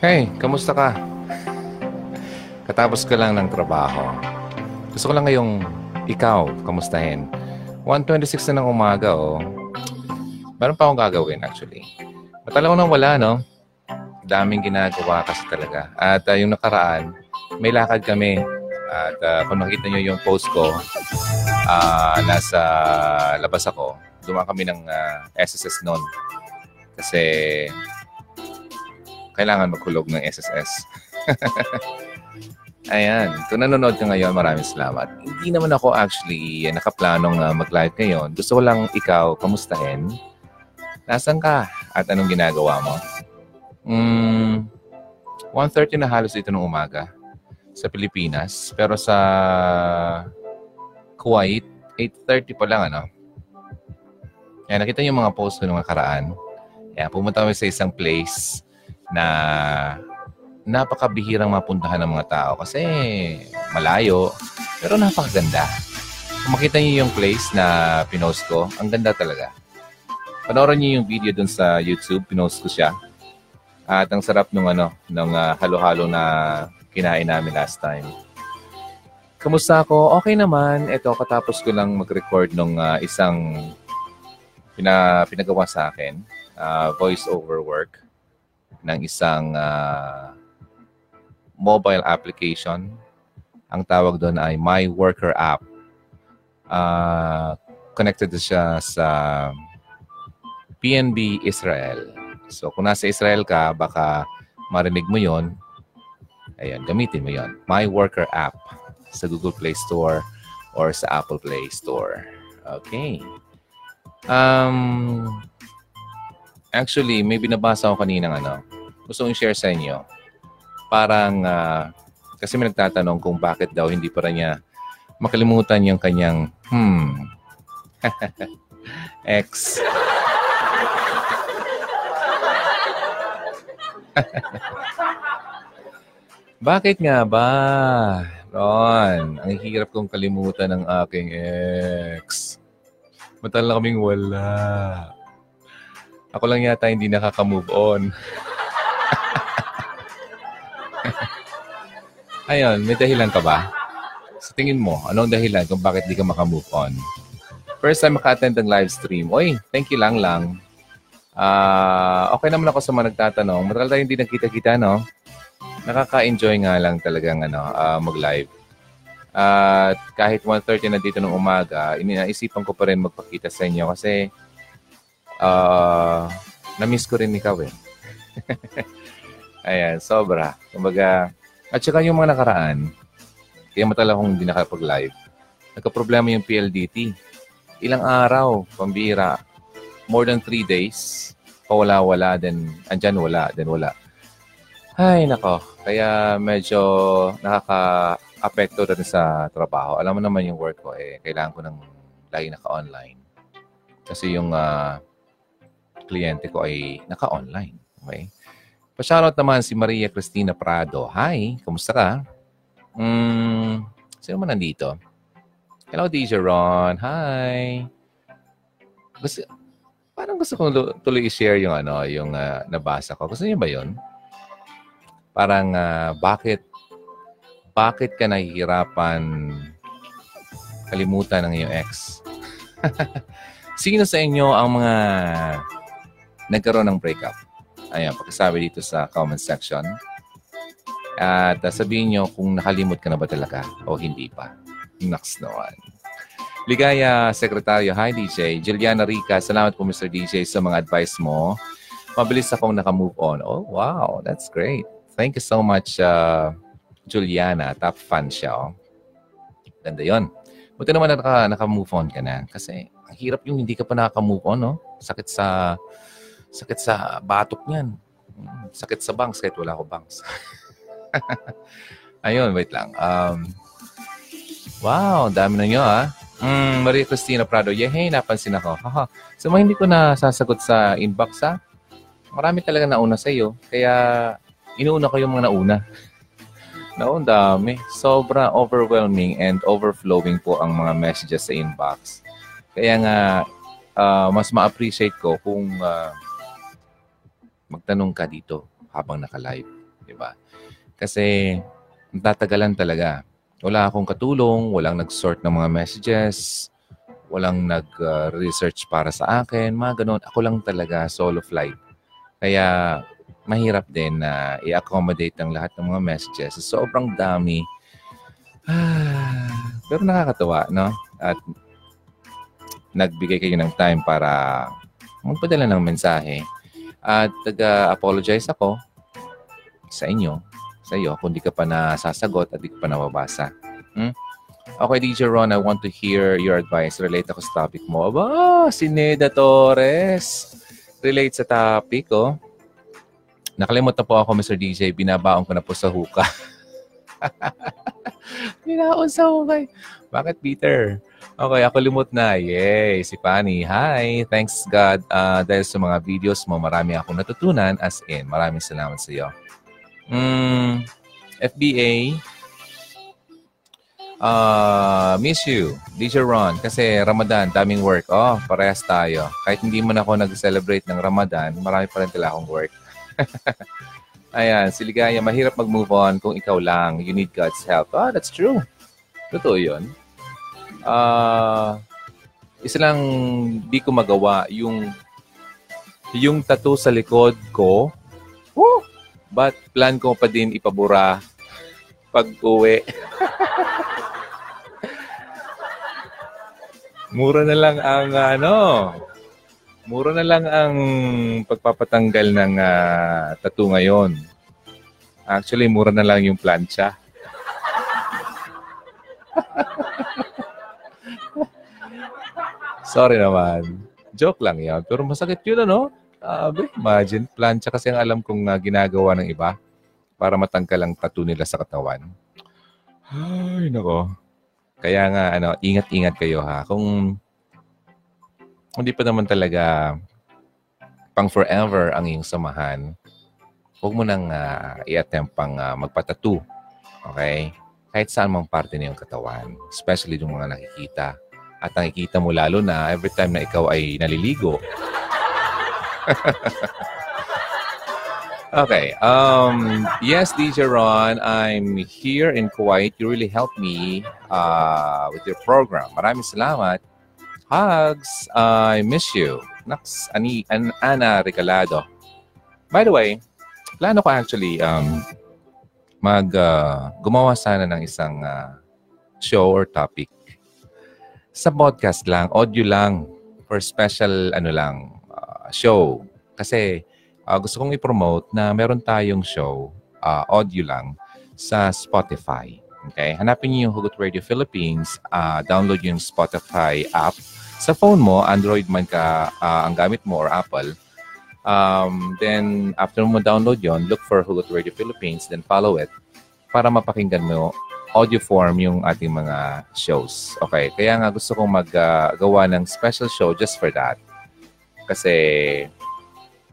Hey, kamusta ka? Katapos ko lang ng trabaho. Gusto ko lang ngayong ikaw, kamustahin. 1.26 na ng umaga, oh. Meron pa akong gagawin, actually. Matala ko nang wala, no? Daming ginagawa kasi talaga. At uh, yung nakaraan, may lakad kami. At uh, kung nakita nyo yung post ko, uh, nasa labas ako. Dumaan kami ng uh, SSS noon. Kasi kailangan magkulog ng SSS. Ayan. Kung nanonood ka ngayon, maraming salamat. Hindi naman ako actually eh, nakaplanong uh, mag-live ngayon. Gusto ko lang ikaw kamustahin. Nasaan ka? At anong ginagawa mo? Mm, 1.30 na halos ito ng umaga sa Pilipinas. Pero sa Kuwait, 8.30 pa lang ano. Kaya nakita niyo mga post ko nung nakaraan. Kaya pumunta kami sa isang place na napakabihirang mapuntahan ng mga tao kasi malayo pero napakaganda. Kung makita niyo yung place na pinost ko, ang ganda talaga. Panoorin niyo yung video dun sa YouTube, pinost ko siya. At ang sarap nung ano, nung uh, halo-halo na kinain namin last time. Kamusta ako? Okay naman. Ito, katapos ko lang mag-record nung uh, isang pina, pinagawa sa akin, uh, voice over work ng isang uh, mobile application. Ang tawag doon ay My Worker App. Uh, connected siya sa PNB Israel. So kung nasa Israel ka, baka marinig mo yon. Ayan, gamitin mo yon. My Worker App sa Google Play Store or sa Apple Play Store. Okay. Um, actually, may binabasa ko kanina ano, gusto kong share sa inyo. Parang, uh, kasi may nagtatanong kung bakit daw hindi pa niya makalimutan yung kanyang, hmm, ex. bakit nga ba? Ron, ang hirap kong kalimutan ng aking ex. Matagal na kaming wala. Ako lang yata hindi nakaka-move on. Ayun, may dahilan ka ba? Sa tingin mo, anong dahilan kung bakit di ka makamove on? First time maka-attend ng live stream. Oy, thank you lang lang. Uh, okay naman ako sa mga nagtatanong. Matagal tayo hindi nagkita-kita, no? Nakaka-enjoy nga lang talagang ano, uh, mag-live. At uh, kahit 1.30 na dito ng umaga, inaisipan ko pa rin magpakita sa inyo kasi uh, na-miss ko rin ikaw eh. Ayan, sobra. Kumbaga, at saka yung mga nakaraan, kaya matala akong hindi nakapag-live. Nagka-problema yung PLDT. Ilang araw, pambira. More than three days, pawala-wala, then andyan wala, then wala. Ay, nako. Kaya medyo nakaka-apekto rin sa trabaho. Alam mo naman yung work ko, eh, kailangan ko ng lagi naka-online. Kasi yung uh, kliyente ko ay naka-online. Okay? Pa-shoutout naman si Maria Cristina Prado. Hi, kumusta ka? Mm, sino man nandito? Hello, DJ Ron. Hi. Gusto, parang gusto kong tuloy i-share yung ano, yung uh, nabasa ko. Gusto niyo ba 'yon? Parang uh, bakit bakit ka nahihirapan kalimutan ng iyong ex? Sino sa inyo ang mga nagkaroon ng breakup? Ayan, pakisabi dito sa comment section. At uh, sabihin nyo kung nakalimot ka na ba talaga o hindi pa. Next naman. Ligaya, Sekretaryo. Hi, DJ. Juliana Rica. Salamat po, Mr. DJ, sa mga advice mo. Mabilis akong naka-move on. Oh, wow. That's great. Thank you so much, uh, Juliana. Top fan siya. Oh. Ganda yon. Buti naman naka, naka-move on ka na. Kasi ang hirap yung hindi ka pa nakaka-move on, no? Sakit sa Sakit sa batok niyan. Hmm, sakit sa bangs kahit wala ko bangs. Ayun, wait lang. Um, wow, dami na nyo ah. Mm, Maria Cristina Prado, yeah, hey, napansin ako. Haha. So, hindi ko na sasagot sa inbox ha. Marami talaga nauna sa iyo. Kaya, inuuna ko yung mga nauna. Noon, dami. Sobra overwhelming and overflowing po ang mga messages sa inbox. Kaya nga, uh, mas ma-appreciate ko kung uh, magtanong ka dito. habang naka-live. Di ba? Kasi tatagalan talaga. Wala akong katulong, walang nag-sort ng mga messages, walang nag-research para sa akin, mga ganun. Ako lang talaga, solo flight. Kaya mahirap din na i-accommodate ang lahat ng mga messages. Sobrang dami. Ah, pero nakakatawa, no? At nagbigay kayo ng time para magpadala ng mensahe. At taga-apologize ako sa inyo, sa iyo, kung di ka pa nasasagot at di ka pa nababasa. Hmm? Okay, DJ Ron, I want to hear your advice. Relate ako sa topic mo. Aba, si Neda Torres. Relate sa topic, oh. Nakalimutan po ako, Mr. DJ. Binabaon ko na po sa huka. Binaon sa hukay. Bakit, Peter? Okay, ako limot na. Yay! Si Pani. Hi! Thanks God. Uh, dahil sa mga videos mo, marami akong natutunan. As in, maraming salamat sa iyo. Mm, FBA, uh, miss you, DJ Ron, kasi Ramadan, daming work. Oh, parehas tayo. Kahit hindi mo na ako nag-celebrate ng Ramadan, marami pa rin tila akong work. Ayan, si Ligaya, mahirap mag-move on kung ikaw lang. You need God's help. Ah, that's true. Totoo yun. Uh, isa lang di ko magawa, yung yung tattoo sa likod ko, woo, But plan ko pa din ipabura pag uwi. mura na lang ang ano, mura na lang ang pagpapatanggal ng uh, tattoo ngayon. Actually, mura na lang yung plancha. Sorry naman. Joke lang yan. Pero masakit yun, ano? Sabi, imagine, plancha kasi ang alam kong uh, ginagawa ng iba para matangkal ang tattoo nila sa katawan. Ay, nako. Kaya nga, ano, ingat-ingat kayo ha. Kung hindi pa naman talaga pang forever ang iyong samahan, huwag mo nang uh, i-attempt pang uh, magpatattoo. Okay? Kahit saan mang parte ng iyong katawan. Especially yung mga nakikita. At nakikita mo lalo na every time na ikaw ay naliligo, okay. Um, yes, DJ Ron, I'm here in Kuwait. You really helped me uh, with your program. Maraming salamat. Hugs. I miss you. Naks, Ani, An, Ana Recalado. By the way, plano ko actually um, mag uh, gumawa sana ng isang uh, show or topic sa podcast lang, audio lang, for special ano lang, show. Kasi uh, gusto kong i-promote na meron tayong show, uh, audio lang, sa Spotify. Okay? Hanapin niyo yung Hugot Radio Philippines. Uh, download yung Spotify app. Sa phone mo, Android man ka uh, ang gamit mo or Apple. Um, then, after mo download yon look for Hugot Radio Philippines, then follow it para mapakinggan mo audio form yung ating mga shows. Okay, kaya nga gusto kong maggawa uh, ng special show just for that. Kasi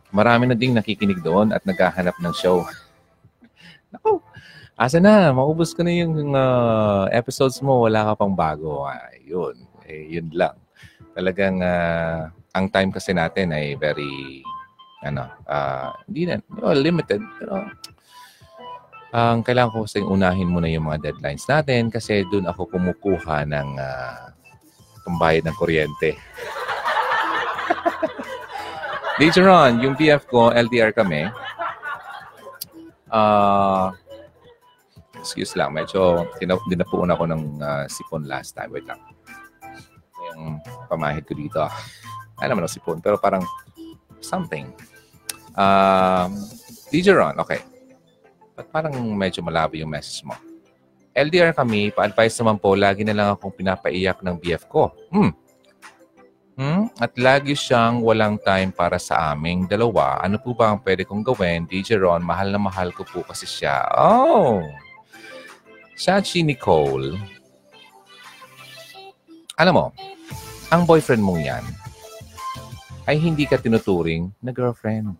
marami na ding nakikinig doon at naghahanap ng show. Naku, asa na, maubos ko na yung uh, episodes mo, wala ka pang bago. Ay, yun, eh, yun lang. Talagang uh, ang time kasi natin ay very, ano, uh, hindi na, well, limited. Pero ang kailangan ko kasi unahin muna yung mga deadlines natin kasi doon ako kumukuha ng uh, pambayad ng kuryente. Later on, yung PF ko, LDR kami. Uh, excuse lang, medyo dinapuan ako ng uh, sipon last time. Wait lang. Yung pamahid ko dito. Ay naman ako sipon, pero parang something. Um, DJ Ron, okay. But parang medyo malabo yung message mo. LDR kami, pa-advise naman po, lagi na lang akong pinapaiyak ng BF ko. Hmm, Hmm? At lagi siyang walang time para sa aming dalawa. Ano po ba ang pwede kong gawin? DJ Ron, mahal na mahal ko po kasi siya. Oh! Si Nicole. Alam mo, ang boyfriend mong yan ay hindi ka tinuturing na girlfriend.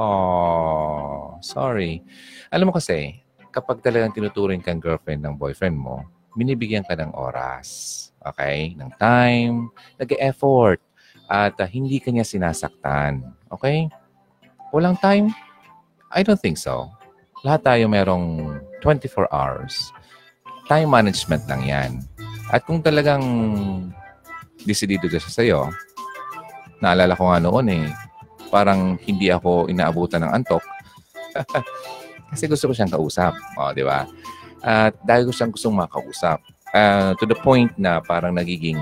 Oh, sorry. Alam mo kasi, kapag talagang tinuturing kang girlfriend ng boyfriend mo, binibigyan ka ng oras Okay? Ng time, nag-effort, at uh, hindi kanya sinasaktan. Okay? Walang time, I don't think so. Lahat tayo merong 24 hours. Time management lang yan. At kung talagang desidido ka siya sa'yo, naalala ko nga noon eh, parang hindi ako inaabutan ng antok. Kasi gusto ko siyang kausap. O, di ba? At dahil ko siyang gustong makausap. Uh, to the point na parang nagiging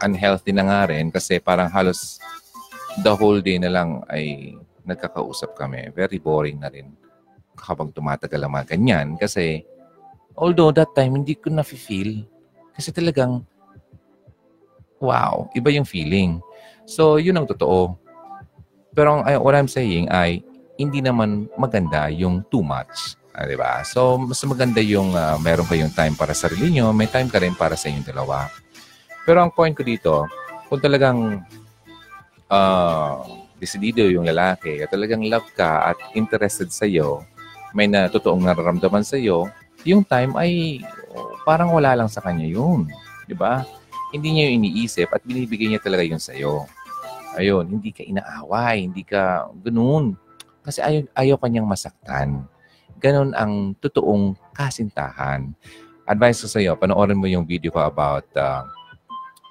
unhealthy na nga rin kasi parang halos the whole day na lang ay nagkakausap kami. Very boring na rin kapag tumatagal ang mga ganyan. Kasi, although that time, hindi ko na-feel. Kasi talagang, wow, iba yung feeling. So, yun ang totoo. Pero ang, what I'm saying ay, hindi naman maganda yung too much. Ah, di ba? So, mas maganda yung uh, meron kayong time para sa sarili nyo, may time ka rin para sa inyong dalawa. Pero ang point ko dito, kung talagang uh, desidido yung lalaki at talagang love ka at interested sa iyo, may na totoong nararamdaman sa iyo, yung time ay parang wala lang sa kanya yun. Di ba? Hindi niya yung iniisip at binibigay niya talaga yun sa iyo. Ayun, hindi ka inaaway, hindi ka ganun. Kasi ayaw, ayaw kanyang masaktan. Ganun ang totoong kasintahan. Advice ko sa iyo, panoorin mo yung video ko about uh,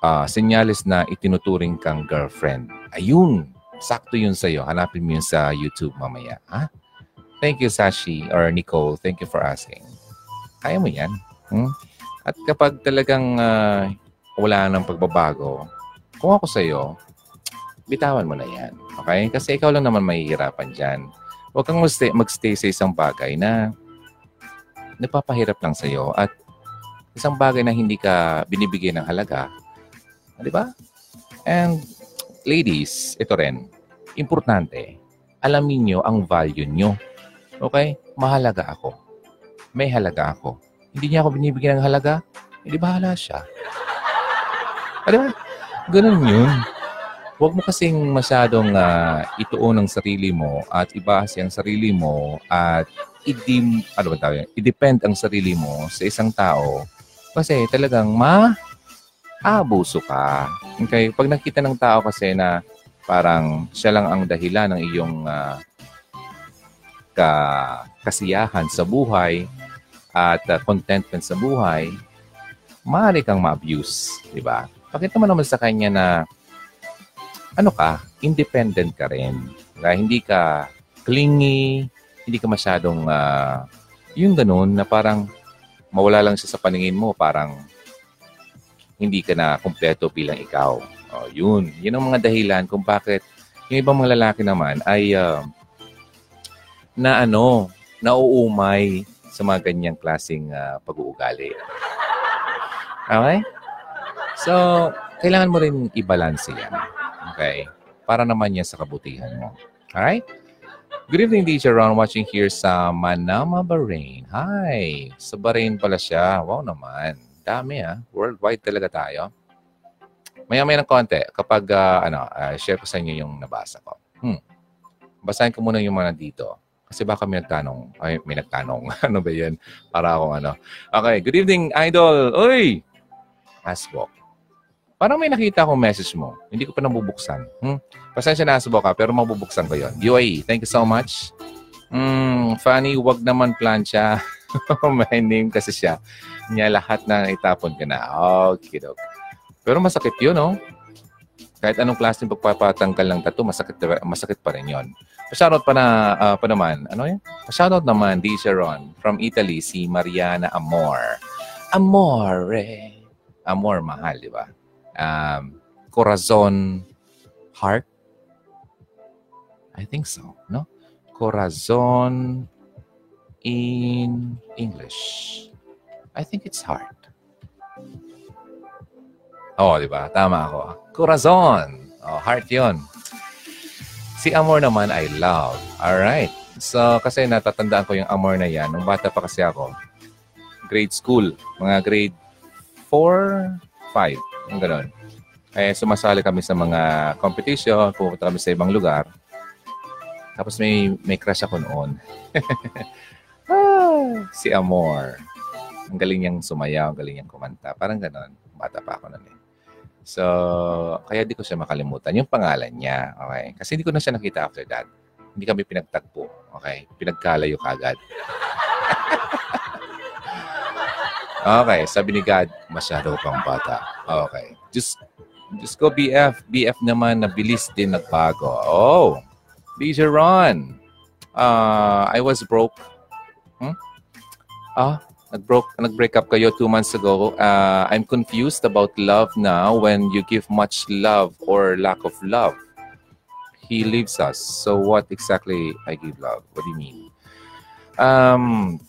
uh, senyales na itinuturing kang girlfriend. Ayun, sakto yun sa'yo. Hanapin mo yun sa YouTube mamaya. Ha? Thank you, Sashi or Nicole. Thank you for asking. Kaya mo yan. Hmm? At kapag talagang uh, wala nang pagbabago, kung ako sa'yo, bitawan mo na yan. Okay? Kasi ikaw lang naman mahihirapan dyan. Huwag kang magstay, magstay sa isang bagay na nagpapahirap lang sa'yo at isang bagay na hindi ka binibigyan ng halaga. Di ba? And ladies, ito rin, importante, alamin nyo ang value nyo. Okay? Mahalaga ako. May halaga ako. Hindi niya ako binibigyan ng halaga, hindi bahala siya. Di ba? Ganun yun. Huwag mo kasing masyadong uh, ituon ang sarili mo at ibase ang sarili mo at i-dim, ano ba tawag I-depend ang sarili mo sa isang tao kasi talagang ma abuso ka. Okay? Pag nakita ng tao kasi na parang siya lang ang dahilan ng iyong uh, ka kasiyahan sa buhay at uh, contentment sa buhay, maaari kang ma-abuse, di ba? Pakita mo naman sa kanya na ano ka, independent ka rin. Kaya hindi ka clingy, hindi ka masyadong uh, yung ganun na parang mawala lang siya sa paningin mo, parang hindi ka na kumpleto bilang ikaw. Oh, yun. Yun ang mga dahilan kung bakit yung ibang mga lalaki naman ay uh, na ano, nauumay sa mga ganyang klaseng uh, pag-uugali. Okay? So, kailangan mo rin i-balance yan. Okay? Para naman yan sa kabutihan mo. Alright? Good evening, Teacher Ron. Watching here sa Manama, Bahrain. Hi! Sa Bahrain pala siya. Wow naman. Dami ah. Worldwide talaga tayo. Maya-maya ng konti kapag uh, ano, uh, share ko sa inyo yung nabasa ko. Hmm. Basahin ko muna yung mga dito. Kasi baka may nagtanong. Ay, may nagtanong. ano ba yan? Para akong ano. Okay. Good evening, Idol. Uy! Asbok. Parang may nakita akong message mo. Hindi ko pa nabubuksan. Hmm? Pasensya na, Asbok ha, pero mabubuksan ko yon. UAE, thank you so much. Hmm, funny, wag naman plancha. My name kasi siya. Niya lahat na itapon ka na. Okay, okay. Pero masakit yun, no? Kahit anong klase ng pagpapatanggal ng tattoo, masakit, masakit pa rin yun. Pa-shoutout pa, na, uh, pa naman, ano yun? Pa-shoutout naman, DJ Ron, from Italy, si Mariana Amor. Amore. Amor, mahal, di ba? Um, Corazon Heart? I think so, no? Corazon in English? I think it's hard. Oh, di ba? Tama ako. Corazon. Oh, heart yon. Si Amor naman, I love. Alright. So, kasi natatandaan ko yung Amor na yan. Nung bata pa kasi ako, grade school. Mga grade 4, 5. Yung ganun. Eh, sumasali kami sa mga competition. Pupunta kami sa ibang lugar. Tapos may, may crush ako noon. si Amor. Ang galing niyang sumayaw, ang galing niyang kumanta. Parang ganon. Bata pa ako noon eh. So, kaya di ko siya makalimutan. Yung pangalan niya. Okay? Kasi hindi ko na siya nakita after that. Hindi kami pinagtagpo. Okay? Pinagkalayo kagad. okay, sabi ni God, masyado pang bata. Okay. Just, just go BF. BF naman na bilis din nagbago. Oh, DJ Ron. Uh, I was broke. Hmm? Ah, nag-broke, nag-break up kayo two months ago. Uh, I'm confused about love now when you give much love or lack of love. He leaves us. So what exactly I give love? What do you mean? Um,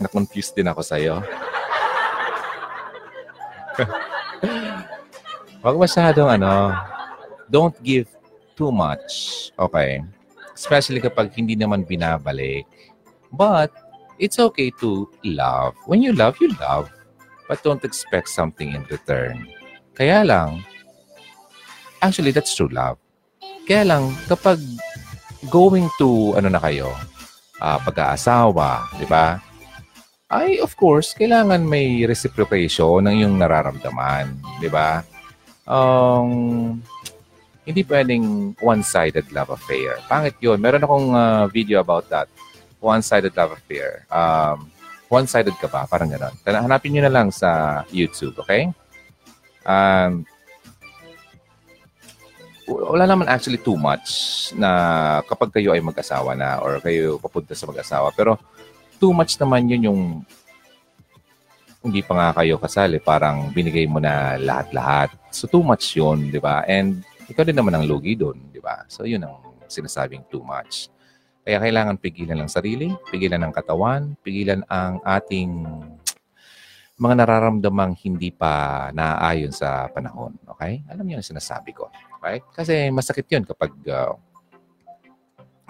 na-confused din ako sa'yo. Huwag masyadong ano, don't give too much. Okay? Especially kapag hindi naman binabalik. But, it's okay to love. When you love, you love. But don't expect something in return. Kaya lang, actually, that's true love. Kaya lang, kapag going to, ano na kayo, uh, pag-aasawa, di ba? Ay, of course, kailangan may reciprocation ng yung nararamdaman, di ba? Um, hindi pwedeng one-sided love affair. Pangit yun. Meron akong uh, video about that. One-sided love affair. Um, one-sided ka ba? Parang gano'n. Hanapin nyo na lang sa YouTube, okay? Um, wala naman actually too much na kapag kayo ay mag-asawa na or kayo papunta sa mag-asawa. Pero too much naman yun yung hindi pa nga kayo kasali, parang binigay mo na lahat-lahat. So too much yun, di ba? And ikaw din naman ang lugi doon, di ba? So yun ang sinasabing too much. Kaya kailangan pigilan ng sarili, pigilan ng katawan, pigilan ang ating mga nararamdamang hindi pa naaayon sa panahon. Okay? Alam niyo ang sinasabi ko. Right? Kasi masakit yun kapag uh,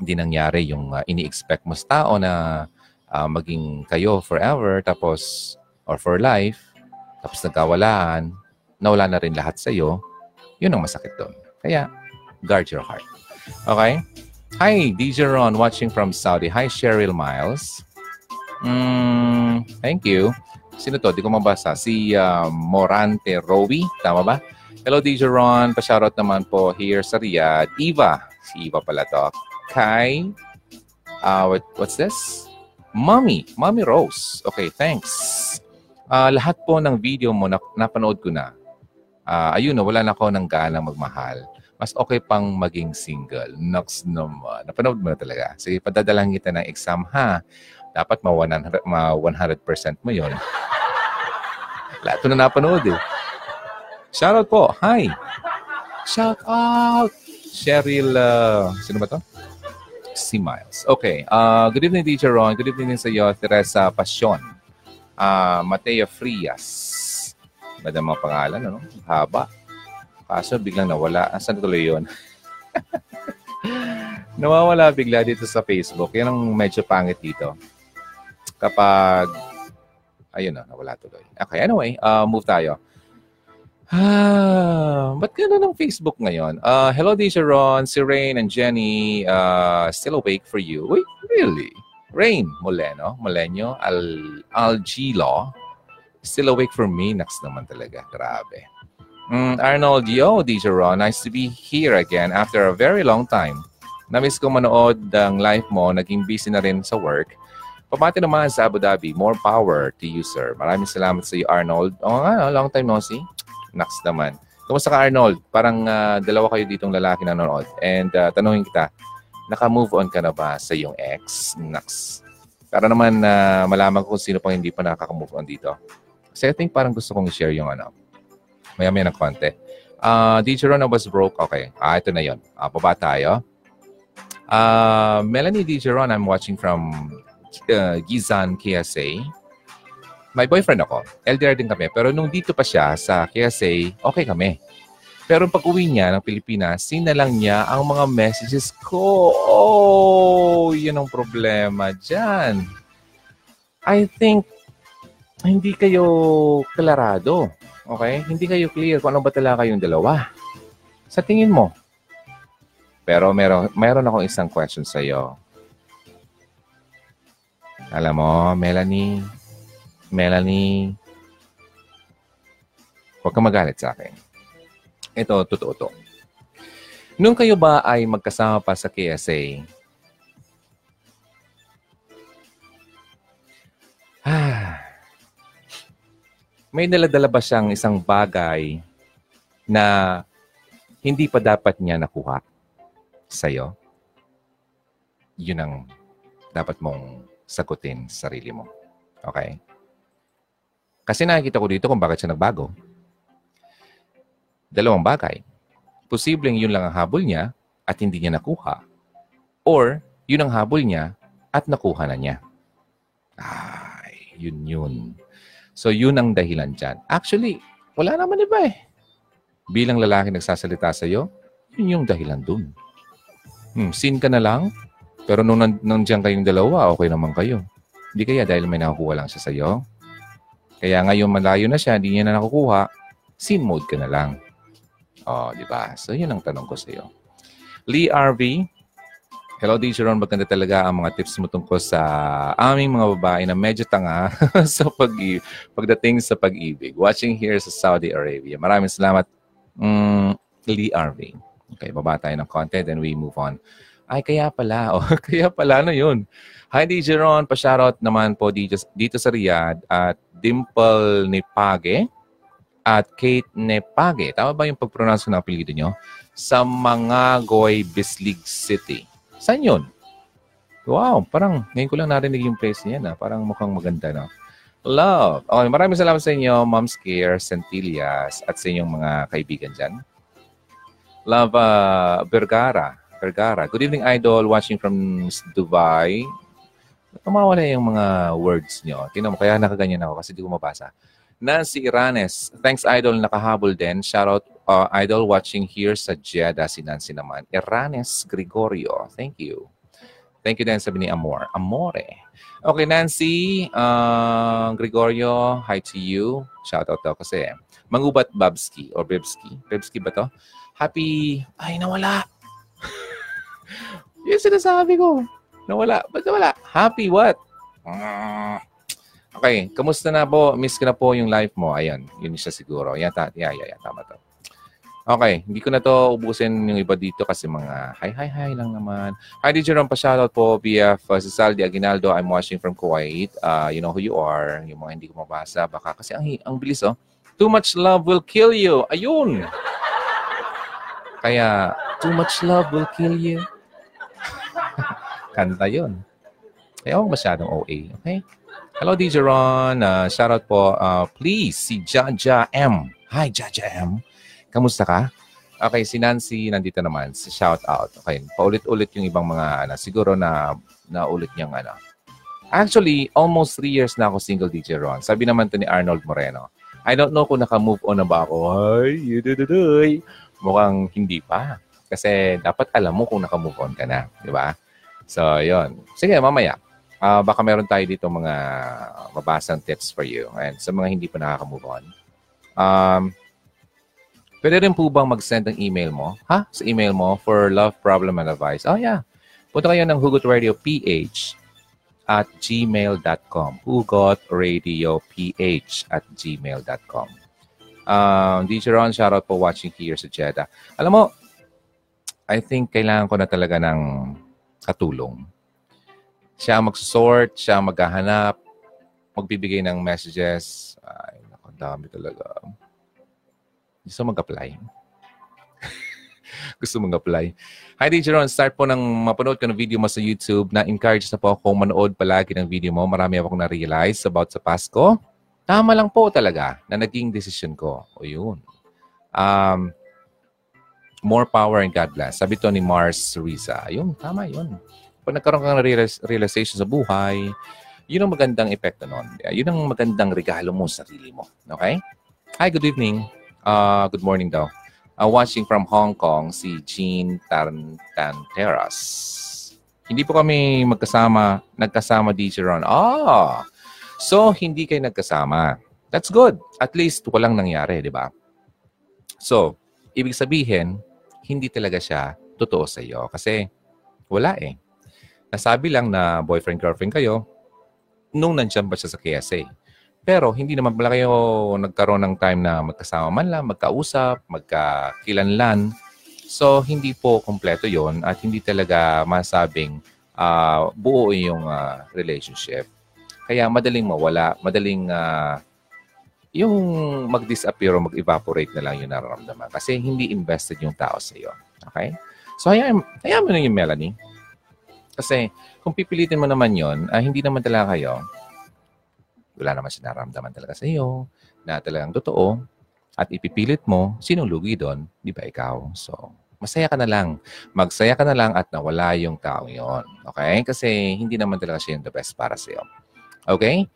hindi nangyari yung uh, ini-expect mo sa tao na uh, maging kayo forever tapos or for life tapos nagkawalaan, nawala na rin lahat sa iyo, yun ang masakit doon. Kaya, guard your heart. Okay? Hi, DJ Ron watching from Saudi. Hi, Cheryl Miles. Mm, thank you. Sino to? Di ko mabasa. Si uh, Morante Rowi. Tama ba? Hello, DJ Ron. Pa-shoutout naman po here sa Riyadh. Eva. Si Eva pala to. Kai. Uh, what, what's this? Mommy. Mommy Rose. Okay, thanks. Uh, lahat po ng video mo, na, napanood ko na. Uh, ayun na, wala na ako ng gana magmahal. Mas okay pang maging single. Nox naman. Napanood mo na talaga. Sige, padadalang kita ng exam, ha? Dapat ma 100%, ma 100% mo yon. Lahat na napanood eh. Shoutout po. Hi. Shout out. Cheryl, uh, sino ba to? Si Miles. Okay. Uh, good evening, Teacher Ron. Good evening sa iyo, Teresa Passion. Uh, Mateo Frias. Bada mga pangalan, ano? Haba. Kaso biglang nawala. Asan tuloy yun? Nawawala bigla dito sa Facebook. Yan ang medyo pangit dito. Kapag, ayun na, nawala tuloy. Okay, anyway, uh, move tayo. Ah, ba't gano'n ng Facebook ngayon? Uh, hello, DJ Ron, si Rain and Jenny, uh, still awake for you. Wait, really? Rain Moleno, Molenyo, Al Algilo, still awake for me. Next naman talaga. Grabe. Mm, Arnold, yo, DJ Ron, nice to be here again after a very long time. Namiss ko manood ng live mo, naging busy na rin sa work. Pamati naman sa Abu Dhabi, more power to you, sir. Maraming salamat sa iyo, Arnold. Oo nga, long time no see. Next naman. Kumusta ka Arnold? Parang uh, dalawa kayo ditong lalaki na nanonood. And uh, tanungin kita, naka-move on ka na ba sa iyong ex? Next. Para naman uh, malaman ko kung sino pang hindi pa nakaka-move on dito. Kasi I think parang gusto kong i-share yung ano. Maya-maya ng konti. Uh, DJ Ron was broke. Okay. Ah, ito na yon. Uh, baba tayo. Uh, Melanie DJ Ron, I'm watching from uh, Gizan, KSA may boyfriend ako. LDR din kami. Pero nung dito pa siya sa KSA, okay kami. Pero pag uwi niya ng Pilipinas, sinalang niya ang mga messages ko. Oh, yun ang problema dyan. I think hindi kayo klarado. Okay? Hindi kayo clear kung ano ba talaga kayong dalawa. Sa tingin mo. Pero meron, meron akong isang question sa iyo. Alam mo, Melanie, Melanie, huwag kang magalit sa akin. Ito, totoo to. Nung kayo ba ay magkasama pa sa KSA, ah, may naladala ba siyang isang bagay na hindi pa dapat niya nakuha sa'yo? Yun ang dapat mong sagutin sarili mo. Okay? Kasi nakikita ko dito kung bakit siya nagbago. Dalawang bagay. Posibleng yun lang ang habol niya at hindi niya nakuha. Or yun ang habol niya at nakuha na niya. Ay, yun yun. So yun ang dahilan dyan. Actually, wala naman iba eh. Bilang lalaki nagsasalita sa iyo, yun yung dahilan dun. Hmm, sin ka na lang, pero nung nandiyan kayong dalawa, okay naman kayo. Hindi kaya dahil may nakukuha lang siya sa iyo? Kaya ngayon malayo na siya, hindi niya na nakukuha, sin mode ka na lang. Oh, di ba? So, yun ang tanong ko sa iyo. Lee RV, Hello, DJ Ron. Maganda talaga ang mga tips mo tungkol sa aming mga babae na medyo tanga sa pag pagdating sa pag-ibig. Watching here sa Saudi Arabia. Maraming salamat, mm, Lee RV. Okay, baba tayo ng content and we move on. Ay, kaya pala. Oh, kaya pala, ano yun? Hi, DJ Ron. Pa-shoutout naman po dito, dito sa Riyadh at Dimple Nepage at Kate Nepage. Tama ba yung pag-pronounce ng apelido nyo? Sa mga Goy Bislig City. Saan yun? Wow, parang ngayon ko lang narinig yung place niya na. Parang mukhang maganda na. Love. Okay, maraming salamat sa inyo, Mom's Care, Centillas, at sa inyong mga kaibigan dyan. Love uh, Vergara. Vergara. Good evening, Idol. Watching from Dubai. Tumawala yung mga words nyo. Tingnan mo, kaya nakaganyan ako kasi di ko mabasa. Nancy Iranes. Thanks, Idol. Nakahabol din. Shoutout, uh, Idol, watching here sa Jeddah. Si Nancy naman. Iranes Gregorio. Thank you. Thank you din sabi ni Amor. Amore. Okay, Nancy, uh, Gregorio, hi to you. Shoutout daw kasi. Mangubat Babski or Bibski. Bibski ba to? Happy... Ay, nawala. Yung sinasabi ko. Nawala. Ba't nawala? Happy what? Ah. Okay, kamusta na po? Miss ko na po yung life mo. Ayan, yun siya siguro. Yata, yeah, yeah, yeah, tama to. Okay, hindi ko na to ubusin yung iba dito kasi mga hi, hi, hi lang naman. Hi, DJ Ron, pa-shoutout po via uh, Saldi Aguinaldo. I'm watching from Kuwait. Uh, you know who you are. Yung mga hindi ko mabasa. Baka kasi ang, ang bilis, oh. Too much love will kill you. Ayun! Kaya, too much love will kill you. Kanta yun. Kaya ako masyadong OA. Okay? Hello, DJ Ron. Uh, shoutout po. Uh, please, si Jaja M. Hi, Jaja M. Kamusta ka? Okay, si Nancy nandito naman. Si shout out. Okay, paulit-ulit yung ibang mga ano, siguro na naulit niyang ano. Actually, almost three years na ako single DJ Ron. Sabi naman to ni Arnold Moreno. I don't know kung naka-move on na ba ako. Ay, yudududuy. Mukhang hindi pa. Kasi dapat alam mo kung naka-move on ka na. Di ba? So, yon. Sige, mamaya. Uh, baka meron tayo dito mga mabasang tips for you. And sa mga hindi pa nakaka-move on. Um, pwede rin po bang mag-send ng email mo? Ha? Sa email mo for love, problem, and advice. Oh, yeah. Punta kayo ng Hugot Radio PH at gmail.com. Hugot at gmail.com. Um, DJ Ron, shoutout po watching here sa Jeddah. Alam mo, I think kailangan ko na talaga ng katulong. Siya mag-sort, siya maghahanap, magbibigay ng messages. Ay, naku, dami talaga. Gusto mag-apply. Gusto mag-apply. Hi, DJ Ron. Start po ng mapanood ko ng video mo sa YouTube. Na-encourage na po akong manood palagi ng video mo. Marami akong na-realize about sa Pasko. Tama lang po talaga na naging decision ko. O yun. Um, more power and God bless. Sabi to ni Mars Riza. Ayun, tama yun. Pag nagkaroon ka ng realization sa buhay, yun ang magandang epekto nun. Yun ang magandang regalo mo sa sarili mo. Okay? Hi, good evening. Uh, good morning daw. Uh, watching from Hong Kong, si Jean Tanteras. Hindi po kami magkasama, nagkasama DJ Ron. Ah! So, hindi kayo nagkasama. That's good. At least walang nangyari, di ba? So, ibig sabihin, hindi talaga siya totoo sa iyo. Kasi wala eh. Nasabi lang na boyfriend-girlfriend kayo nung nandiyan ba siya sa KSA. Pero hindi naman pala kayo nagkaroon ng time na magkasama man lang, magkausap, magkakilanlan. So, hindi po kompleto yon at hindi talaga masabing uh, buo yung uh, relationship. Kaya madaling mawala, madaling uh, yung mag-disappear o mag-evaporate na lang yung nararamdaman kasi hindi invested yung tao sa iyo. Okay? So, hayaan, hayaan mo na yung Melanie. Kasi kung pipilitin mo naman yon, ah, hindi naman talaga kayo, wala naman siya nararamdaman talaga sa iyo, na talagang totoo, at ipipilit mo, sinong lugi doon? Di ba ikaw? So, masaya ka na lang. Magsaya ka na lang at nawala yung tao yon. Okay? Kasi hindi naman talaga siya yung the best para sa iyo. Okay?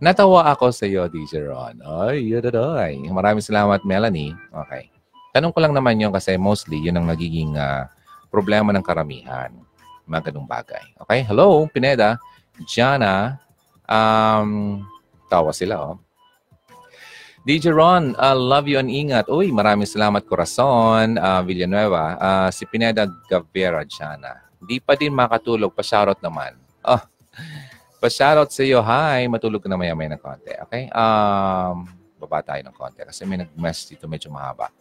Natawa ako sa iyo, DJ Ron. Ay, yun ay. Maraming salamat, Melanie. Okay. Tanong ko lang naman yun kasi mostly yun ang nagiging uh, problema ng karamihan. Mga ganung bagay. Okay? Hello, Pineda. Jana. Um, tawa sila, oh. DJ Ron, uh, love you and ingat. Uy, maraming salamat, Corazon, uh, Villanueva. Uh, si Pineda Gavera, Jana. Di pa din makatulog, pa-shoutout naman. Oh, Pa-shoutout sa iyo. Hi, matulog ka na maya-maya ng konti. Okay? Um, baba tayo ng konti kasi may nag-mess dito medyo mahaba.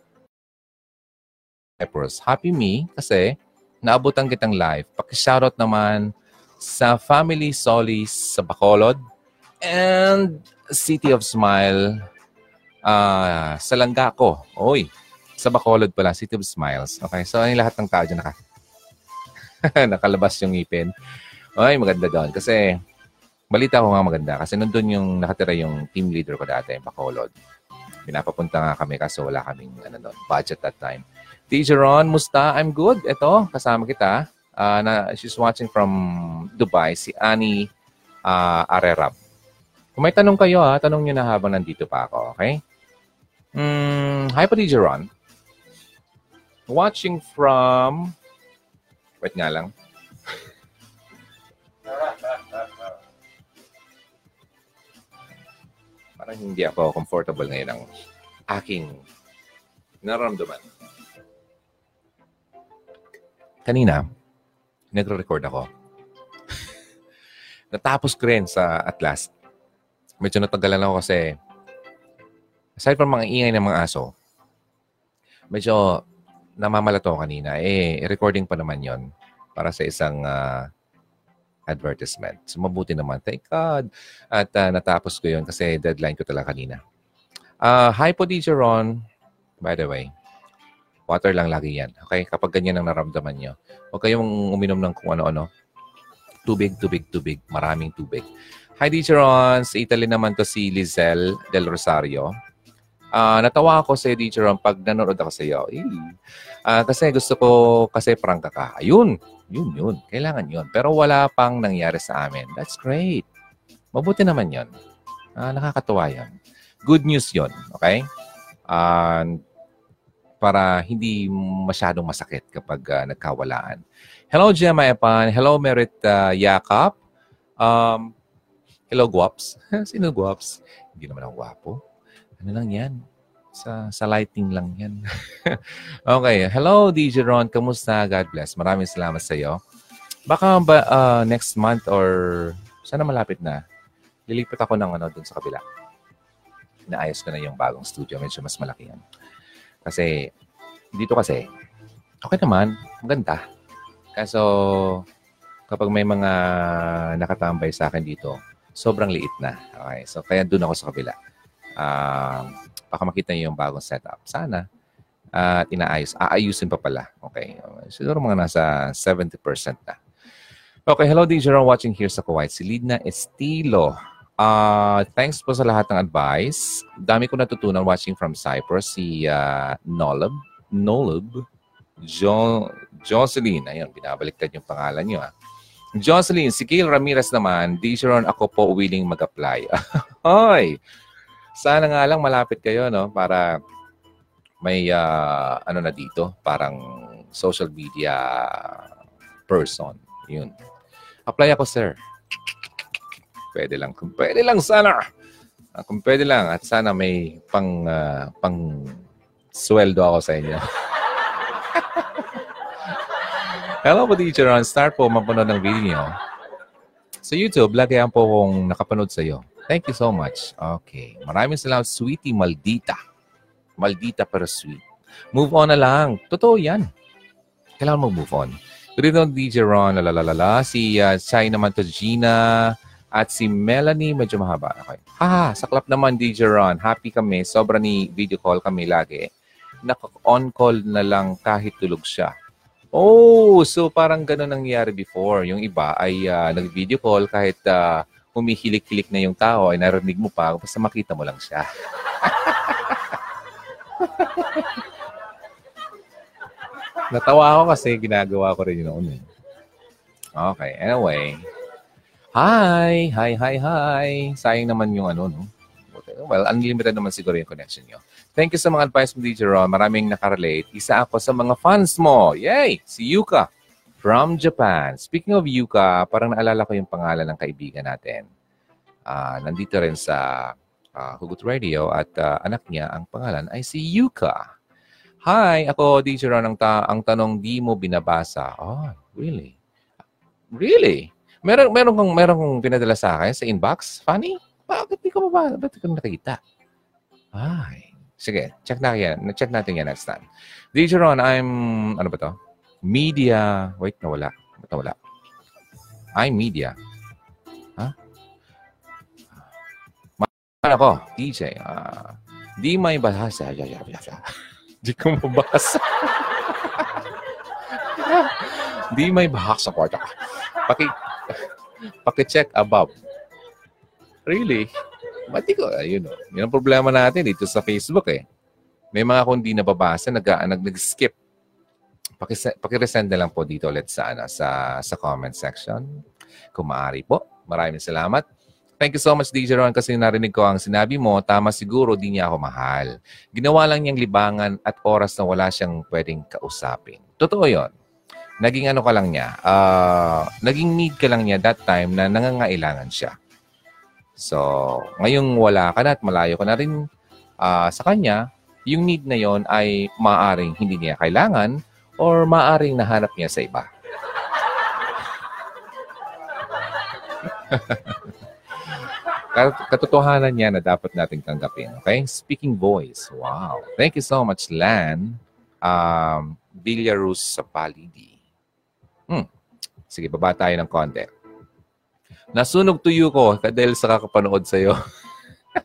Peppers, happy me kasi naabutan kitang live. Paki-shoutout naman sa Family Solis sa Bacolod and City of Smile uh, sa Langgaco. Oy, sa Bacolod pala, City of Smiles. Okay, so yung lahat ng tao dyan naka, nakalabas yung ngipin. Ay, maganda doon. Kasi balita ko nga maganda kasi nandun yung nakatira yung team leader ko dati, Bacolod. Pinapapunta nga kami kasi wala kaming ano doon, budget that time. DJ Ron, musta? I'm good. Ito, kasama kita. Uh, na, she's watching from Dubai, si Ani uh, Arerab. Kung may tanong kayo, ha, tanong nyo na habang nandito pa ako, okay? Mm, hi po, DJ Ron. Watching from... Wait nga lang. Parang hindi ako comfortable ngayon ng aking nararamdaman. Kanina, nagre-record ako. Natapos ko rin sa Atlas. Medyo natagalan ako kasi aside from mga ingay ng mga aso, medyo namamalato kanina. Eh, recording pa naman yon para sa isang uh, advertisement. So, mabuti naman. Thank God. At uh, natapos ko yun kasi deadline ko talaga kanina. Uh, hi po, DJ Ron. By the way, water lang lagi yan. Okay? Kapag ganyan ang naramdaman nyo, huwag kayong uminom ng kung ano-ano. Tubig, tubig, tubig. Maraming tubig. Hi, DJ Ron. Sa Italy naman to si Lizelle Del Rosario. Uh, natawa ako sa DJ Ron pag nanonood ako sa iyo. Uh, kasi gusto ko, kasi prangka ka. Ayun, yun, yun. Kailangan yun. Pero wala pang nangyari sa amin. That's great. Mabuti naman yun. Uh, nakakatuwa yun. Good news yun. Okay? Uh, para hindi masyadong masakit kapag uh, nagkawalaan. Hello, Gemma Epan. Hello, Merit uh, Yakap. Um, hello, Guaps. Sino Guaps? Hindi naman ako gwapo. Ano lang yan? Sa, sa lighting lang yan. okay. Hello, DJ Ron. Kamusta? God bless. Maraming salamat sa iyo. Baka ba uh, next month or sana malapit na, lilipat ako ng ano dun sa kabila. Inaayos ko na yung bagong studio. Medyo mas malaki yan. Kasi, dito kasi, okay naman. Maganda. Kaso, kapag may mga nakatambay sa akin dito, sobrang liit na. Okay? So, kaya doon ako sa kabila. Uh, baka makita niyo yung bagong setup. Sana. At uh, inaayos. Aayusin pa pala. Okay. Siguro mga nasa 70% na. Okay. Hello, DJ Ron watching here sa Kuwait. Si Lidna Estilo. Uh, thanks po sa lahat ng advice. Dami ko natutunan watching from Cyprus. Si uh, Nolob. Nolob. Jo Jocelyn. Ayun, binabaliktad yung pangalan niyo. Ah. Jocelyn, si Gail Ramirez naman, DJ Ron, ako po willing mag-apply. Hoy! Sana nga lang malapit kayo, no? Para may uh, ano na dito, parang social media person. Yun. Apply ako, sir. Pwede lang. Kung pwede lang sana. Uh, kung pwede lang. At sana may pang, uh, pang sweldo ako sa inyo. Hello po, teacher. On start po mapanood ng video Sa YouTube, lagi po kong nakapanood sa iyo. Thank you so much. Okay. Maraming salamat, sweetie Maldita. Maldita pero sweet. Move on na lang. Totoo yan. Kailangan mo move on. Good evening, DJ Ron. Lalalala. Si uh, Chai naman to Gina. At si Melanie, medyo mahaba. Okay. Ha, saklap naman, DJ Ron. Happy kami. Sobra ni video call kami lagi. Naka-on call na lang kahit tulog siya. Oh, so parang ganun nangyari before. Yung iba ay uh, nag-video call kahit uh, humihilik-hilik na yung tao ay narinig mo pa basta makita mo lang siya. Natawa ako kasi ginagawa ko rin yun noon. Eh. Okay, anyway. Hi! Hi, hi, hi! Sayang naman yung ano, no? Well, unlimited naman siguro yung connection nyo. Thank you sa mga advice mo, DJ Ron. Maraming nakarelate. Isa ako sa mga fans mo. Yay! Si Yuka from Japan. Speaking of Yuka, parang naalala ko yung pangalan ng kaibigan natin. Uh, nandito rin sa uh, Hugot Radio at uh, anak niya, ang pangalan ay si Yuka. Hi, ako DJ Ron. Ang, ta- ang tanong, di mo binabasa. Oh, really? Really? Meron, meron kong, meron kong pinadala sa akin sa inbox. Funny? Bakit di ko mabasa? Ba't ko nakita? Ay. Sige, check natin yan. Check natin yan next time. DJ Ron, I'm, ano ba to? Media. Wait, nawala. Ba't nawala? I'm media. Ha? Huh? Ako, DJ. Uh, di may bahasa. di ko mabasa. di may bahasa ko. Paki, paki-check above. Really? Mati ko, ayun o. Yun ang problema natin dito sa Facebook eh. May mga kung di nababasa, nag, nag, nag-skip. Paki-resend na lang po dito ulit sa, ano, sa, sa comment section. Kung maaari po. Maraming salamat. Thank you so much, DJ Ron, kasi narinig ko ang sinabi mo, tama siguro, di niya ako mahal. Ginawa lang niyang libangan at oras na wala siyang pwedeng kausapin. Totoo yon naging ano ka lang niya, uh, naging need ka lang niya that time na nangangailangan siya. So, ngayong wala ka na at malayo ka na rin uh, sa kanya, yung need na yon ay maaring hindi niya kailangan or maaring nahanap niya sa iba. Katotohanan niya na dapat nating tanggapin. Okay? Speaking voice. Wow. Thank you so much, Lan. Um, Villarus sa Palidi. Hmm. Sige, baba tayo ng konti. Nasunog tuyo ko dahil sa kakapanood sa'yo.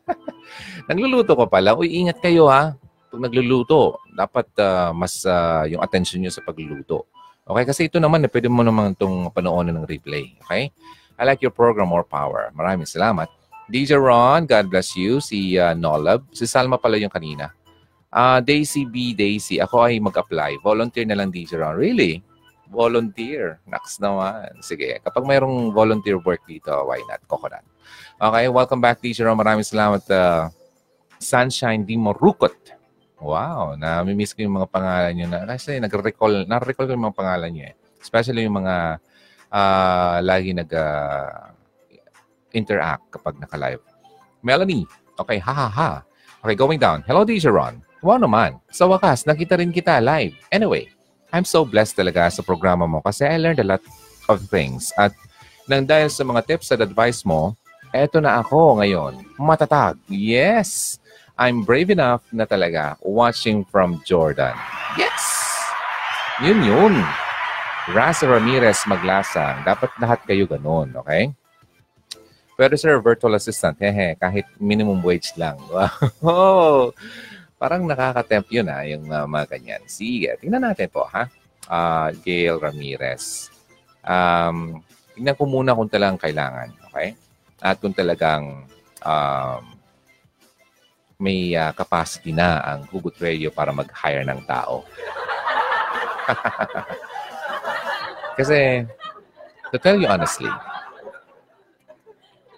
nagluluto ko pala. Uy, ingat kayo ha. Pag nagluluto, dapat uh, mas uh, yung attention nyo sa pagluluto. Okay? Kasi ito naman, eh, pwede mo naman itong panoonin ng replay. Okay? I like your program, More Power. Maraming salamat. DJ Ron, God bless you. Si uh, Nolab. Si Salma pala yung kanina. Uh, Daisy B. Daisy, ako ay mag-apply. Volunteer na lang, DJ Ron. Really? volunteer. Next naman. Sige, kapag mayroong volunteer work dito, why not? Coconut. Okay, welcome back, teacher. Maraming salamat. Uh, Sunshine Di Morukot. Wow, na-miss ko yung mga pangalan niyo na kasi nag-recall, na-recall ko yung mga pangalan niyo eh. Especially yung mga uh, lagi nag uh, interact kapag naka-live. Melanie, okay, ha ha ha. Okay, going down. Hello, DJ Ron. Wow naman. Sa wakas, nakita rin kita live. Anyway, I'm so blessed talaga sa programa mo kasi I learned a lot of things. At nang dahil sa mga tips at advice mo, eto na ako ngayon. Matatag. Yes! I'm brave enough na talaga watching from Jordan. Yes! Yun yun. Raza Ramirez Maglasang. Dapat lahat kayo ganun, okay? Pero sir, virtual assistant, hehe, kahit minimum wage lang. Wow! Parang nakaka-tempt yun ha, ah, yung uh, mga ganyan. Sige, tingnan natin po ha. Uh, Gail Ramirez. Um, tingnan ko muna kung talagang kailangan. Okay? At kung talagang um, may uh, capacity na ang Hugot Radio para mag-hire ng tao. kasi, to tell you honestly,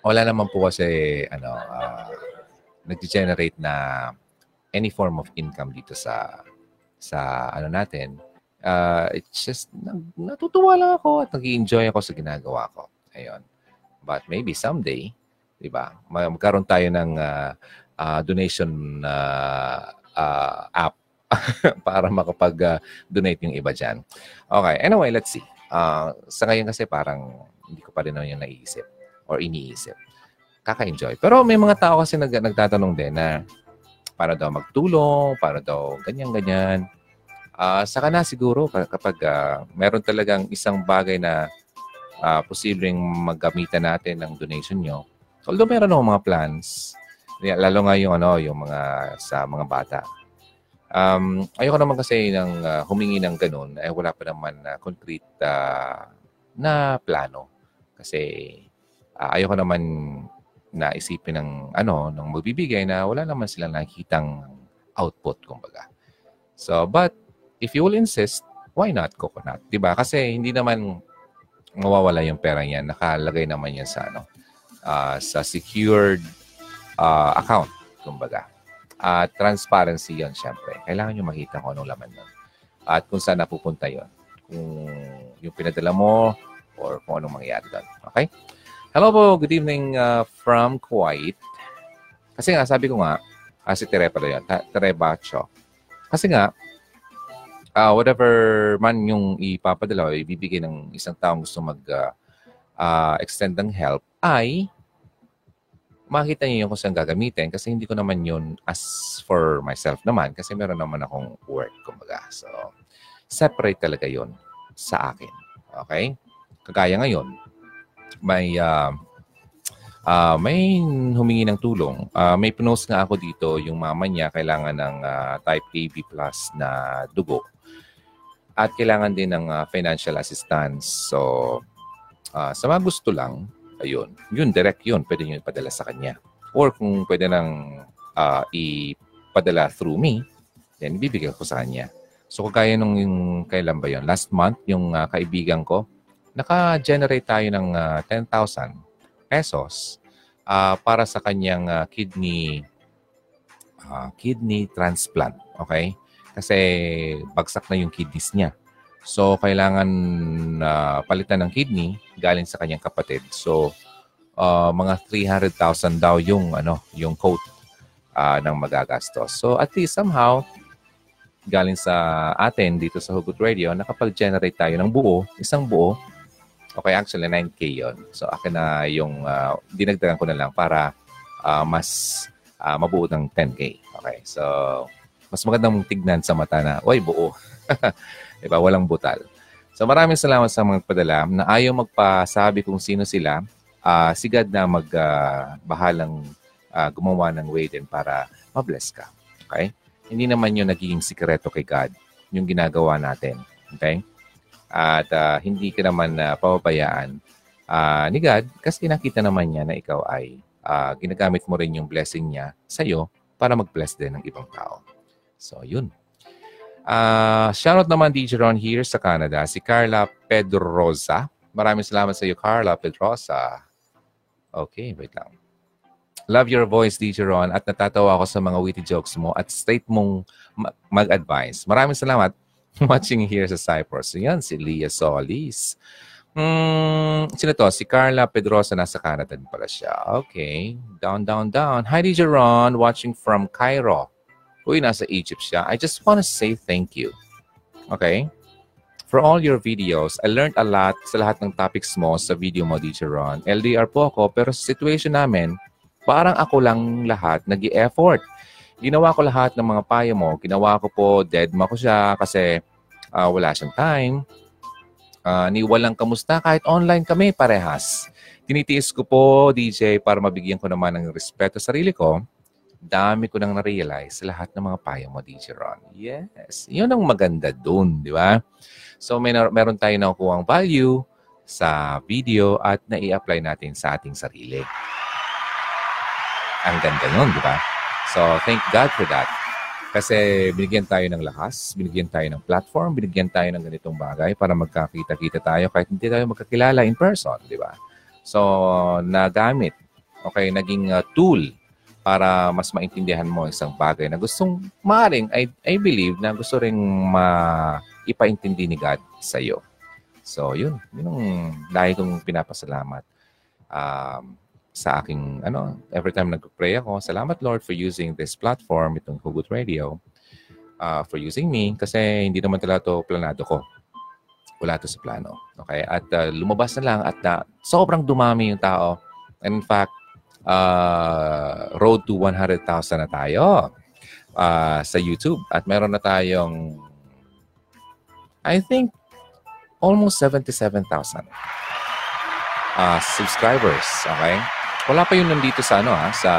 wala naman po kasi ano, uh, nag-generate na any form of income dito sa sa ano natin, uh, it's just natutuwa lang ako at nag-enjoy ako sa ginagawa ko. Ayun. But maybe someday, 'di ba? Magkaroon tayo ng uh, uh, donation uh, uh, app para makapag-donate yung iba diyan. Okay, anyway, let's see. Uh, sa ngayon kasi parang hindi ko pa rin yung naiisip or iniisip. Kaka-enjoy. Pero may mga tao kasi nag nagtatanong din na para daw magtulong, para daw ganyan-ganyan. Uh, saka na siguro kapag uh, meron talagang isang bagay na uh, posibleng maggamitan natin ng donation nyo. Although meron akong mga plans, lalo nga yung, ano, yung mga sa mga bata. Um, ayoko naman kasi ng uh, humingi ng ganun, eh wala pa naman na uh, concrete uh, na plano. Kasi uh, ayoko naman na isipin ng ano, ng magbibigay na wala naman silang nakikitang output, kumbaga. So, but if you will insist, why not coconut? 'Di ba? Kasi hindi naman mawawala yung pera niyan. Nakalagay naman yan sa ano, uh, sa secured uh, account, kumbaga. At uh, transparency yon syempre. Kailangan nyo makita kung anong laman nun. At kung saan napupunta yon Kung yung pinadala mo or kung anong mangyayari doon. Okay? Hello po, good evening uh, from Kuwait. Kasi nga, sabi ko nga, uh, si Tere pala yun, Tere Bacho. Kasi nga, uh, whatever man yung ipapadala o ibibigay ng isang taong gusto mag uh, uh, ng help ay makita niyo yung kung saan gagamitin kasi hindi ko naman yun as for myself naman kasi meron naman akong work kumbaga. So, separate talaga yon sa akin. Okay? Kagaya ngayon, may uh, uh, may humingi ng tulong. Uh, may pinost nga ako dito yung mama niya kailangan ng uh, type AB plus na dugo at kailangan din ng uh, financial assistance. So, uh, sa mga gusto lang, ayun, yun, direct yun, pwede nyo ipadala sa kanya. Or kung pwede nang uh, ipadala through me, then bibigyan ko sa kanya. So, kagaya nung yung, kailan ba yun? Last month, yung uh, kaibigan ko, naka-generate tayo ng uh, 10,000 pesos uh, para sa kanyang uh, kidney uh, kidney transplant. Okay? kasi bagsak na yung kidneys niya. So, kailangan uh, palitan ng kidney galing sa kanyang kapatid. So, uh, mga 300,000 daw yung ano, yung coat uh, ng magagastos. So, at least somehow galing sa atin dito sa Hugot Radio, nakapag-generate tayo ng buo, isang buo. Okay, actually 9K yon. So, akin na yung uh, dinagdagan ko na lang para uh, mas uh, mabuo ng 10K. Okay, so mas magandang tignan sa mata na, oy, buo. diba? Walang butal. So maraming salamat sa mga padala na ayaw magpasabi kung sino sila. Uh, si God na magbahalang ah, uh, uh, gumawa ng way din para mabless ka. Okay? Hindi naman yun nagiging sikreto kay God, yung ginagawa natin. Okay? At uh, hindi ka naman uh, pababayaan uh, ni God kasi nakita naman niya na ikaw ay uh, ginagamit mo rin yung blessing niya sa iyo para mag-bless din ng ibang tao. So, yun. Uh, shoutout naman DJ Ron here sa Canada, si Carla Pedrosa. Maraming salamat sa iyo, Carla Pedrosa. Okay, wait lang. Love your voice, DJ Ron, at natatawa ako sa mga witty jokes mo at state mong mag-advise. Maraming salamat watching here sa Cyprus. So, yan, si Leah Solis. Hmm, sino to? Si Carla Pedrosa, nasa Canada din pala siya. Okay. Down, down, down. Hi, DJ Ron, watching from Cairo. Uy, nasa Egypt siya. I just want to say thank you. Okay? For all your videos, I learned a lot sa lahat ng topics mo sa video mo, DJ Ron. LDR po ako, pero sa situation namin, parang ako lang lahat nag effort Ginawa ko lahat ng mga payo mo. Ginawa ko po, dead ma ko siya kasi uh, wala siyang time. Uh, ni walang kamusta kahit online kami parehas. Tinitiis ko po, DJ, para mabigyan ko naman ng respeto sa sarili ko dami ko nang na-realize lahat ng mga payo mo, DJ Ron. Yes. Yun ang maganda dun, di ba? So, may na- meron tayo nakukuha value sa video at nai-apply natin sa ating sarili. Ang ganda nun, di ba? So, thank God for that. Kasi binigyan tayo ng lakas, binigyan tayo ng platform, binigyan tayo ng ganitong bagay para magkakita-kita tayo kahit hindi tayo magkakilala in person, di ba? So, nagamit, okay, naging uh, tool para mas maintindihan mo isang bagay na gustong maaaring, I, I believe na gusto ring ma ipaintindi ni God sa iyo. So, yun. Yun ang dahil kong pinapasalamat um, sa aking, ano, every time nag-pray ako, salamat Lord for using this platform, itong Hugot Radio, uh, for using me, kasi hindi naman talaga ito planado ko. Wala ito sa plano. Okay? At uh, lumabas na lang at uh, sobrang dumami yung tao. And in fact, uh, road to 100,000 na tayo uh, sa YouTube. At meron na tayong, I think, almost 77,000. uh, subscribers. Okay? Wala pa yun nandito sa ano ha, sa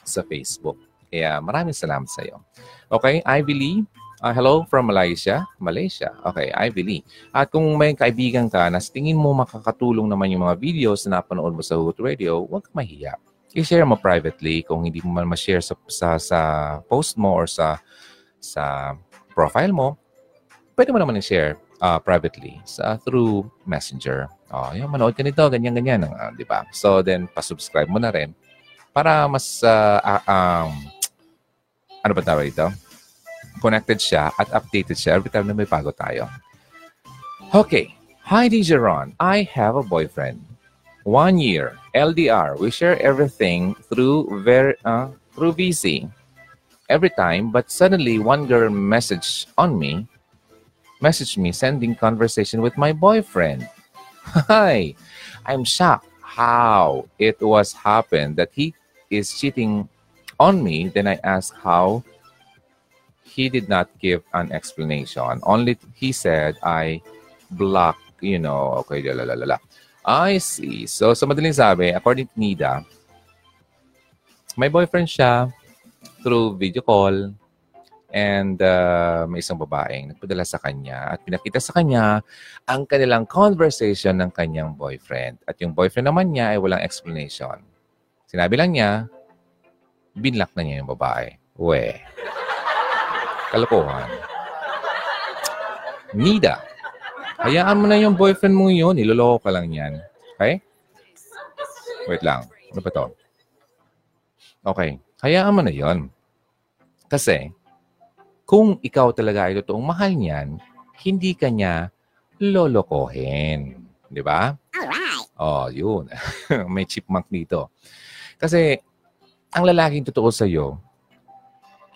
sa Facebook. Kaya maraming salamat sa iyo. Okay, Ivy Lee, uh, hello from Malaysia. Malaysia. Okay, Ivy Lee. At kung may kaibigan ka na tingin mo makakatulong naman yung mga videos na napanood mo sa Hoot Radio, huwag ka mahiya. I-share mo privately kung hindi mo man ma-share sa, sa, sa post mo or sa sa profile mo, pwede mo naman i-share uh, privately sa through Messenger. Oh, yung manood ka nito, ganyan ganyan, uh, 'di ba? So then pa-subscribe mo na rin para mas uh, uh, um, ano ba tawag ito? Connected siya at updated siya every time na may bago tayo. Okay. Hi, DJ Ron. I have a boyfriend. One year. LDR. We share everything through ver uh, through VC. Every time, but suddenly one girl messaged on me, messaged me sending conversation with my boyfriend. Hi. I'm shocked how it was happened that he is cheating on me, then I asked how he did not give an explanation. Only he said I block, you know, okay, la la la la. I see. So, sa madaling sabi, according to Nida, may boyfriend siya through video call and uh, may isang babaeng nagpadala sa kanya at pinakita sa kanya ang kanilang conversation ng kanyang boyfriend. At yung boyfriend naman niya ay walang explanation. Sinabi lang niya, binlock na niya yung babae. We. Kalokohan. Nida. Hayaan mo na yung boyfriend mo yun. Niloloko ka lang yan. Okay? Wait lang. Ano ba to? Okay. Hayaan mo na yon. Kasi, kung ikaw talaga ay totoong mahal niyan, hindi ka niya lolokohin. Di ba? Alright. Oh, yun. May chipmunk dito. Kasi, ang lalaking totoo sa iyo,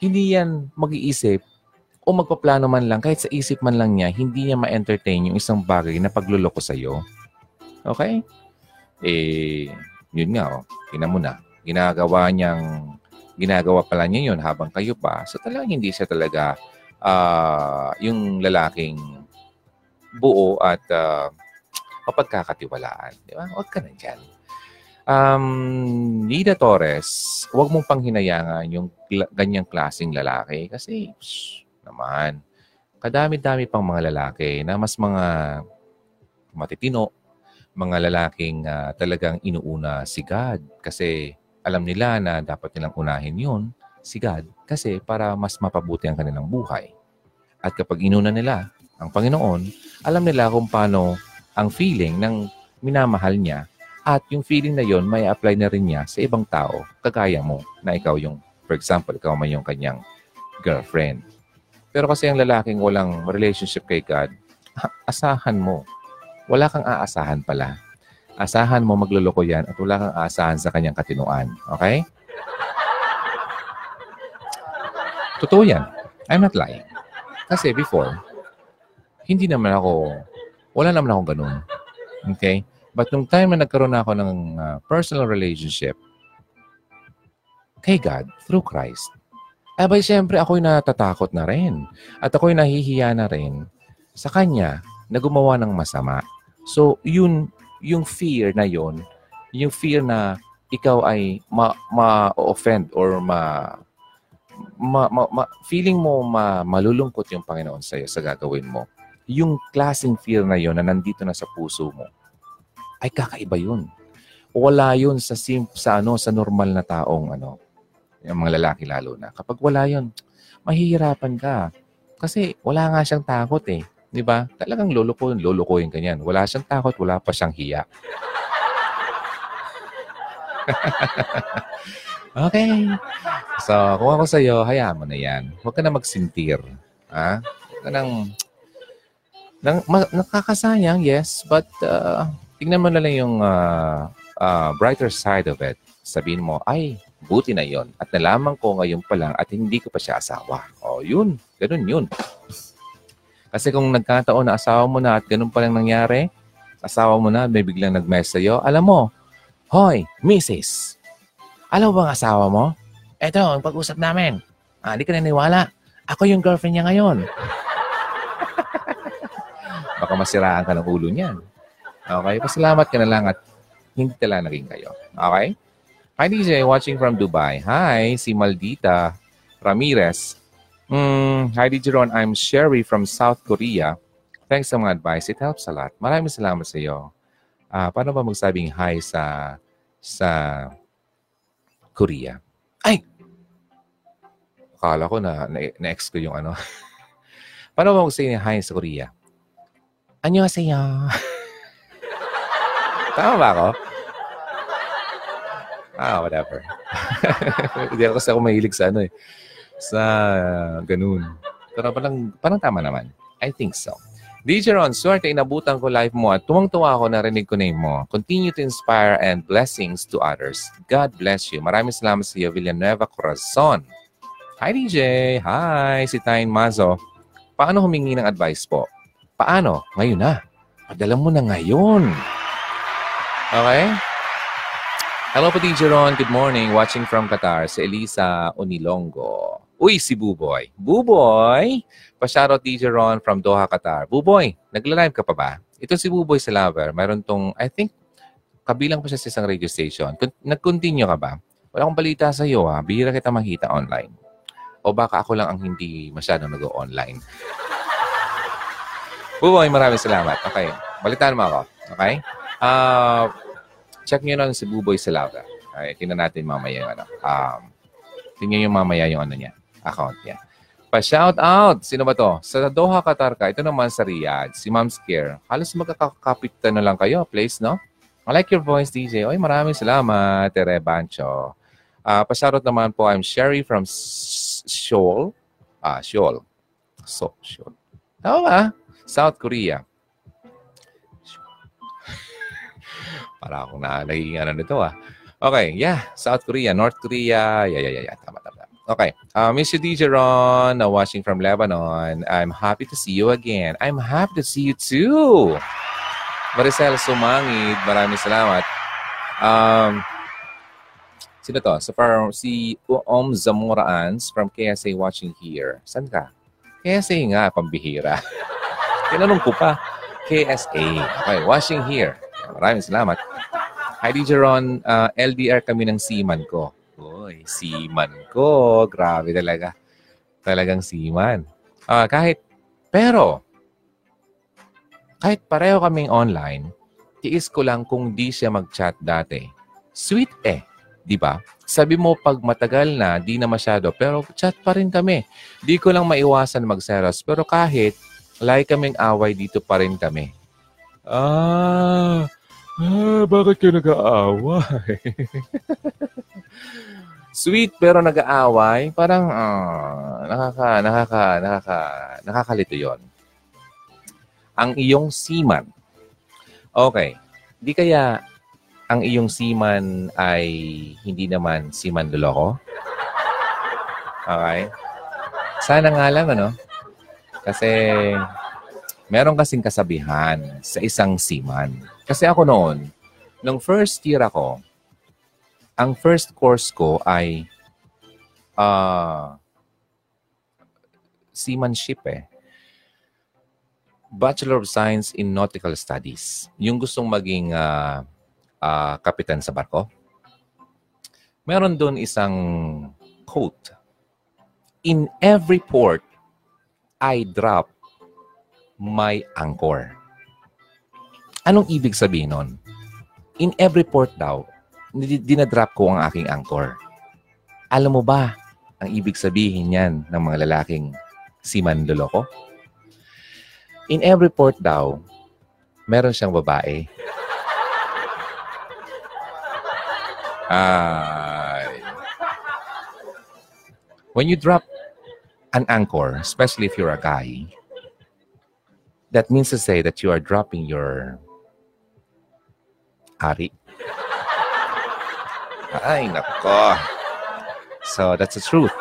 hindi yan mag-iisip o magpaplano man lang, kahit sa isip man lang niya, hindi niya ma-entertain yung isang bagay na pagluloko sa iyo. Okay? Eh, yun nga, oh. Tingnan mo na. Ginagawa niyang, ginagawa pala niya yun habang kayo pa. So talagang hindi siya talaga uh, yung lalaking buo at uh, mapagkakatiwalaan. Di ba? Huwag ka na dyan. Um, Nida Torres, huwag mong panghinayangan yung ganyang klaseng lalaki kasi psh, naman, kadami-dami pang mga lalaki na mas mga matitino, mga lalaking uh, talagang inuuna si God kasi alam nila na dapat nilang unahin yun, si God, kasi para mas mapabuti ang kanilang buhay. At kapag inuna nila ang Panginoon, alam nila kung paano ang feeling ng minamahal niya at yung feeling na yon may apply na rin niya sa ibang tao, kagaya mo, na ikaw yung, for example, ikaw man yung kanyang girlfriend. Pero kasi ang lalaking walang relationship kay God, asahan mo. Wala kang aasahan pala. Asahan mo magluloko yan at wala kang aasahan sa kanyang katinuan. Okay? Totoo yan. I'm not lying. Kasi before, hindi naman ako, wala naman ako ganun. Okay? But nung time na nagkaroon ako ng uh, personal relationship kay God through Christ, abay siyempre ako'y natatakot na rin. At ako'y nahihiya na rin sa Kanya na gumawa ng masama. So, yun, yung fear na yon yung fear na ikaw ay ma, ma-offend or ma, ma, ma, ma, feeling mo ma, malulungkot yung Panginoon sa iyo sa gagawin mo. Yung klaseng fear na yon na nandito na sa puso mo ay kakaiba yun. Wala yun sa, sim, sa, ano, sa normal na taong ano, yung mga lalaki lalo na. Kapag wala yun, mahihirapan ka. Kasi wala nga siyang takot eh. Di ba? Talagang lulukoyin, lulukoyin ka niyan. Wala siyang takot, wala pa siyang hiya. okay. So, kung ako sa'yo, hayaan mo na yan. Huwag ka na magsintir. Ha? Huwag ka nang... nang ma, nakakasayang, yes, but uh, tingnan mo na lang yung uh, uh, brighter side of it. Sabihin mo, ay, buti na yon At nalaman ko ngayon pa lang at hindi ko pa siya asawa. O, oh, yun. Ganun yun. Kasi kung nagkataon na asawa mo na at ganun pa lang nangyari, asawa mo na, may biglang nag-mess sa'yo, alam mo, Hoy, Mrs. Alam mo bang asawa mo? Eto, ang pag-usap namin. Ah, di ka naniwala. Ako yung girlfriend niya ngayon. Baka masiraan ka ng ulo niyan. Okay? Pasalamat ka na lang at hindi tala naging kayo. Okay? Hi DJ, watching from Dubai. Hi, si Maldita Ramirez. Mm, hi DJ Ron, I'm Sherry from South Korea. Thanks sa mga advice. It helps a lot. Maraming salamat sa iyo. Uh, paano ba magsabing hi sa sa Korea? Ay! Akala ko na, na, na-ex ko yung ano. paano ba magsabing hi sa Korea? Annyeonghaseyo. Tama ba ako? Ah, whatever. Hindi ako kasi ako mahilig sa ano eh. Sa uh, ganun. Pero parang, parang tama naman. I think so. DJ Ron, swerte inabutan ko live mo at tuwang-tuwa ako narinig ko name mo. Continue to inspire and blessings to others. God bless you. Maraming salamat sa iyo, Villanueva Corazon. Hi DJ! Hi! Si Tain Mazo. Paano humingi ng advice po? Paano? Ngayon na. Padala mo na ngayon. Okay? Hello po DJ Ron. Good morning. Watching from Qatar. Si Elisa Unilongo. Uy, si Buboy. Buboy! Pa-shoutout DJ Ron from Doha, Qatar. Buboy, nagla-live ka pa ba? Ito si Buboy sa Lover. Mayroon tong, I think, kabilang pa siya sa isang radio station. Nag-continue ka ba? Wala akong balita sa iyo ha. Bihira kita makita online. O baka ako lang ang hindi masyadong nag-online. Buboy, maraming salamat. Okay. Balitaan mo ako. Okay? Uh, check nyo lang si Buboy sa Lover. Okay, tingnan natin mamaya yung ano. Um, tingnan nyo mamaya yung ano niya account niya. Pa-shout out! Sino ba to? Sa Doha, Qatar ka. Ito naman sa Riyadh. Si Mom's Care. Halos magkakapit na lang kayo. Place, no? I like your voice, DJ. Oy, maraming salamat, Tere Bancho. Uh, pa-shout out naman po, I'm Sherry from Seoul. Ah, Seoul. So, Seoul. Tama ba? South Korea. Para akong na naging ano nito ah. Okay, yeah. South Korea, North Korea. Yeah, yeah, yeah. yeah. Tama, tama. Okay. Uh, Mr. DJ Ron, uh, watching from Lebanon. I'm happy to see you again. I'm happy to see you too. Maricel Sumangid, maraming salamat. Um, sino to? So far, si Om Zamoraans from KSA watching here. Saan ka? KSA nga, pambihira. Tinanong ko pa. KSA. Okay, watching here. Maraming salamat. Hi, DJ Ron. Uh, LDR kami ng seaman ko. Uy, seaman ko. Grabe talaga. Talagang seaman. Uh, kahit, pero, kahit pareho kaming online, tiis ko lang kung di siya mag-chat dati. Sweet eh. Di ba? Sabi mo pag matagal na, di na masyado, pero chat pa rin kami. Di ko lang maiwasan magseros, pero kahit lay kaming away, dito pa rin kami. Ah, ah bakit kayo nag-aaway? Sweet pero nag-aaway, parang uh, nakaka, nakaka, nakaka, nakakalito yon. Ang iyong seaman. Okay. Di kaya ang iyong seaman ay hindi naman seaman loloko? Okay. Sana nga lang, ano? Kasi meron kasing kasabihan sa isang seaman. Kasi ako noon, nung first year ako, ang first course ko ay uh, seamanship eh. Bachelor of Science in Nautical Studies. Yung gustong maging uh, uh, kapitan sa barko. Meron doon isang quote. In every port, I drop my anchor. Anong ibig sabihin nun? In every port daw, dinadrop ko ang aking anchor. Alam mo ba ang ibig sabihin niyan ng mga lalaking si Manloloko? In every port daw, meron siyang babae. Ay. When you drop an anchor, especially if you're a guy, that means to say that you are dropping your ari ay, nako. So, that's the truth.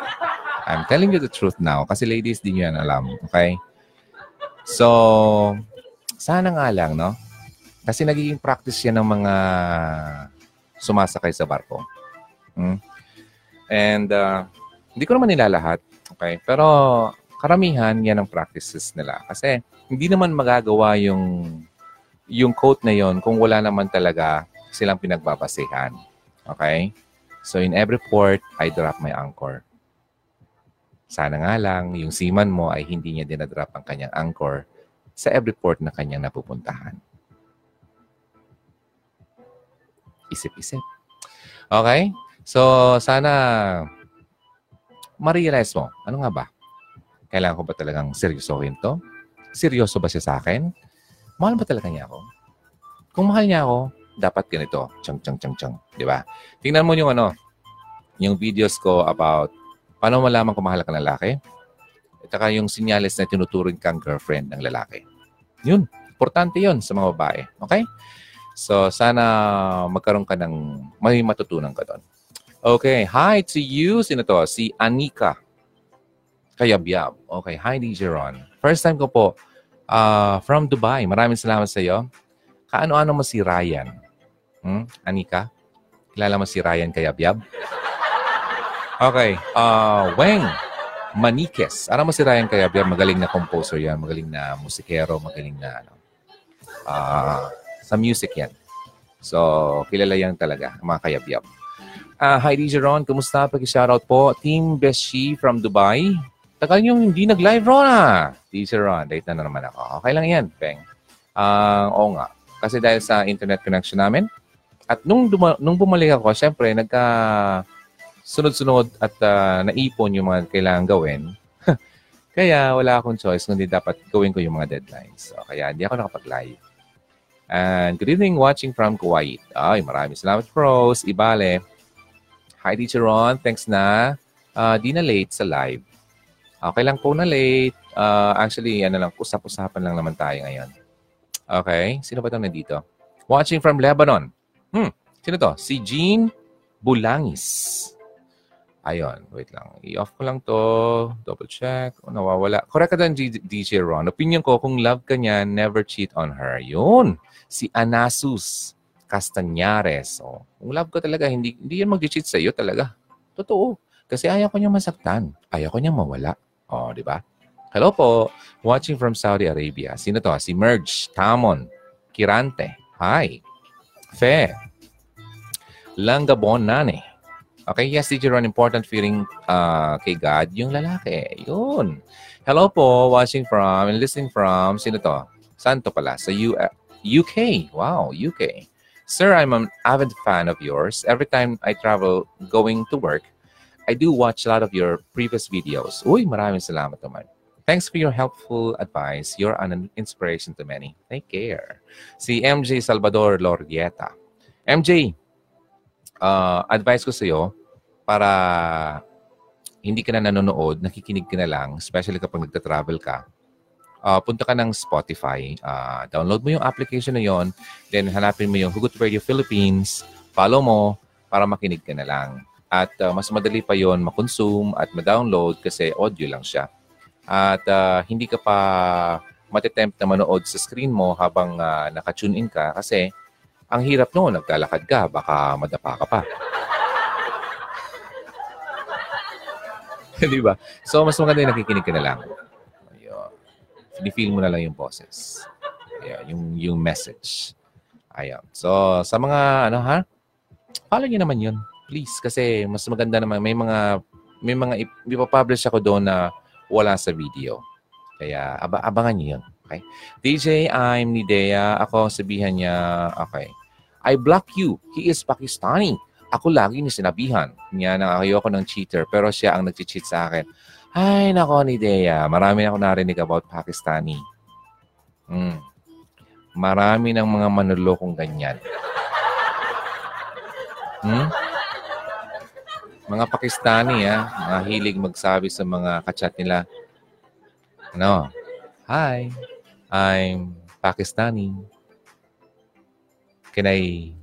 I'm telling you the truth now. Kasi ladies, di yan alam. Okay? So, sana nga lang, no? Kasi nagiging practice yan ng mga sumasakay sa barko. Hmm? And, uh, hindi ko naman nila lahat. Okay? Pero, karamihan yan ang practices nila. Kasi, hindi naman magagawa yung yung quote na yon kung wala naman talaga silang pinagbabasehan. Okay? So in every port, I drop my anchor. Sana nga lang, yung seaman mo ay hindi niya dinadrop ang kanyang anchor sa every port na kanyang napupuntahan. Isip-isip. Okay? So, sana ma-realize mo, ano nga ba? Kailangan ko ba talagang seryosohin to? Seryoso ba siya sa akin? Mahal ba talaga niya ako? Kung mahal niya ako, dapat ganito. Chang, chang, chang, chang. Di ba? Tingnan mo yung ano, yung videos ko about paano malaman kung mahal ka ng lalaki. At saka yung sinyalis na tinuturing kang girlfriend ng lalaki. Yun. Importante yun sa mga babae. Okay? So, sana magkaroon ka ng may matutunan ka doon. Okay. Hi to you. Sino to? Si Anika. Kayabyab. Okay. Hi, DJ Ron. First time ko po uh, from Dubai. Maraming salamat sa iyo. Kaano-ano mo si Ryan? Hmm? Anika? Kilala mo si Ryan Kayabyab? Okay. Uh, Weng Manikes. Alam mo si Ryan Kayabyab, magaling na composer yan, magaling na musikero, magaling na ano, uh, sa music yan. So, kilala yan talaga, mga Kayabyab. Uh, hi, DJ Ron. Kumusta? Pag-shoutout po. Team Beshi from Dubai. Tagal yung hindi nag-live, Ron, ah. DJ Ron, date na, na naman ako. Okay lang yan, Peng. Uh, oo nga. Kasi dahil sa internet connection namin, at nung, duma- nung bumalik ako, syempre, nagka sunod-sunod at uh, naipon yung mga kailangan gawin. kaya wala akong choice kundi dapat gawin ko yung mga deadlines. So, kaya hindi ako nakapag-live. And good evening watching from Kuwait. Ay, maraming salamat, Pros. Ibale. Hi, Teacher Ron. Thanks na. Uh, di na late sa live. Okay lang po na late. Uh, actually, ano lang, usap-usapan lang naman tayo ngayon. Okay. Sino ba ito nandito? Watching from Lebanon. Hmm. Sino to? Si Jean Bulangis. Ayun, wait lang. I-off ko lang to. Double check. O, nawawala. Correct ka din, DJ Ron. Opinion ko, kung love ka niya, never cheat on her. Yun. Si Anasus Castañares. O, kung love ko talaga, hindi, hindi yan mag-cheat sa iyo talaga. Totoo. Kasi ayaw ko niya masaktan. Ayaw ko niya mawala. O, di ba? Hello po. Watching from Saudi Arabia. Sino to? Si Merge. Tamon. Kirante. Hi. Fe. Langabon Nane. Okay, yes, DJ Ron, important feeling uh, kay God, yung lalaki. Yun. Hello po, watching from and listening from, sino to? Saan to pala? Sa U- uh, UK. Wow, UK. Sir, I'm an avid fan of yours. Every time I travel going to work, I do watch a lot of your previous videos. Uy, maraming salamat naman. Thanks for your helpful advice. You're an inspiration to many. Take care. Si MJ Salvador Lordieta. MJ, uh, advice ko sa iyo para hindi ka na nanonood, nakikinig ka na lang, especially kapag nagta-travel ka, uh, punta ka ng Spotify, uh, download mo yung application na yon, then hanapin mo yung Hugot Radio Philippines, follow mo para makinig ka na lang. At uh, mas madali pa yon makonsume at ma-download kasi audio lang siya. At uh, hindi ka pa matitempt na manood sa screen mo habang uh, naka-tune in ka kasi ang hirap noon, naglalakad ka, baka madapa ka pa. Di ba? So, mas maganda yung nakikinig ka na lang. Ayun. Feel mo na lang yung boses. Ayun, yung, yung message. Ayun. So, sa mga, ano ha? Follow nyo naman yun. Please. Kasi mas maganda naman. May mga, may mga, ipapublish ako doon na wala sa video. Kaya, ab- abangan nyo yun. Okay? DJ, I'm Nidea. Ako, sabihan niya, okay. I block you. He is Pakistani. Ako lagi ni sinabihan niya na ayoko ng cheater pero siya ang nag-cheat sa akin. Ay, nako ni Dea. Marami ako narinig about Pakistani. Hmm. Marami ng mga manulokong ganyan. Hmm? Mga Pakistani, ah, mga hilig magsabi sa mga kachat nila. Ano? Hi, I'm Pakistani. Can I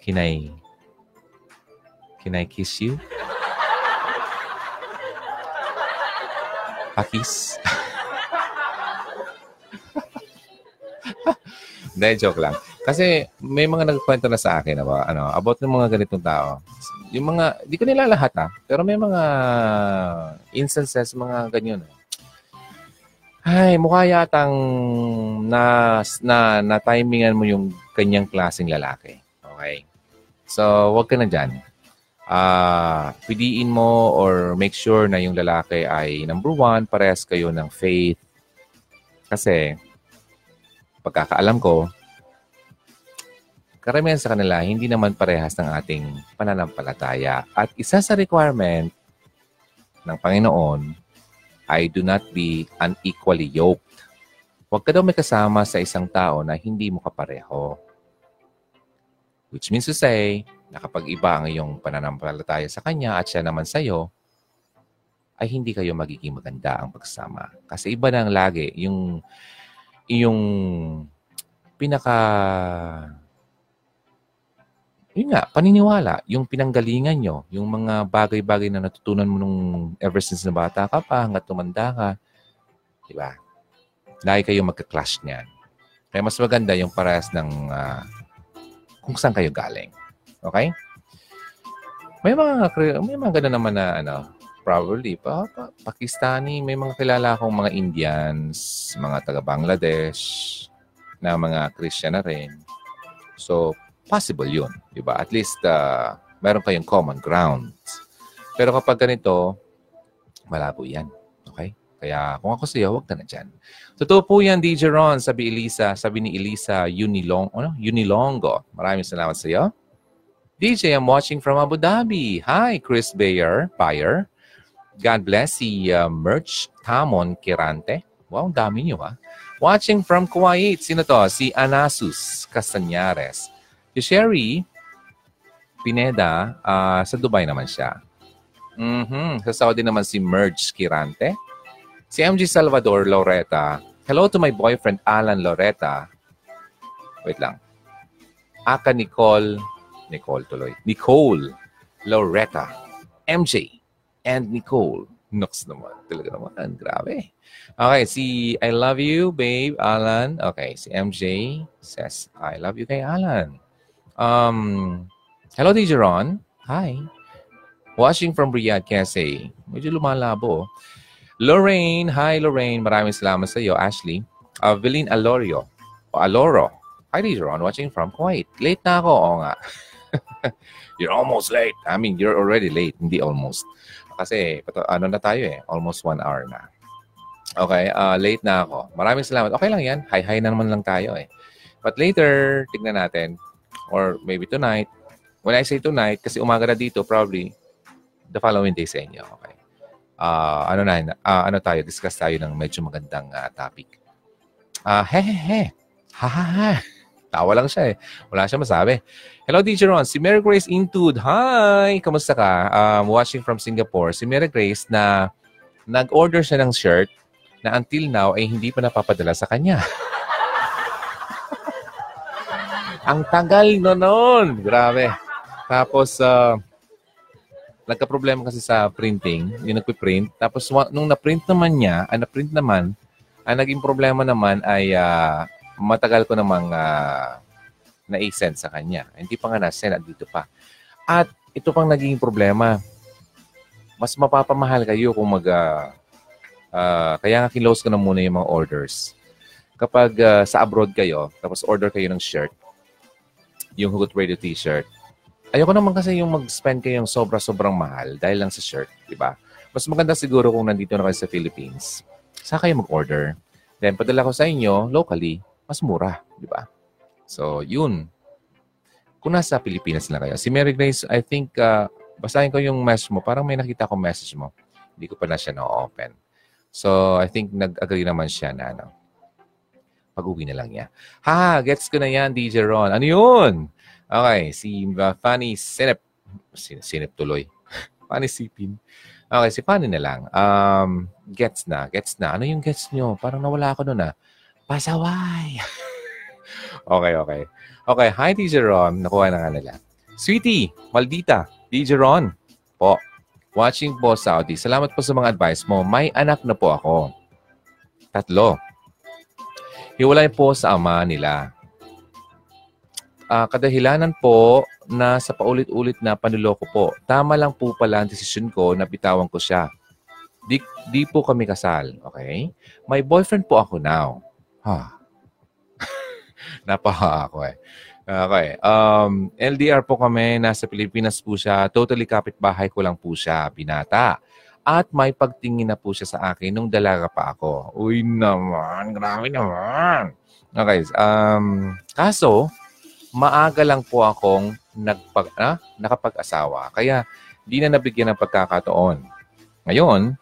Can I Can I kiss you? Pakis? Hindi, joke lang. Kasi may mga nagkwento na sa akin about, ano, about ng mga ganitong tao. Yung mga, di ko nila lahat ha, pero may mga instances, mga ganyan. ay, mukha yatang na, na, na timingan mo yung kanyang klaseng lalaki. Okay? So, wag ka na dyan. Uh, pidiin mo or make sure na yung lalaki ay number one, parehas kayo ng faith. Kasi, pagkakaalam ko, karamihan sa kanila, hindi naman parehas ng ating pananampalataya. At isa sa requirement ng Panginoon ay do not be unequally yoked. Huwag ka daw may kasama sa isang tao na hindi mo kapareho. Which means to say, na kapag iba ang iyong pananampalataya sa kanya at siya naman sa iyo, ay hindi kayo magiging maganda ang pagsama. Kasi iba nang lagi yung yung pinaka yun nga, paniniwala, yung pinanggalingan nyo, yung mga bagay-bagay na natutunan mo nung ever since na bata ka pa, hanggat tumanda ka. Di ba? Lagi kayo magka-clash niyan. Kaya mas maganda yung parehas ng uh, kung saan kayo galing. Okay? May mga may mga ganun naman na ano, probably pa, pa Pakistani, may mga kilala akong mga Indians, mga taga Bangladesh, na mga Christian na rin. So, possible yun. Di ba? At least, uh, meron kayong common ground. Pero kapag ganito, malabo yan. Okay? Kaya kung ako sa'yo, huwag ka na dyan. Totoo po yan, DJ Ron, sabi Elisa, sabi ni Elisa Unilong, ano? Unilongo. Maraming salamat sa iyo. DJ, I'm watching from Abu Dhabi. Hi, Chris Bayer. Bayer. God bless si uh, Merch Tamon Kirante. Wow, dami niyo ha. Watching from Kuwait. Sino to? Si Anasus Castañares. Si Sherry Pineda, uh, sa Dubai naman siya. Mm-hmm. Sa Saudi naman si Merge Kirante. Si MG Salvador Loretta. Hello to my boyfriend Alan Loretta. Wait lang. Aka Nicole. Nicole tuloy. Nicole Loretta. MJ and Nicole. Nox naman. Talaga naman. Grabe. Okay, si I love you, babe, Alan. Okay, si MJ says, I love you kay Alan. Um, hello, DJ Ron. Hi. Watching from Riyadh, KSA. Medyo lumalabo. Lorraine. Hi, Lorraine. Maraming salamat sa iyo, Ashley. Evelyn Alorio. O Aloro. Hi, DJ Ron. Watching from Kuwait. Late na ako. Oo nga. you're almost late. I mean, you're already late. Hindi almost. Kasi, ano na tayo eh. Almost one hour na. Okay, uh, late na ako. Maraming salamat. Okay lang yan. Hi-hi na naman lang tayo eh. But later, tignan natin or maybe tonight. When I say tonight, kasi umaga na dito, probably the following day sa inyo. Okay. Uh, ano na, uh, ano tayo, discuss tayo ng medyo magandang uh, topic. Uh, he, he, he. Ha, ha, ha. Tawa lang siya eh. Wala siya masabi. Hello, DJ Ron. Si Mary Grace Intud. Hi! Kamusta ka? Um, watching from Singapore. Si Mary Grace na nag-order siya ng shirt na until now ay hindi pa napapadala sa kanya. Ang tagal no noon. Grabe. Tapos, uh, nagka-problema kasi sa printing, yung nagpiprint. Tapos, nung na-print naman niya, ah, na-print naman, ang naging problema naman ay uh, matagal ko namang uh, na-send sa kanya. Hindi pa nga na-send, dito pa. At ito pang naging problema. Mas mapapamahal kayo kung mag... Uh, uh, kaya nga kinlose ko na muna yung mga orders. Kapag uh, sa abroad kayo, tapos order kayo ng shirt, yung Hugot Radio t-shirt. Ayoko naman kasi yung mag-spend kayong sobra-sobrang mahal dahil lang sa shirt, di ba? Mas maganda siguro kung nandito na kayo sa Philippines. Sa kayo mag-order. Then, padala ko sa inyo, locally, mas mura, di ba? So, yun. Kung nasa Pilipinas lang kayo. Si Mary Grace, I think, uh, basahin ko yung message mo. Parang may nakita ko message mo. Hindi ko pa na siya na-open. So, I think nag-agree naman siya na ano, pag-uwi na lang niya. Ha, gets ko na yan, DJ Ron. Ano yun? Okay, si uh, Fanny Sinep. Sinep tuloy. Fanny Sipin. Okay, si Fanny na lang. Um, gets na, gets na. Ano yung gets nyo? Parang nawala ako doon ah. Pasaway. okay, okay. Okay, hi DJ Ron. Nakuha na nga nila. Sweetie, Maldita, DJ Ron. Po, watching po Saudi. Salamat po sa mga advice mo. May anak na po ako. Tatlo. Hiwalay po sa ama nila. Uh, kadahilanan po na sa paulit-ulit na panuloko po. Tama lang po pala ang desisyon ko na bitawan ko siya. Di, di po kami kasal, okay? May boyfriend po ako now. Ha. Napaha ako eh. Okay. Um, LDR po kami. Nasa Pilipinas po siya. Totally kapitbahay ko lang po siya. Binata. At may pagtingin na po siya sa akin nung dalaga pa ako. Uy naman. Grabe naman. Okay. Um, kaso, maaga lang po akong nagpag, ah, nakapag-asawa. Kaya, di na nabigyan ng pagkakataon. Ngayon,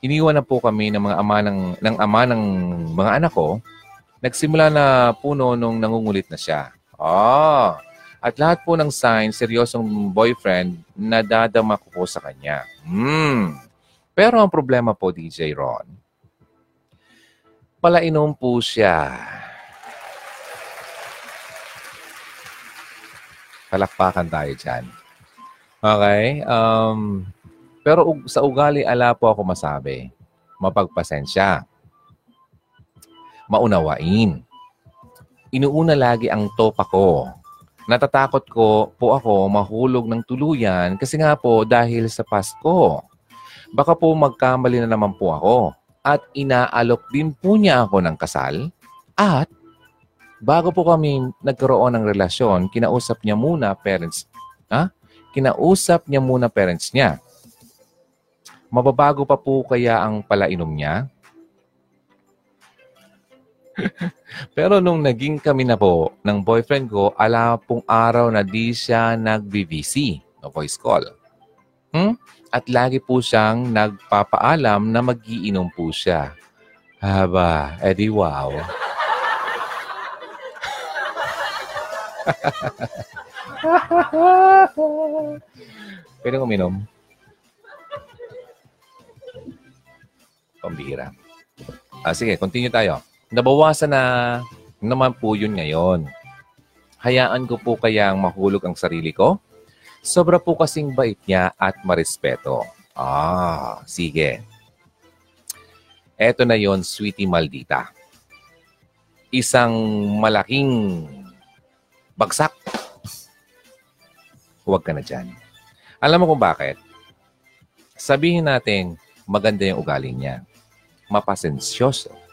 iniwan na po kami ng mga ama ng, ng ama ng mga anak ko Nagsimula na puno nung nangungulit na siya. Ah, at lahat po ng signs, seryosong boyfriend, nadadama ko po sa kanya. Hmm. Pero ang problema po, DJ Ron, palainom po siya. Palakpakan tayo dyan. Okay? Um, pero sa ugali, ala po ako masabi. Mapagpasensya maunawain. Inuuna lagi ang topa ko. Natatakot ko po ako mahulog ng tuluyan kasi nga po dahil sa Pasko. Baka po magkamali na naman po ako at inaalok din po niya ako ng kasal at bago po kami nagkaroon ng relasyon, kinausap niya muna parents, ha? Kinausap niya muna parents niya. Mababago pa po kaya ang palainom niya? Pero nung naging kami na po ng boyfriend ko, ala pong araw na di siya nag-VVC o voice call. Hmm? At lagi po siyang nagpapaalam na magiinom po siya. Haba, edi wow. Pwede uminom? Pambihira. Ah, sige, continue tayo. Nabawasan na naman po yun ngayon. Hayaan ko po kayang mahulog ang sarili ko? Sobra po kasing bait niya at marespeto. Ah, sige. Eto na yon sweetie maldita. Isang malaking bagsak. Huwag ka na dyan. Alam mo kung bakit? Sabihin natin, maganda yung ugali niya. Mapasensyoso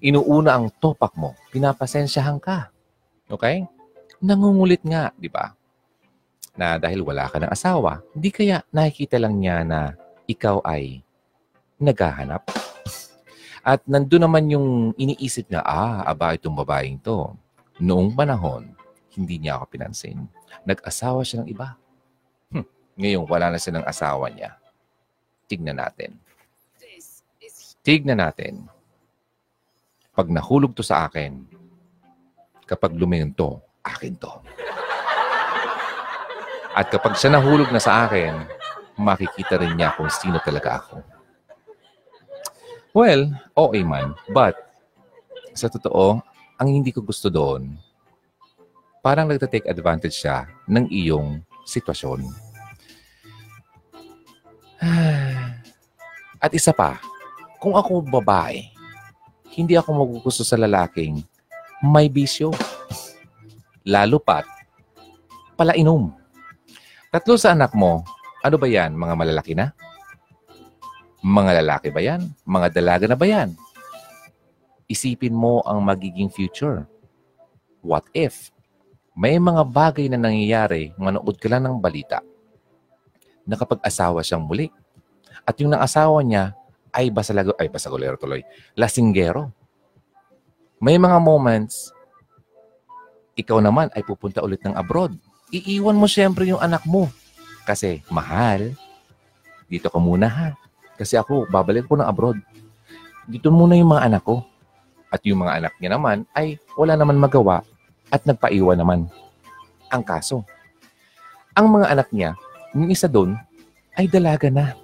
inuuna ang topak mo, pinapasensyahan ka. Okay? Nangungulit nga, di ba? Na dahil wala ka ng asawa, hindi kaya nakikita lang niya na ikaw ay naghahanap. At nandun naman yung iniisip na, ah, aba itong babaeng to. Noong panahon, hindi niya ako pinansin. Nag-asawa siya ng iba. Hm, ngayon, wala na siya ng asawa niya. Tignan natin. Tignan natin pag nahulog to sa akin, kapag lumingon to, akin to. At kapag siya nahulog na sa akin, makikita rin niya kung sino talaga ako. Well, okay man. But, sa totoo, ang hindi ko gusto doon, parang nagta-take advantage siya ng iyong sitwasyon. At isa pa, kung ako babae, hindi ako magugusto sa lalaking may bisyo. Lalo pat, palainom. Tatlo sa anak mo, ano ba yan? Mga malalaki na? Mga lalaki ba yan? Mga dalaga na ba yan? Isipin mo ang magiging future. What if? May mga bagay na nangyayari, manood ka lang ng balita, nakapag-asawa siyang muli. At yung nang asawa niya, ay basalago, ay basagolero tuloy, lasinggero. May mga moments, ikaw naman ay pupunta ulit ng abroad. Iiwan mo siyempre yung anak mo. Kasi mahal, dito ka muna ha. Kasi ako, babalik ko ng abroad. Dito muna yung mga anak ko. At yung mga anak niya naman ay wala naman magawa at nagpaiwan naman. Ang kaso, ang mga anak niya, yung isa doon, ay dalaga na.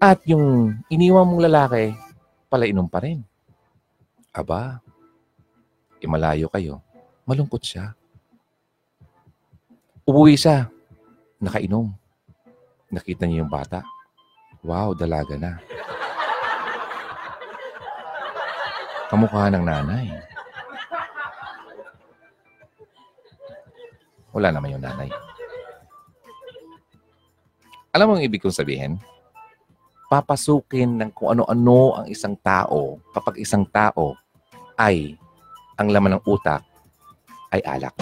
At yung iniwan mong lalaki, palainom pa rin. Aba, imalayo kayo. Malungkot siya. Umuwi siya. Nakainom. Nakita niya yung bata. Wow, dalaga na. Kamukha ng nanay. Wala naman yung nanay. Alam mo ang ibig kong sabihin? Papasukin ng kung ano-ano ang isang tao kapag isang tao ay ang laman ng utak ay alak.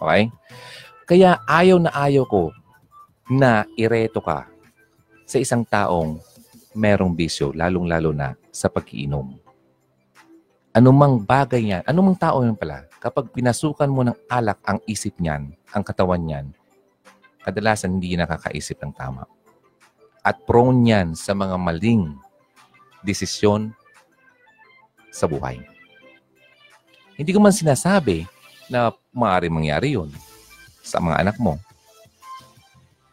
Okay? Kaya ayaw na ayaw ko na ireto ka sa isang taong merong bisyo, lalong-lalo na sa pagkiinom. Anumang bagay niyan, anumang tao yun pala, kapag pinasukan mo ng alak ang isip niyan, ang katawan niyan, kadalasan hindi nakakaisip ng tama. At prone yan sa mga maling desisyon sa buhay. Hindi ko man sinasabi na maaari mangyari yun sa mga anak mo.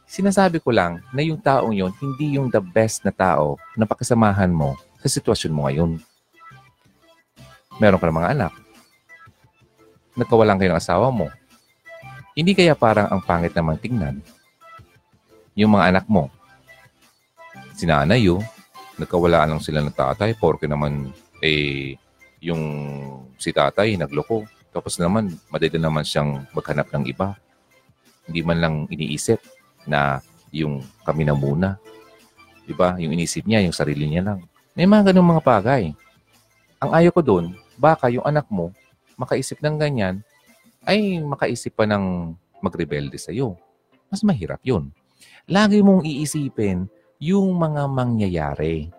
Sinasabi ko lang na yung taong yon hindi yung the best na tao na pakasamahan mo sa sitwasyon mo ngayon. Meron ka ng mga anak. Nagkawalan kayo ng asawa mo. Hindi kaya parang ang pangit namang tingnan. Yung mga anak mo, sinanay yun, nagkawalaan lang sila ng tatay porke naman eh yung si tatay nagloko. Tapos naman, madali naman siyang maghanap ng iba. Hindi man lang iniisip na yung kami na muna. Di ba? Yung inisip niya, yung sarili niya lang. May mga ganung mga bagay. Ang ayaw ko doon, baka yung anak mo, makaisip ng ganyan, ay makaisip pa ng magrebelde sa iyo. Mas mahirap yun. Lagi mong iisipin yung mga mangyayari.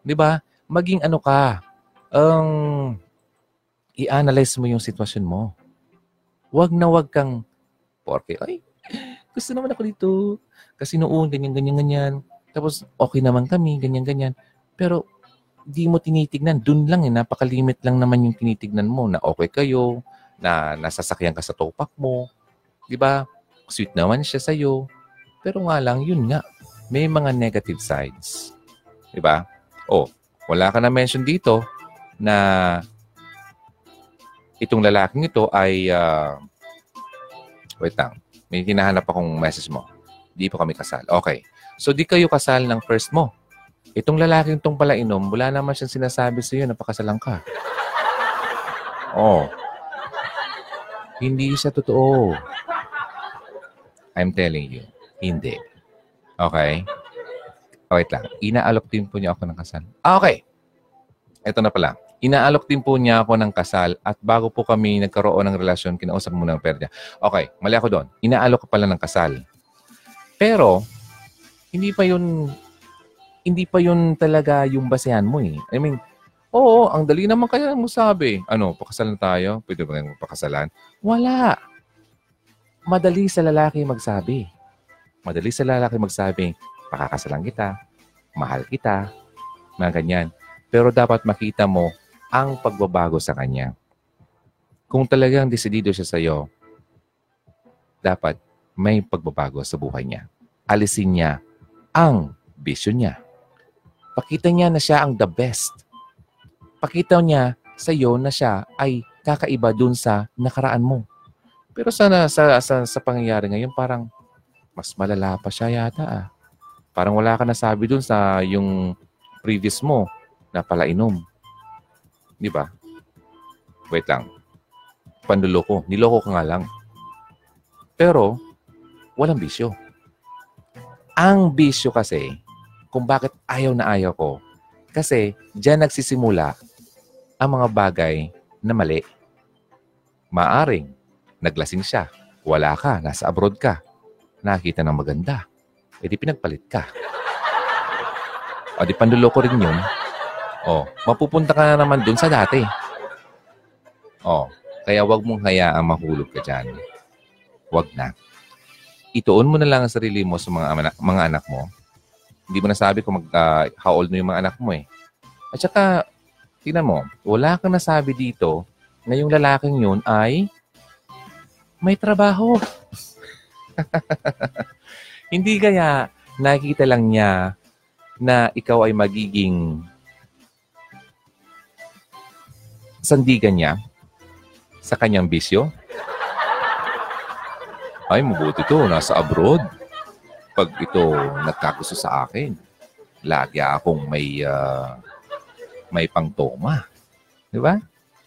Di ba? Maging ano ka, um, i-analyze mo yung sitwasyon mo. Huwag na huwag kang, porke, ay, gusto naman ako dito. Kasi noon, ganyan, ganyan, ganyan. Tapos, okay naman kami, ganyan, ganyan. Pero, di mo tinitignan. Doon lang eh, napakalimit lang naman yung tinitignan mo na okay kayo, na nasasakyan ka sa topak mo. Di ba? Sweet naman siya sa'yo. Pero nga lang, yun nga. May mga negative sides. Di ba? Oh, wala ka na mention dito na itong lalaking ito ay uh, wait lang. May hinahanap akong message mo. Di pa kami kasal. Okay. So, di kayo kasal ng first mo. Itong lalaking itong pala inom, wala naman siyang sinasabi sa iyo na pakasalan ka. Oh. Hindi siya totoo. I'm telling you. Hindi. Okay? Wait lang. Inaalok din po niya ako ng kasal. Ah, okay. Ito na pala. Inaalok din po niya ako ng kasal at bago po kami nagkaroon ng relasyon, kinausap mo ng perya. Okay, mali ako doon. Inaalok ko pala ng kasal. Pero, hindi pa yun, hindi pa yun talaga yung basehan mo eh. I mean, oo, ang dali naman kaya mo sabi. Ano, pakasalan tayo? Pwede ba kayong pakasalan? Wala. Madali sa lalaki magsabi. Madali sa lalaki magsabi, pakakasalan kita, mahal kita, mga ganyan. Pero dapat makita mo ang pagbabago sa kanya. Kung talagang desidido siya sa iyo, dapat may pagbabago sa buhay niya. Alisin niya ang bisyo niya. Pakita niya na siya ang the best. Pakita niya sa iyo na siya ay kakaiba dun sa nakaraan mo. Pero sana sa, sa, sa pangyayari ngayon, parang mas malala pa siya yata ah. Parang wala ka nasabi dun sa yung previous mo na palainom. Di ba? Wait lang. Panluloko. Niloko ka nga lang. Pero, walang bisyo. Ang bisyo kasi, kung bakit ayaw na ayaw ko, kasi diyan nagsisimula ang mga bagay na mali. Maaring, naglasing siya. Wala ka, nasa abroad ka. Nakita ng maganda. E di pinagpalit ka. O di panluloko rin yun. Oh, mapupunta ka na naman dun sa dati. Oh, kaya wag mong hayaang mahulog ka dyan. Wag na. Ituon mo na lang ang sarili mo sa mga, anak, mga anak mo. Hindi mo nasabi kung mag, uh, how old mo yung mga anak mo eh. At saka, tingnan mo, wala kang nasabi dito na yung lalaking yun ay may trabaho. Hindi kaya nakikita lang niya na ikaw ay magiging sandigan niya sa kanyang bisyo? Ay, mabuti to. Nasa abroad. Pag ito nagkagusto sa akin, lagi akong may uh, may pangtoma. Di ba?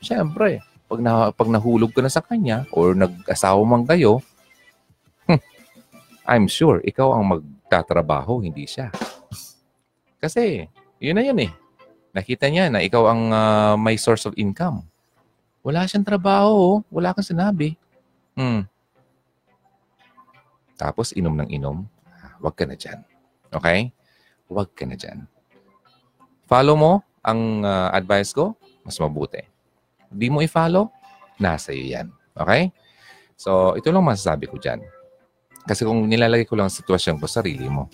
Siyempre, pag, na, pag nahulog ka na sa kanya or nag-asawa man kayo, I'm sure ikaw ang magtatrabaho, hindi siya. Kasi, yun na yun eh. Nakita niya na ikaw ang uh, may source of income. Wala siyang trabaho. Oh. Wala kang sinabi. Hmm. Tapos, inom ng inom. Huwag ka na dyan. Okay? Huwag ka na dyan. Follow mo ang uh, advice ko, mas mabuti. Di mo i-follow, nasa iyo yan. Okay? So, ito lang masasabi ko dyan. Kasi kung nilalagay ko lang ang sitwasyon ko, sarili mo.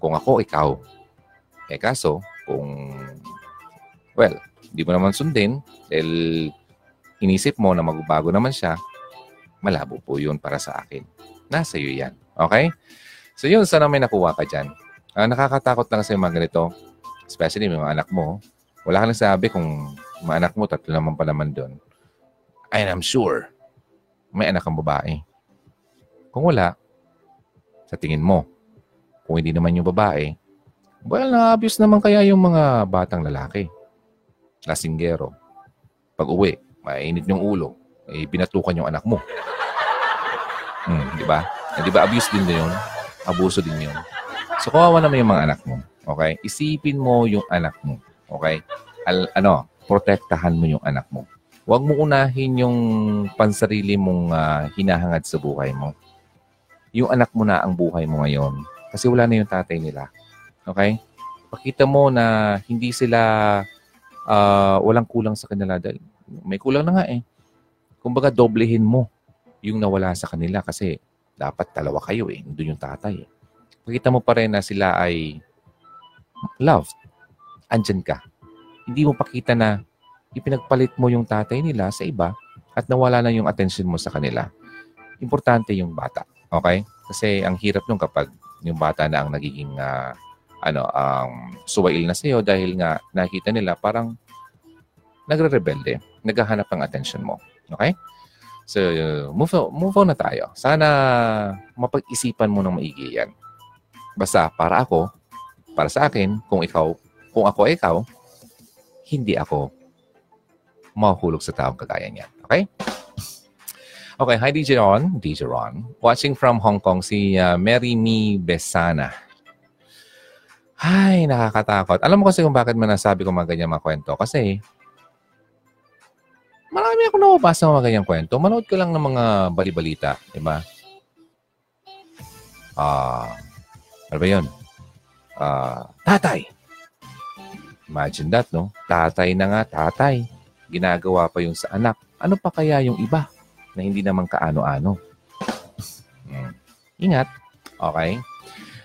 Kung ako, ikaw. Eh kaso, kung, well, di mo naman sundin, dahil inisip mo na magbabago naman siya, malabo po yun para sa akin. Nasa iyo yan. Okay? So yun, sana may nakuha ka dyan. Uh, nakakatakot lang sa mga ganito, especially yung mga anak mo. Wala ka sabi kung mga anak mo, tatlo naman pa naman doon. And I'm sure, may anak kang babae. Kung wala, sa tingin mo, kung hindi naman yung babae, well, na-abuse naman kaya yung mga batang lalaki. Lasinggero. Pag uwi, mainit yung ulo, eh, binatukan yung anak mo. Hmm, di ba? Eh, di ba abuse din yun? Abuso din yun. So, kawawa naman yung mga anak mo. Okay? Isipin mo yung anak mo. Okay? Al, ano, protektahan mo yung anak mo. Huwag mo unahin yung pansarili mong uh, hinahangad sa buhay mo. Yung anak mo na ang buhay mo ngayon. Kasi wala na yung tatay nila. Okay? Pakita mo na hindi sila uh, walang kulang sa kanila dahil may kulang na nga eh. Kumbaga, doblehin mo yung nawala sa kanila kasi dapat dalawa kayo eh. Doon yung tatay eh makita mo pa rin na sila ay loved. Andyan ka. Hindi mo pakita na ipinagpalit mo yung tatay nila sa iba at nawala na yung attention mo sa kanila. Importante yung bata. Okay? Kasi ang hirap nung kapag yung bata na ang nagiging uh, ano, um, suwail na sa'yo dahil nga nakita nila parang nagre-rebelde, naghahanap ng attention mo. Okay? So, move, move on na tayo. Sana mapag-isipan mo ng maigi yan. Basta para ako, para sa akin, kung ikaw, kung ako ay ikaw, hindi ako mahuhulog sa taong kagaya niya. Okay? Okay, hi DJ Ron. DJ Ron. Watching from Hong Kong, si uh, Mary Mi Besana. Ay, nakakatakot. Alam mo kasi kung bakit man nasabi ko mga ganyan mga kwento? Kasi marami ako nababasa ng mga ganyang kwento. Manood ko lang ng mga balibalita. Diba? Ah... Uh, ano ba yun? Uh, tatay. Imagine that, no? Tatay na nga, tatay. Ginagawa pa yung sa anak. Ano pa kaya yung iba na hindi naman kaano-ano? Hmm. Ingat. Okay?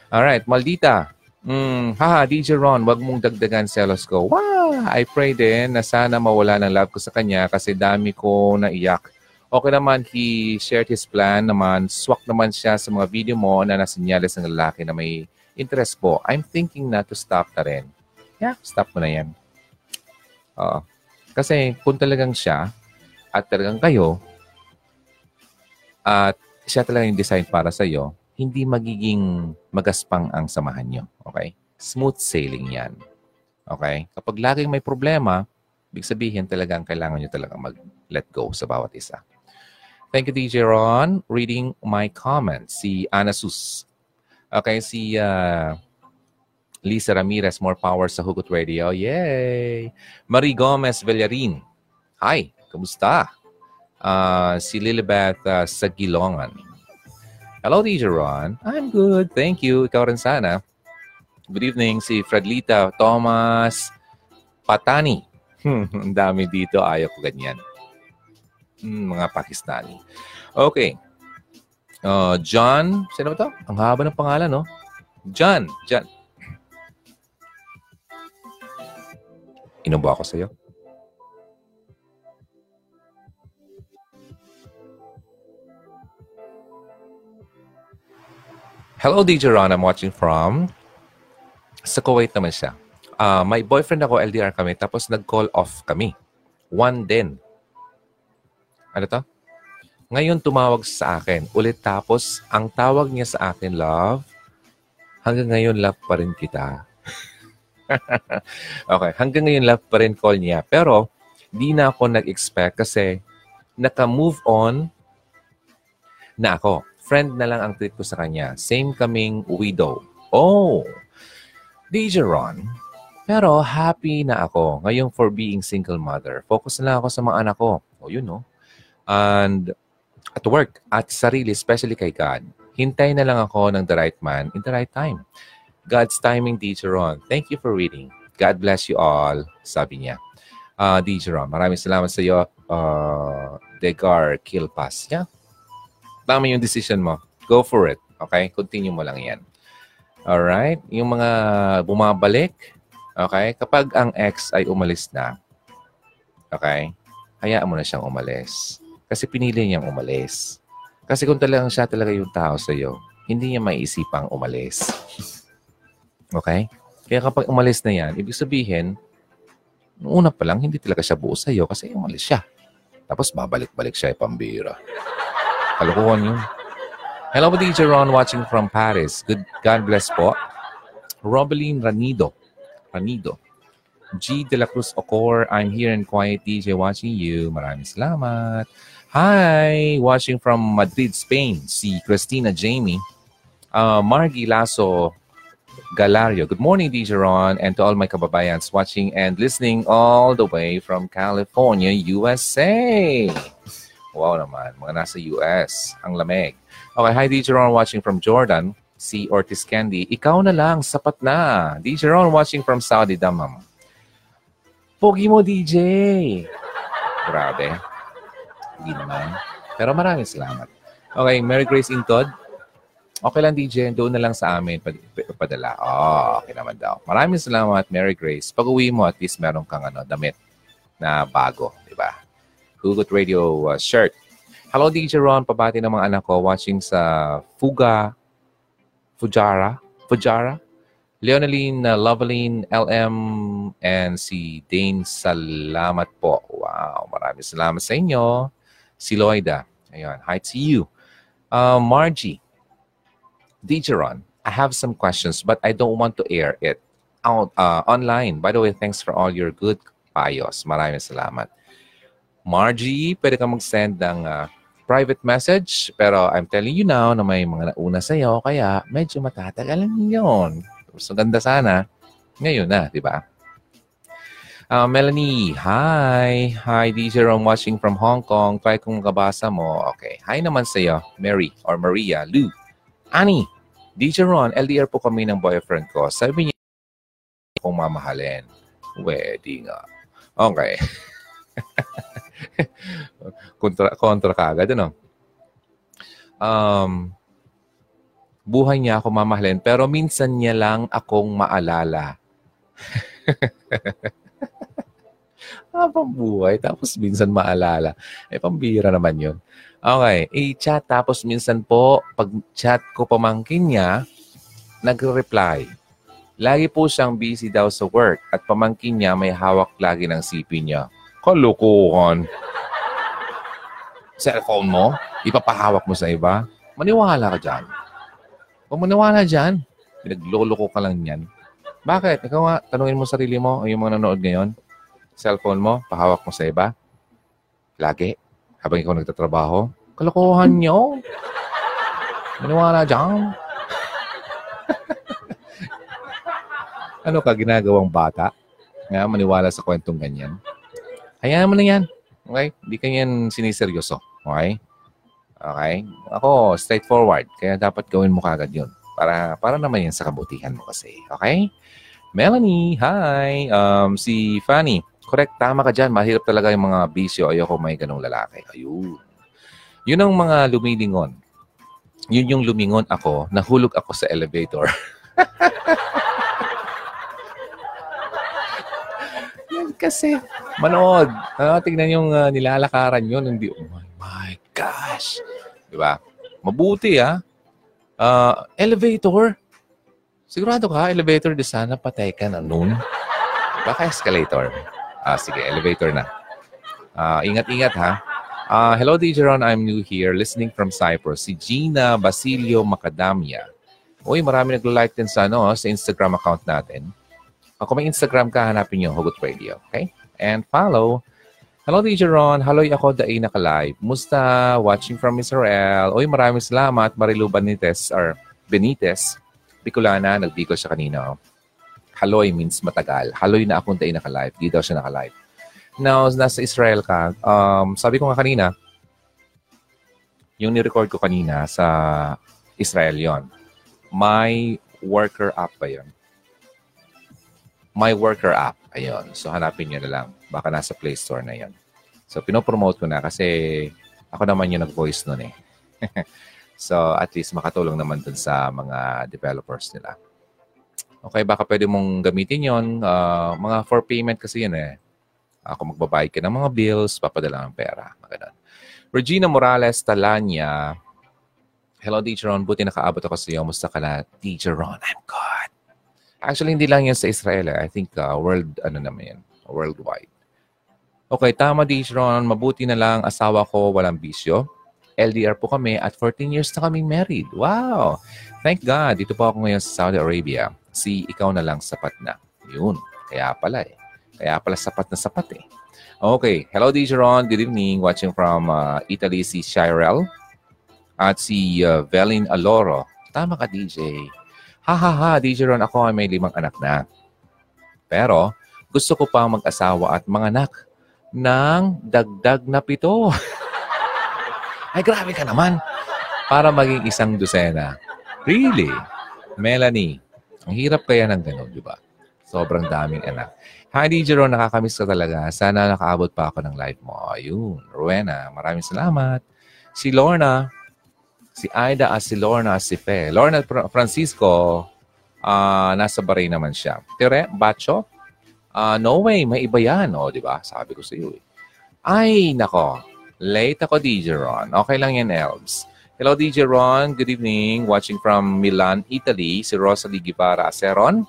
Alright, Maldita. Mm, haha, DJ Ron, wag mong dagdagan selos ko. Wow! I pray din na sana mawala ng love ko sa kanya kasi dami ko naiyak Okay naman, he shared his plan naman. Swak naman siya sa mga video mo na nasinyales ng lalaki na may interest po. I'm thinking na to stop na rin. Yeah, stop mo na yan. Uh, kasi kung talagang siya at talagang kayo at siya talaga yung design para sa iyo, hindi magiging magaspang ang samahan nyo. Okay? Smooth sailing yan. Okay? Kapag laging may problema, big sabihin talagang kailangan nyo talaga mag-let go sa bawat isa. Thank you, DJ Ron. Reading my comments. Si Ana Sus. Okay, si uh, Lisa Ramirez, more power sa Hugot Radio. Yay! Marie Gomez Villarin. Hi, kamusta? Uh, si Lilibeth uh, Sagilongan. Hello, DJ Ron. I'm good. Thank you. Ikaw rin sana. Good evening, si Fredlita Thomas Patani. Hmm, ang dami dito. Ayaw ko ganyan. Hmm, mga Pakistani. Okay. Uh, John, sino ba to? Ang haba ng pangalan, no? John, John. Inubo ako sa'yo. Hello, DJ Ron. I'm watching from sa Kuwait naman siya. Uh, my boyfriend ako, LDR kami, tapos nag-call off kami. One din. Ano to? Ngayon tumawag sa akin. Ulit tapos, ang tawag niya sa akin, love, hanggang ngayon love pa rin kita. okay, hanggang ngayon love pa rin call niya. Pero, di na ako nag-expect kasi naka-move on na ako. Friend na lang ang treat ko sa kanya. Same kaming widow. Oh! DJ Ron, pero happy na ako ngayon for being single mother. Focus na lang ako sa mga anak ko. O yun, no? And at work, at sarili, especially kay God. Hintay na lang ako ng the right man in the right time. God's timing, DJ Ron. Thank you for reading. God bless you all, sabi niya. Uh, DJ Ron, maraming salamat sa iyo, uh, Degar Kilpas. Yeah? Tama yung decision mo. Go for it. Okay? Continue mo lang yan. Alright? Yung mga bumabalik, okay? Kapag ang ex ay umalis na, okay? Hayaan mo na siyang umalis. Kasi pinili niyang umalis. Kasi kung talagang siya talaga yung tao sa iyo, hindi niya maiisipang umalis. Okay? Kaya kapag umalis na yan, ibig sabihin, una pa lang, hindi talaga siya buo sa iyo kasi umalis siya. Tapos babalik-balik siya ay pambira. Kalokohan yun. Hello, DJ Ron watching from Paris. Good God bless po. Robeline Ranido. Ranido. G. De La Cruz Ocor. I'm here in quiet DJ watching you. Maraming salamat. Hi! Watching from Madrid, Spain. Si Christina Jamie. Uh, Margie Lasso Galario. Good morning, DJ Ron, and to all my kababayans watching and listening all the way from California, USA. Wow naman, mga nasa US. Ang lamig. Okay, hi DJ Ron watching from Jordan. Si Ortiz Candy. Ikaw na lang, sapat na. DJ Ron watching from Saudi Damam. Pogi mo, DJ. Grabe. Hindi naman. Pero maraming salamat. Okay, Mary Grace Intod. Okay lang, DJ. Doon na lang sa amin padala. Oh, okay naman daw. Maraming salamat, Mary Grace. Pag uwi mo, at least meron kang ano, damit na bago. Di ba? Hugot Radio uh, shirt. Hello, DJ Ron. Pabati ng mga anak ko watching sa Fuga, Fujara, Fujara, Leonaline, uh, Loveline, LM, and si Dane. Salamat po. Wow, maraming salamat sa inyo. Si Loida. Ayun, hi to you. Uh, Margie, DJ Ron, I have some questions but I don't want to air it out uh, online. By the way, thanks for all your good payos. Maraming salamat. Margie, pwede ka mag-send ng uh, private message. Pero I'm telling you now na may mga nauna sa'yo, kaya medyo matatagalan yun. Mas ganda sana. Ngayon na, di ba? Uh, Melanie, hi. Hi, DJ Ron watching from Hong Kong. Try kung kabasa mo. Okay. Hi naman sa'yo, Mary or Maria, Lou. Annie, DJ Ron, LDR po kami ng boyfriend ko. Sabi niya kung mamahalin. Wedding nga. Okay. kontra, kontra ka agad, ano? Um, buhay niya ako mamahalin, pero minsan niya lang akong maalala. Habang buhay, tapos minsan maalala. Eh, pambira naman yun. Okay, i-chat tapos minsan po, pag chat ko pamangkin niya, nagre-reply. Lagi po siyang busy daw sa work at pamangkin niya may hawak lagi ng CP niya. Kalukuhan. Cellphone mo, ipapahawak mo sa iba. Maniwala ka dyan. Kung maniwala dyan, pinagloloko ka lang yan. Bakit? Ikaw nga, tanungin mo sarili mo yung mga nanonood ngayon. Cellphone mo, pahawak mo sa iba. Lagi. Habang ikaw nagtatrabaho. Kalokohan nyo. Maniwala dyan. ano ka ginagawang bata? Nga, maniwala sa kwentong ganyan. Hayaan mo na yan. Okay? Hindi ka yan siniseryoso. Okay? Okay? Ako, straightforward. Kaya dapat gawin mo kagad yun. Para, para naman yan sa kabutihan mo kasi. Okay? Melanie, hi. Um, si Fanny, correct, tama ka dyan. Mahirap talaga yung mga bisyo. Ayoko may ganong lalaki. Ayun. Yun ang mga lumilingon. Yun yung lumingon ako. Nahulog ako sa elevator. kasi manood. Uh, tignan yung uh, nilalakaran yun. Hindi, oh my, my gosh. Di ba? Mabuti ah. Uh, elevator. Sigurado ka, elevator di sana patay ka na noon. Baka escalator. Ah, sige, elevator na. Uh, ingat-ingat ha. Uh, hello, DJ Ron. I'm new here. Listening from Cyprus. Si Gina Basilio Macadamia. Uy, marami naglo-like din sa, ano, sa Instagram account natin. Kung may Instagram ka, hanapin nyo, Hugot Radio. Okay? And follow. Hello, DJ Ron. Haloy ako, Daay Naka-Live. Musta? Watching from Israel. Uy, maraming salamat. Marilu Benitez or Benitez. Bicolana. Nagbicol siya kanina. Oh. Haloy means matagal. Haloy na akong day naka-live. Di daw siya naka-live. Now, nasa Israel ka, um, sabi ko nga kanina, yung ni-record ko kanina sa Israel yon. My worker app ba yun? My worker app. Ayun. So, hanapin nyo na lang. Baka nasa Play Store na yon. So, pinopromote ko na kasi ako naman yung nag-voice nun eh. so, at least makatulong naman dun sa mga developers nila. Okay, baka pwede mong gamitin yon uh, Mga for payment kasi yun eh. Ako magbabayad ka ng mga bills, papadala ng pera. Maganon. Regina Morales Talanya. Hello, Teacher Ron. Buti nakaabot ako sa iyo. Musta ka na? Teacher Ron, I'm good. Actually, hindi lang yan sa Israel. Eh. I think uh, world, ano naman yan, worldwide. Okay, tama, Teacher Ron. Mabuti na lang. Asawa ko, walang bisyo. LDR po kami at 14 years na kaming married. Wow! Thank God. Dito po ako ngayon sa Saudi Arabia. Si ikaw na lang sapat na. Yun. Kaya pala eh. Kaya pala sapat na sapat eh. Okay. Hello, DJ Ron. Good evening. Watching from uh, Italy, si Shirel. At si uh, Velin Aloro. Tama ka, DJ. Ha, ha, ha. DJ Ron, ako ay may limang anak na. Pero, gusto ko pa mag-asawa at mga anak ng dagdag na pito. ay, grabe ka naman. Para maging isang dosena. Really? Melanie, ang hirap kaya ng ganun, di ba? Sobrang daming anak. Hi, DJ Ron. Nakakamiss ka talaga. Sana nakaabot pa ako ng live mo. Ayun. Rowena, maraming salamat. Si Lorna, si Aida at si Lorna si Fe. Lorna Francisco, uh, nasa Bahrain naman siya. Tere, Bacho, uh, no way, may iba yan. O, di ba? Sabi ko sa iyo eh. Ay, nako. Late ako, DJ Ron. Okay lang yan, Elves. Hello, DJ Ron. Good evening. Watching from Milan, Italy. Si Rosalie Guevara. Seron?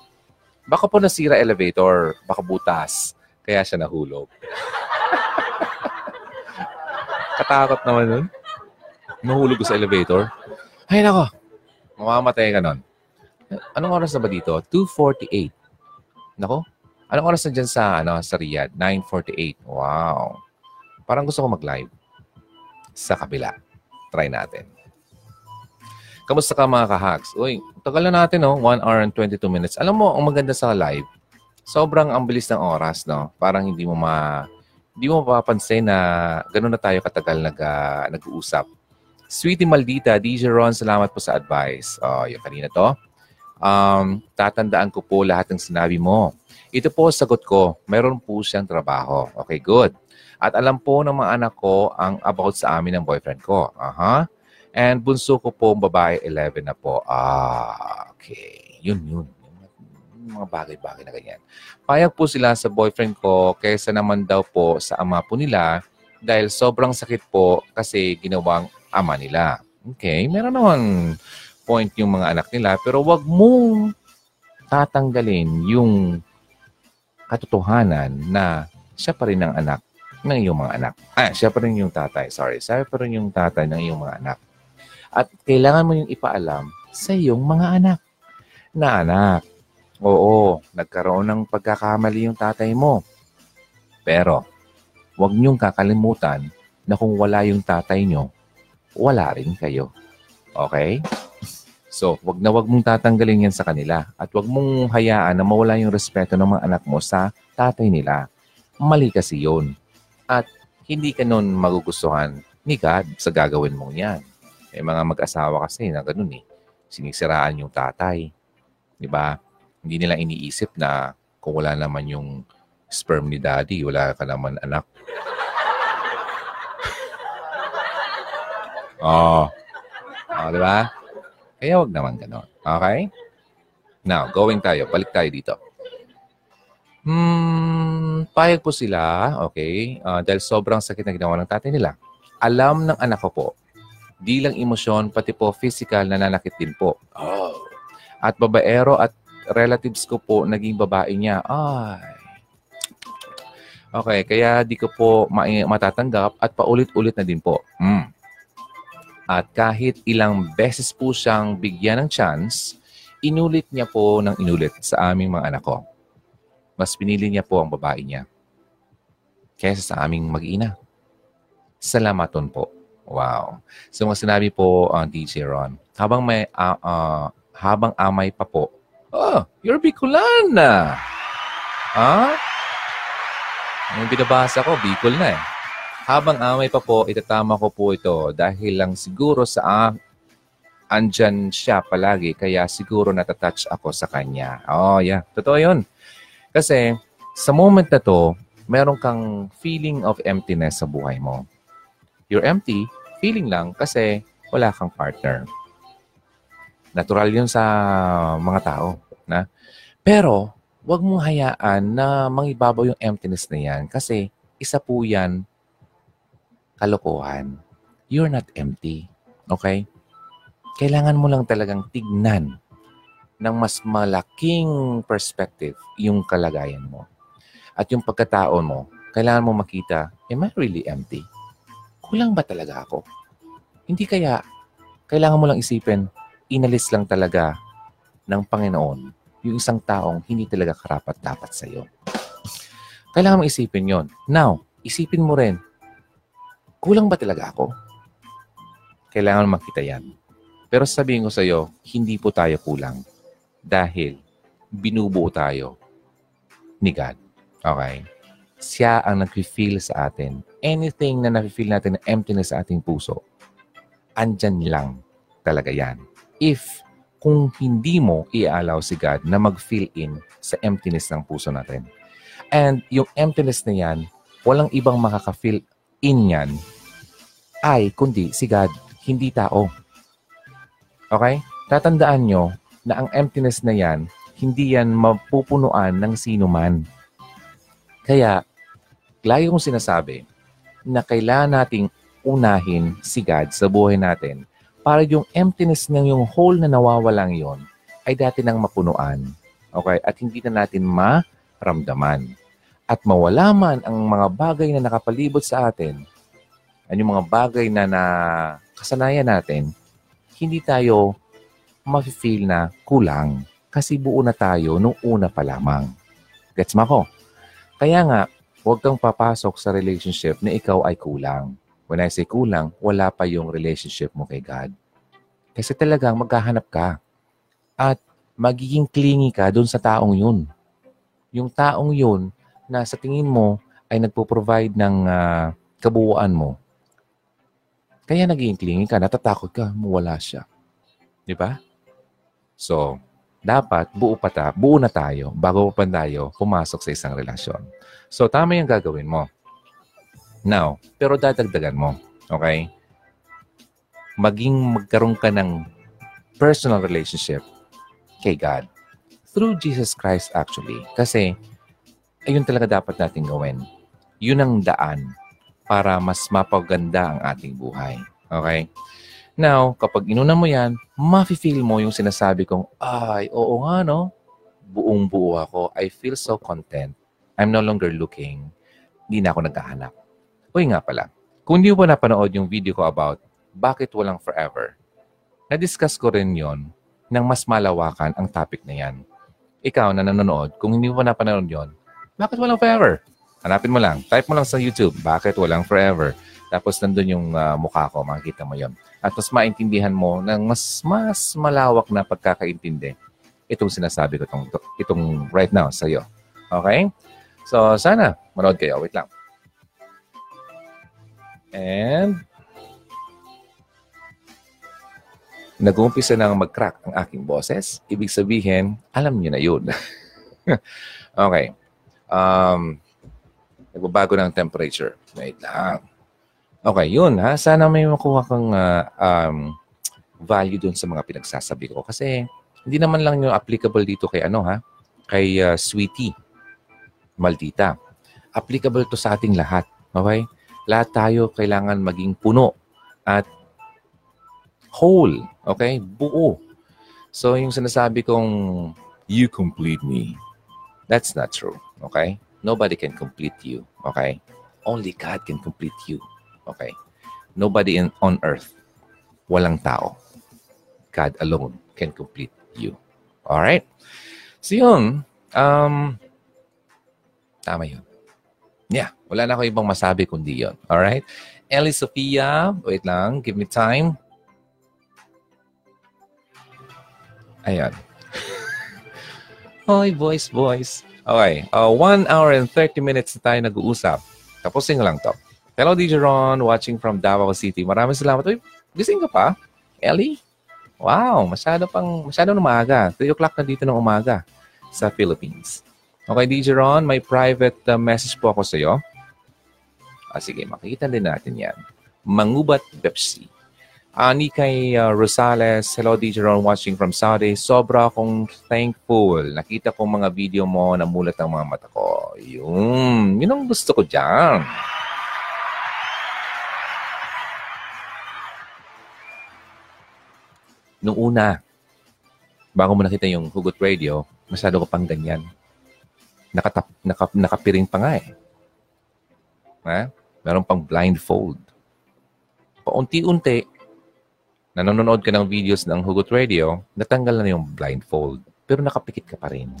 Baka po nasira elevator, baka butas. Kaya siya nahulog. Katakot naman nun. Nahulog sa elevator. Ay, nako. Mamamatay ka nun. Anong oras na ba dito? 2.48. Nako. Anong oras na dyan sa, ano, sa Riyadh? 9.48. Wow. Parang gusto ko mag-live. Sa kabila. Try natin. Kamusta ka mga ka-hacks? Uy, tagal na natin, no? 1 hour and 22 minutes. Alam mo, ang maganda sa live, sobrang ang bilis ng oras, no? Parang hindi mo ma... Hindi mo mapapansin na gano'n na tayo katagal nag, uh, nag-uusap. Sweetie Maldita, DJ Ron, salamat po sa advice. Oh, yung kanina to. Um, tatandaan ko po lahat ng sinabi mo. Ito po sagot ko. Meron po siyang trabaho. Okay, good. At alam po ng mga anak ko ang about sa amin ng boyfriend ko. Aha. Uh-huh. And bunso ko po, babae, 11 na po. Ah, okay. Yun, yun. Yung mga bagay-bagay na ganyan. Payag po sila sa boyfriend ko kaysa naman daw po sa ama po nila dahil sobrang sakit po kasi ginawang ama nila. Okay, meron naman point yung mga anak nila pero wag mong tatanggalin yung katotohanan na siya pa rin ang anak ng iyong mga anak. Ah, siya pa rin yung tatay. Sorry. Siya pa rin yung tatay ng iyong mga anak. At kailangan mo yung ipaalam sa iyong mga anak. Na anak, oo, nagkaroon ng pagkakamali yung tatay mo. Pero, huwag niyong kakalimutan na kung wala yung tatay niyo, wala rin kayo. Okay? So, wag na wag mong tatanggalin yan sa kanila at wag mong hayaan na mawala yung respeto ng mga anak mo sa tatay nila. Mali kasi yun. At hindi ka nun magugustuhan ni God sa gagawin mong yan. May mga mag-asawa kasi na ganun eh. Sinisiraan yung tatay. Di ba? Hindi nila iniisip na kung wala naman yung sperm ni daddy, wala ka naman anak. Oh. Oh, di ba? Kaya wag naman ganun. Okay? Now, going tayo. Balik tayo dito. Hmm, payag po sila, okay, uh, dahil sobrang sakit na ginawa ng tatay nila. Alam ng anak ko po Di lang emosyon, pati po physical na nanakit din po. Oh. At babaero at relatives ko po, naging babae niya. Ay. Okay, kaya di ko po matatanggap at paulit-ulit na din po. Mm. At kahit ilang beses po siyang bigyan ng chance, inulit niya po ng inulit sa aming mga anak ko. Mas pinili niya po ang babae niya kaysa sa aming mag-ina. Salamaton po. Wow. So mga sinabi po uh, DJ Ron, habang may uh, uh, habang amay pa po, Oh, you're Bicolana. Ha? Yung binabasa ko, Bicol na eh. Habang amay pa po, itatama ko po ito dahil lang siguro sa andyan siya palagi kaya siguro natatouch ako sa kanya. Oh, yeah. Totoo yun. Kasi sa moment na to, meron kang feeling of emptiness sa buhay mo. You're empty, feeling lang kasi wala kang partner. Natural yun sa mga tao. Na? Pero, wag mong hayaan na mangibabaw yung emptiness na yan kasi isa po yan kalokohan. You're not empty. Okay? Kailangan mo lang talagang tignan ng mas malaking perspective yung kalagayan mo. At yung pagkatao mo, kailangan mo makita, am I really empty? Kulang ba talaga ako? Hindi kaya, kailangan mo lang isipin, inalis lang talaga ng Panginoon yung isang taong hindi talaga karapat-dapat sa iyo. Kailangan mo isipin yon. Now, isipin mo rin, kulang ba talaga ako? Kailangan makita yan. Pero sabihin ko sa iyo, hindi po tayo kulang. Dahil binubuo tayo ni God. Okay? Siya ang nag-feel sa atin. Anything na na-feel natin na emptiness sa ating puso, andyan lang talaga yan. If kung hindi mo i-allow si God na mag-fill in sa emptiness ng puso natin. And yung emptiness na yan, walang ibang makaka-fill in yan ay kundi si God, hindi tao. Okay? Tatandaan nyo na ang emptiness na yan, hindi yan mapupunuan ng sino man. Kaya, lagi kong sinasabi na kailangan nating unahin si God sa buhay natin para yung emptiness ng yung hole na nawawalang yon ay dati nang mapunuan. Okay? At hindi na natin maramdaman. At mawala man ang mga bagay na nakapalibot sa atin, ang yung mga bagay na nakasanayan natin, hindi tayo ma-feel na kulang kasi buo na tayo nung una pa lamang. Gets mo ko? Kaya nga, huwag kang papasok sa relationship na ikaw ay kulang. When I say kulang, wala pa yung relationship mo kay God. Kasi talagang maghahanap ka. At magiging clingy ka doon sa taong yun. Yung taong yun na sa tingin mo ay nagpo-provide ng uh, kabuuan mo. Kaya naging clingy ka, natatakot ka, mawala siya. Di ba? So, dapat buo pa ta, buo na tayo bago pa tayo pumasok sa isang relasyon. So, tama yung gagawin mo. Now, pero dadagdagan mo. Okay? Maging magkaroon ka ng personal relationship kay God. Through Jesus Christ actually. Kasi, ayun talaga dapat natin gawin. Yun ang daan para mas mapaganda ang ating buhay. Okay? Now, kapag inuna mo yan, mafe-feel mo yung sinasabi kong, ay, oo nga no, buong buo ako. I feel so content. I'm no longer looking. Hindi na ako naghahanap. Uy nga pala, kung hindi mo pa napanood yung video ko about bakit walang forever, na-discuss ko rin yon ng mas malawakan ang topic na yan. Ikaw na nanonood, kung hindi mo pa napanood yon, bakit walang forever? Hanapin mo lang. Type mo lang sa YouTube, bakit walang forever? Tapos nandun yung uh, mukha ko, makikita mo yon. At mas maintindihan mo ng mas mas malawak na pagkakaintindi itong sinasabi ko itong, itong right now sa iyo. Okay? So, sana manood kayo. Wait lang. And nag-uumpisa nang mag-crack ang aking boses. Ibig sabihin, alam niyo na yun. okay. Um, Nagbabago ng temperature. Wait lang. Okay, yun ha. Sana may makuha kang uh, um, value dun sa mga pinagsasabi ko. Kasi hindi naman lang yung applicable dito kay ano ha, kay uh, Sweetie, Maldita. Applicable to sa ating lahat. Okay? Lahat tayo kailangan maging puno at whole. Okay? Buo. So yung sinasabi kong, you complete me. That's not true. Okay? Nobody can complete you. Okay? Only God can complete you. Okay? Nobody in, on earth, walang tao. God alone can complete you. Alright? So yun, um, tama yun. Yeah, wala na ako ibang masabi kundi yun. Alright? Ellie Sofia, wait lang, give me time. Ayan. Hoy, voice, voice. Okay. Uh, one hour and 30 minutes na tayo nag-uusap. Tapusin lang to. Hello, DJ Ron, watching from Davao City. Maraming salamat. Uy, gising ka pa? Ellie? Wow, masyado pang, masyado na maaga. 3 o'clock na dito ng umaga sa Philippines. Okay, DJ Ron, may private uh, message po ako sa iyo. Ah, sige, makikita din natin yan. Mangubat Pepsi. Ani kay uh, Rosales, hello DJ Ron watching from Saudi. Sobra akong thankful. Nakita ko mga video mo, namulat ang mga mata ko. Yun, yun ang gusto ko dyan. Nung una, bago mo nakita yung Hugot Radio, masyado ko pang ganyan. Nakatap, naka, nakapiring pa nga eh. Ha? Meron pang blindfold. Paunti-unti, nanonood ka ng videos ng Hugot Radio, natanggal na yung blindfold. Pero nakapikit ka pa rin.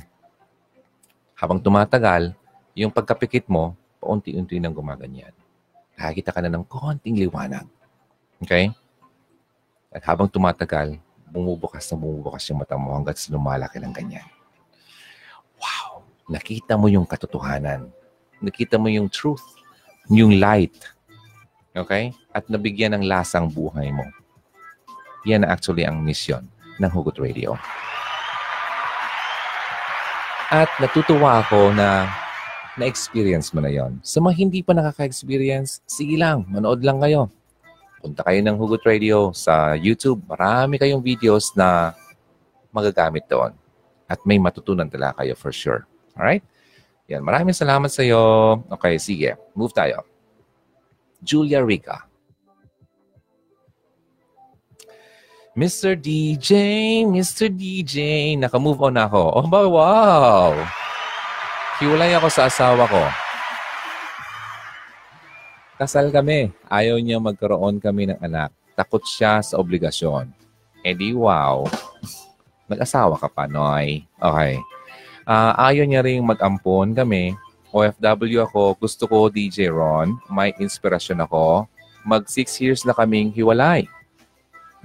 Habang tumatagal, yung pagkapikit mo, paunti-unti nang gumaganyan. Nakakita ka na ng konting liwanag. Okay? At habang tumatagal, bumubukas na bumubukas yung mata mo hanggat lumalaki ng ganyan. Wow! Nakita mo yung katotohanan. Nakita mo yung truth. Yung light. Okay? At nabigyan ng lasang buhay mo. Yan actually ang mission ng Hugot Radio. At natutuwa ako na na-experience mo na yon. Sa mga hindi pa nakaka-experience, sige lang, manood lang kayo punta kayo ng Hugot Radio sa YouTube. Marami kayong videos na magagamit doon. At may matutunan talaga kayo for sure. Alright? Yan. Maraming salamat sa iyo. Okay, sige. Move tayo. Julia Rica. Mr. DJ, Mr. DJ, naka-move on ako. Oh, wow! Hiwalay ako sa asawa ko. Kasal kami. Ayaw niya magkaroon kami ng anak. Takot siya sa obligasyon. Eh di wow. Nag-asawa ka pa, Noy. Okay. Uh, ayaw niya rin mag-ampon kami. OFW ako. Gusto ko DJ Ron. May inspirasyon ako. Mag six years na kaming hiwalay.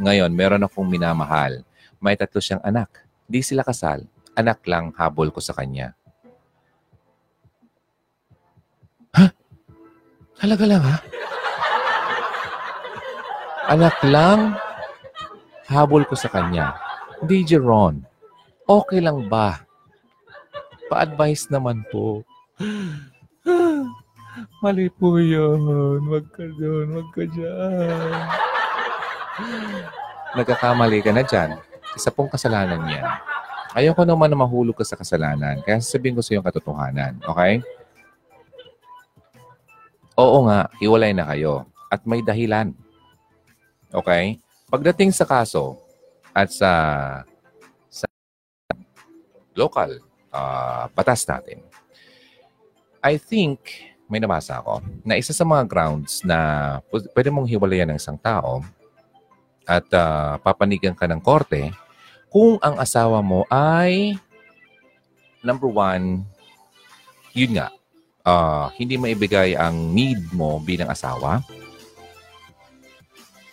Ngayon, meron akong minamahal. May tatlo siyang anak. Di sila kasal. Anak lang habol ko sa kanya. Talaga lang, ha? Anak lang, habol ko sa kanya. DJ Ron, okay lang ba? Pa-advise naman po. Mali po yun. Wag ka doon, wag ka dyan. Nagkakamali ka na dyan. Isa pong kasalanan yan. Ayoko naman na mahulog ka sa kasalanan. Kaya sasabihin ko sa iyo ang katotohanan. Okay? Oo nga, hiwalay na kayo. At may dahilan. Okay? Pagdating sa kaso at sa sa local uh, batas natin, I think may nabasa ako na isa sa mga grounds na pwede mong hiwalayan ng isang tao at uh, papanigan ka ng korte kung ang asawa mo ay number one, yun nga, uh, hindi maibigay ang need mo bilang asawa,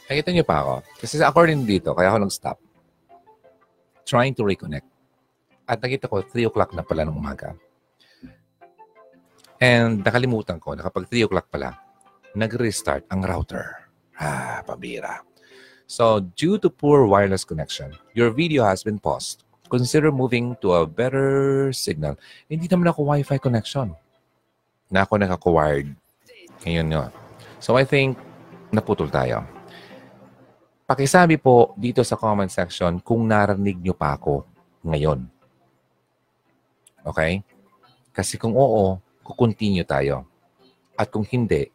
nakita niyo pa ako. Kasi according dito, kaya ako nag-stop. Trying to reconnect. At nakita ko, 3 o'clock na pala ng umaga. And nakalimutan ko na kapag 3 o'clock pala, nag-restart ang router. Ah, pabira. So, due to poor wireless connection, your video has been paused. Consider moving to a better signal. Hindi naman ako Wi-Fi connection na ako naka-wired. Ngayon yun. So I think naputol tayo. Pakisabi po dito sa comment section kung narinig nyo pa ako ngayon. Okay? Kasi kung oo, kukontinue tayo. At kung hindi,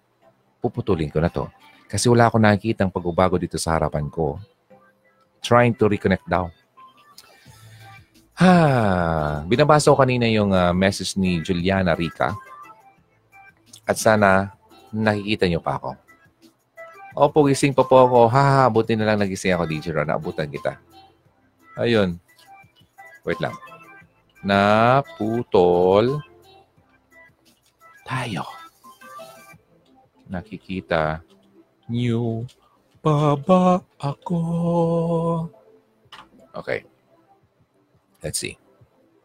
puputulin ko na to. Kasi wala akong nakikita ang pagbabago dito sa harapan ko. Trying to reconnect daw. Ha, binabasa ko kanina yung uh, message ni Juliana Rica at sana nakikita niyo pa ako. Opo, gising pa po ako. Ha, buti na lang nagising ako, DJ Ron. Naabutan kita. Ayun. Wait lang. Naputol tayo. Nakikita niyo pa ba ako? Okay. Let's see.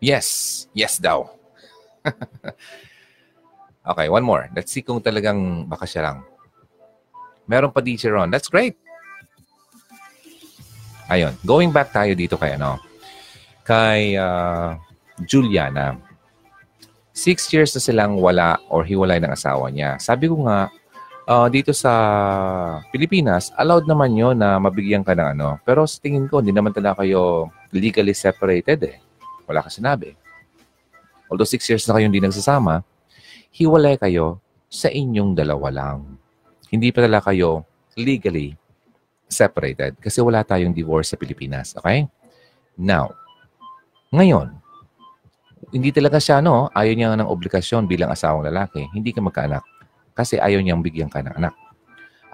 Yes. Yes daw. okay, one more. Let's see kung talagang baka siya lang. Meron pa teacher on. That's great. Ayun. Going back tayo dito kay ano. Kay uh, Juliana. Six years na silang wala or hiwalay ng asawa niya. Sabi ko nga, uh, dito sa Pilipinas, allowed naman yon na mabigyan ka ng ano. Pero sa tingin ko, hindi naman talaga kayo legally separated eh. Wala ka sinabi. Although six years na kayo hindi nagsasama, hiwalay kayo sa inyong dalawa lang. Hindi pa talaga kayo legally separated kasi wala tayong divorce sa Pilipinas. Okay? Now, ngayon, hindi talaga siya, no? Ayaw niya ng obligasyon bilang asawang lalaki. Hindi ka magkaanak kasi ayaw niyang bigyan ka ng anak.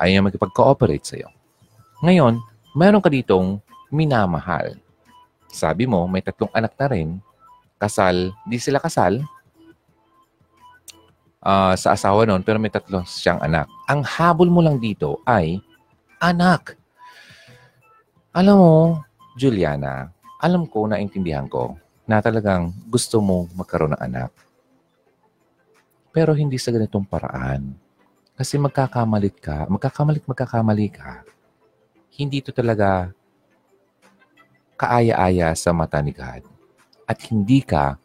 Ayaw niya magkipag-cooperate sa'yo. Ngayon, meron ka ditong minamahal. Sabi mo, may tatlong anak na rin. Kasal, di sila kasal uh, sa asawa noon, pero may tatlo siyang anak. Ang habol mo lang dito ay anak. Alam mo, Juliana, alam ko, na intindihan ko, na talagang gusto mo magkaroon ng anak. Pero hindi sa ganitong paraan. Kasi magkakamalit ka, magkakamalit, magkakamali ka. Hindi ito talaga kaaya-aya sa mata ni God. At hindi ka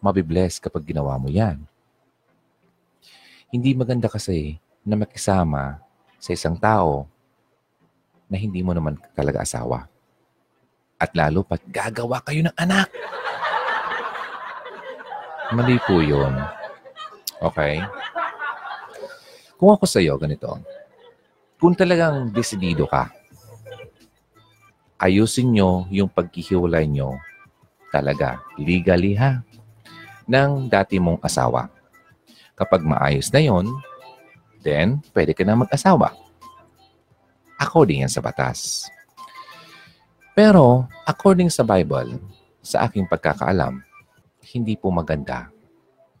mabibless kapag ginawa mo yan. Hindi maganda kasi na makisama sa isang tao na hindi mo naman talaga asawa. At lalo pat gagawa kayo ng anak. Mali po yun. Okay? Kung ako sa iyo, ganito. Kung talagang desidido ka, ayusin nyo yung pagkihiwalay nyo talaga, legally ha, ng dati mong asawa. Kapag maayos na yon, then pwede ka na mag-asawa. According yan sa batas. Pero, according sa Bible, sa aking pagkakaalam, hindi po maganda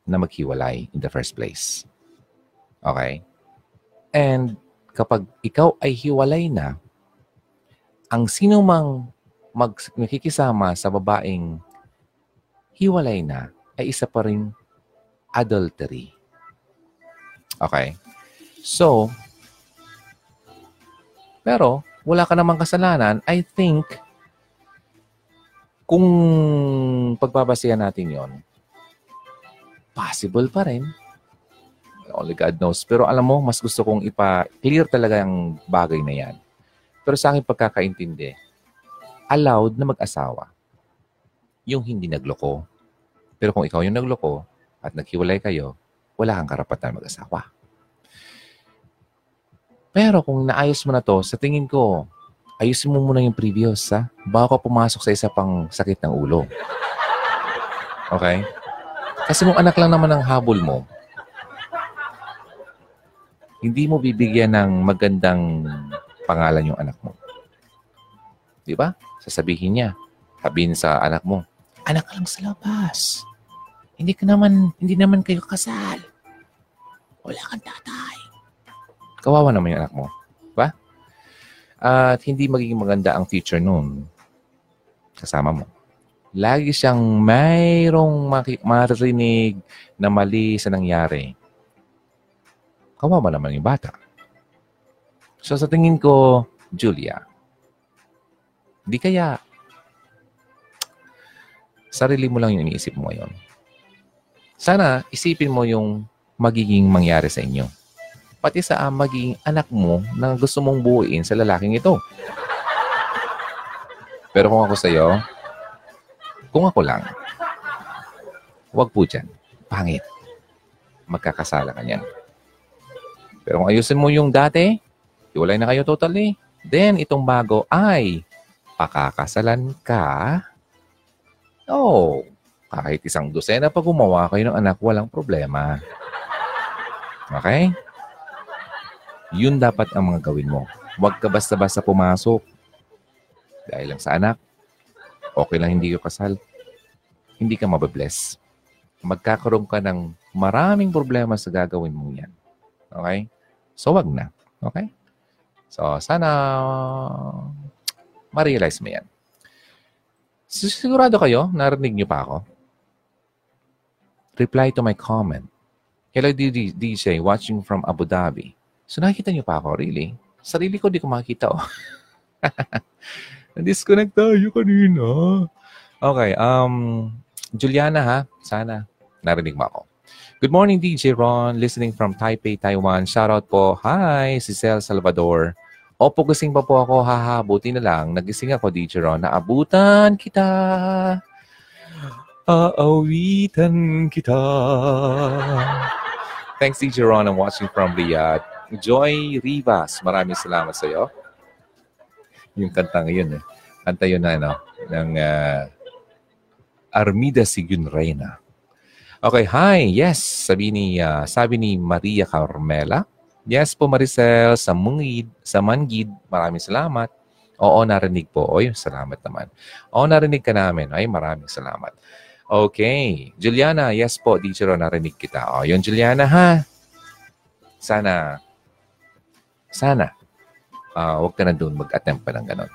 na maghiwalay in the first place. Okay? And kapag ikaw ay hiwalay na, ang sino mang mag, nakikisama sa babaeng hiwalay na ay isa pa rin adultery. Okay? So, pero wala ka namang kasalanan, I think kung pagbabasihan natin yon possible pa rin. Only God knows. Pero alam mo, mas gusto kong ipa-clear talaga ang bagay na yan. Pero sa aking pagkakaintindi, allowed na mag-asawa yung hindi nagloko. Pero kung ikaw yung nagloko at naghiwalay kayo, wala kang karapatan mag-asawa. Pero kung naayos mo na to, sa tingin ko, ayusin mo muna yung previous, ha? Bago ka pumasok sa isa pang sakit ng ulo. Okay? Kasi kung anak lang naman ang habol mo, hindi mo bibigyan ng magandang pangalan yung anak mo. Di ba? Sasabihin niya, sabihin sa anak mo, anak ka lang sa labas. Hindi ka naman, hindi naman kayo kasal. Wala kang tatay. Kawawa naman yung anak mo. Di ba? At hindi magiging maganda ang future noon kasama mo lagi siyang mayroong marinig na mali sa nangyari. Kawawa naman yung bata. So sa tingin ko, Julia, di kaya sarili mo lang yung iniisip mo ngayon. Sana isipin mo yung magiging mangyari sa inyo. Pati sa uh, magiging anak mo na gusto mong buuin sa lalaking ito. Pero kung ako sa iyo, kung ako lang, wag po dyan. Pangit. Magkakasala ka niyan. Pero kung ayusin mo yung dati, iwalay na kayo totally, then itong bago ay pakakasalan ka. Oh, kahit isang dosena pa gumawa kayo ng anak, walang problema. Okay? Yun dapat ang mga gawin mo. Huwag ka basta-basta pumasok. Dahil lang sa anak, okay lang hindi ka kasal, hindi ka mababless. Magkakaroon ka ng maraming problema sa gagawin mo yan. Okay? So, wag na. Okay? So, sana ma-realize mo yan. Sigurado kayo, narinig niyo pa ako? reply to my comment. Hello, DJ, watching from Abu Dhabi. So nakikita niyo pa ako, really? Sarili ko di ko makita, oh. Na-disconnect tayo kanina. Okay, um, Juliana ha, sana narinig mo ako. Good morning, DJ Ron. Listening from Taipei, Taiwan. Shoutout po. Hi, si Cel Salvador. Opo, gising pa po ako. Haha, buti na lang. Nagising ako, DJ Ron. Naabutan kita. Aawitan kita. Thanks, DJ Ron. I'm watching from Riyadh. Joy Rivas. Maraming salamat sa iyo. Yung kanta ngayon eh. Kanta yun na, ano, ng uh, Armida Sigun Reina. Okay, hi. Yes, sabi ni uh, sabi ni Maria Carmela. Yes po Maricel sa Mungid, sa Mangid. Maraming salamat. Oo, narinig po. Oy, salamat naman. Oo, narinig ka namin. Ay, maraming salamat. Okay. Juliana, yes po, teacher, narinig kita. O, yun, Juliana, ha? Sana, sana, uh, huwag ka na doon mag-attempt pa ng ganon.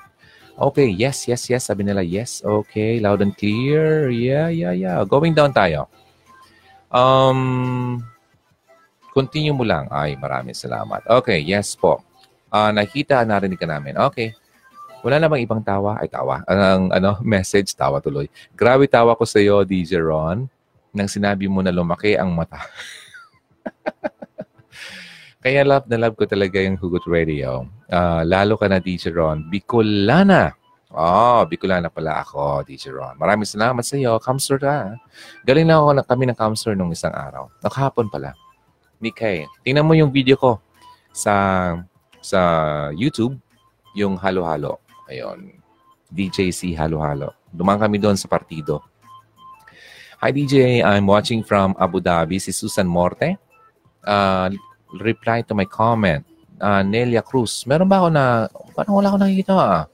Okay, yes, yes, yes. Sabi nila, yes. Okay, loud and clear. Yeah, yeah, yeah. Going down tayo. Um, continue mo lang. Ay, maraming salamat. Okay, yes po. Uh, nakita, narinig ka namin. Okay. Wala na bang ibang tawa? Ay, tawa. Ang ano, message, tawa tuloy. Grabe tawa ko sa iyo, DJ Ron, nang sinabi mo na lumaki ang mata. Kaya love na love ko talaga yung Hugot Radio. Uh, lalo ka na, DJ Ron. Bicolana. Oh, Bicolana pala ako, DJ Ron. Maraming salamat sa iyo. Kamsur ka. Galing na ako na kami ng Kamsur nung isang araw. Nakahapon pala. Nikay, tingnan mo yung video ko sa sa YouTube, yung halo-halo. Ayun. DJC halo-halo. Dumaan kami doon sa partido. Hi DJ, I'm watching from Abu Dhabi. Si Susan Morte. Uh, reply to my comment. Uh, Nelia Cruz. Meron ba ako na, parang wala ako nakikita ah.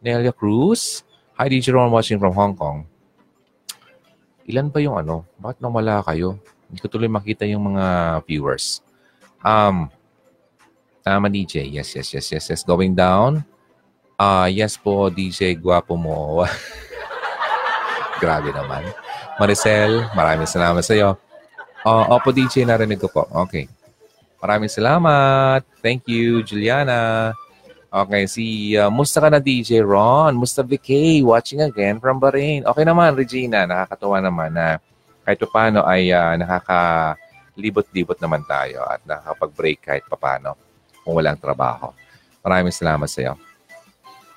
Nelia Cruz. Hi, DJ Ron watching from Hong Kong. Ilan ba yung ano? Bakit nawala kayo? Hindi ko tuloy makita yung mga viewers. Um, tama DJ. Yes, yes, yes, yes, yes. Going down. Ah, uh, yes po, DJ. Guwapo mo. Grabe naman. Maricel, maraming salamat sa iyo. Uh, opo, DJ, narinig ko po. Okay. Maraming salamat. Thank you, Juliana. Okay, si uh, musta ka na DJ Ron? Musta VK? Watching again from Bahrain. Okay naman, Regina. Nakakatuwa naman na kahit pa paano ay uh, nakakalibot-libot naman tayo at nakakapag-break kahit pa paano kung walang trabaho. Maraming salamat sa iyo.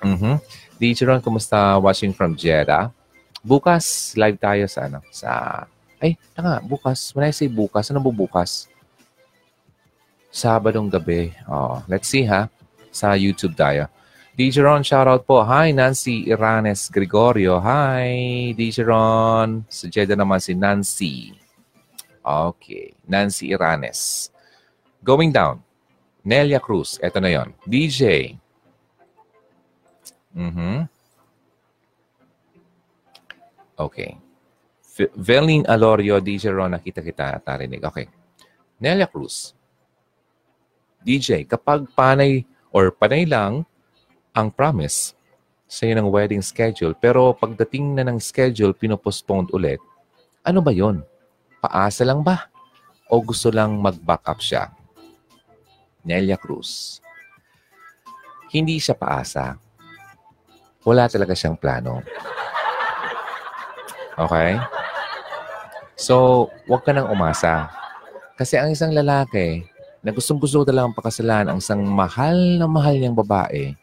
Mm-hmm. DJ Ron, kumusta watching from Jeddah? Bukas, live tayo sa ano? Sa... Ay, tanga, bukas. When I say bukas, ano bu bukas? Sabadong gabi. Oh, let's see ha sa YouTube tayo. DJ Ron, shoutout po. Hi, Nancy Iranes Gregorio. Hi, DJ Ron. Sa Jeddah naman si Nancy. Okay, Nancy Iranes. Going down. Nelia Cruz. Ito na yon. DJ. Mm-hmm. Okay. Velin Alorio, DJ Ron, nakita kita, tarinig. Okay. Nelia Cruz. DJ, kapag panay or panay lang ang promise sa ng wedding schedule pero pagdating na ng schedule, pinopostpone ulit, ano ba yon? Paasa lang ba? O gusto lang mag-back up siya? Nelia Cruz. Hindi siya paasa. Wala talaga siyang plano. Okay? So, huwag ka nang umasa. Kasi ang isang lalaki, na gustong gusto talagang pakasalan ang isang mahal na mahal niyang babae,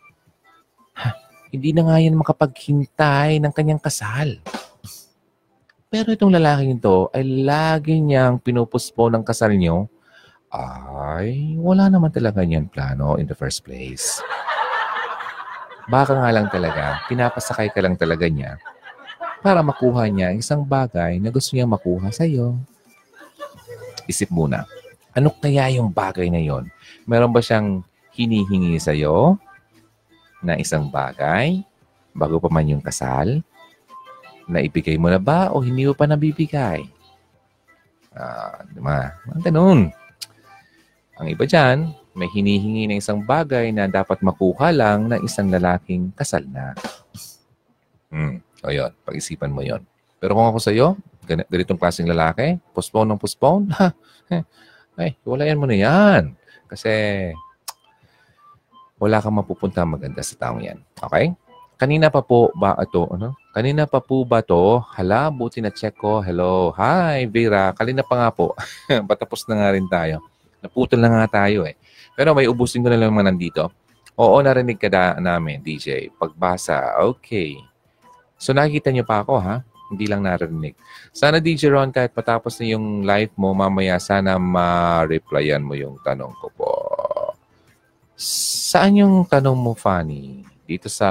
ha, hindi na nga yan makapaghintay ng kanyang kasal. Pero itong lalaking ito ay lagi niyang pinupuspo ng kasal niyo, ay wala naman talaga niyan plano in the first place. Baka nga lang talaga, pinapasakay ka lang talaga niya para makuha niya isang bagay na gusto niya makuha sa iyo. Isip muna. Ano kaya yung bagay na yon? Meron ba siyang hinihingi sa iyo na isang bagay bago pa man yung kasal? Naibigay mo na ba o hindi mo pa nabibigay? Ah, uh, diba? Ang ganun. Ang iba dyan, may hinihingi ng isang bagay na dapat makuha lang ng isang lalaking kasal na. Hmm. O yun, pag-isipan mo yon. Pero kung ako sa'yo, ganitong klaseng lalaki? Postpone ng postpone? Ay, walayan mo na yan. Kasi wala kang mapupunta maganda sa taong yan. Okay? Kanina pa po ba ito? Ano? Kanina pa po ba to? Hala, buti na check ko. Hello. Hi, Vera. Kanina pa nga po. Patapos na nga rin tayo. Naputol na nga tayo eh. Pero may ubusin ko na lang mga nandito. Oo, narinig ka na namin, DJ. Pagbasa. Okay. So nakikita niyo pa ako, ha? Hindi lang narinig. Sana DJ Ron, kahit patapos na yung live mo, mamaya sana ma-replyan mo yung tanong ko po. Saan yung tanong mo, Fanny? Dito sa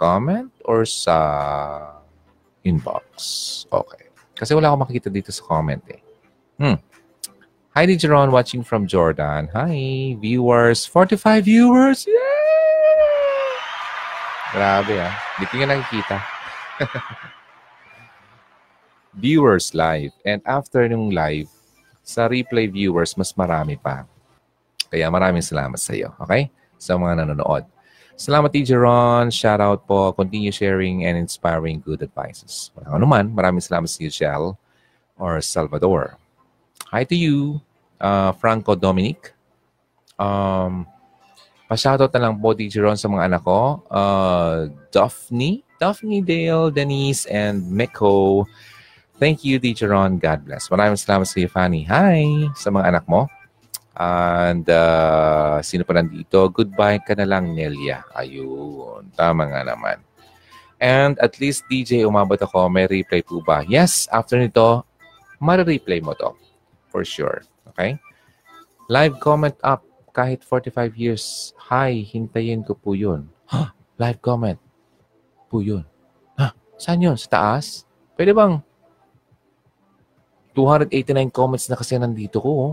comment or sa inbox? Okay. Kasi wala akong makikita dito sa comment eh. Hmm. Hi, DJ Ron, watching from Jordan. Hi, viewers. 45 viewers! Yeah! Grabe ah. Hindi ko nga nakikita. viewers live. And after nung live, sa replay viewers, mas marami pa. Kaya maraming salamat sa iyo. Okay? Sa mga nanonood. Salamat, DJ Ron. Shout out po. Continue sharing and inspiring good advices. Walang anuman. Maraming salamat sa iyo, Shell or Salvador. Hi to you uh, Franco Dominic. Um, pa-shoutout na lang po, DJ Ron, sa mga anak ko. Uh, Daphne, Daphne, Dale, Denise, and Meko. Thank you, DJ Ron. God bless. Maraming salamat sa iyo, Fanny. Hi sa mga anak mo. And uh, sino pa nandito? Goodbye ka na lang, Nelia. Ayun. Tama nga naman. And at least, DJ, umabot ako. May replay po ba? Yes, after nito, mara-replay mo to. For sure. Okay? Live comment up kahit 45 years. Hi, hintayin ko po yun. Huh? Live comment. Po yun. Ha? Saan yun? Sa taas? Pwede bang 289 comments na kasi nandito ko. Oh.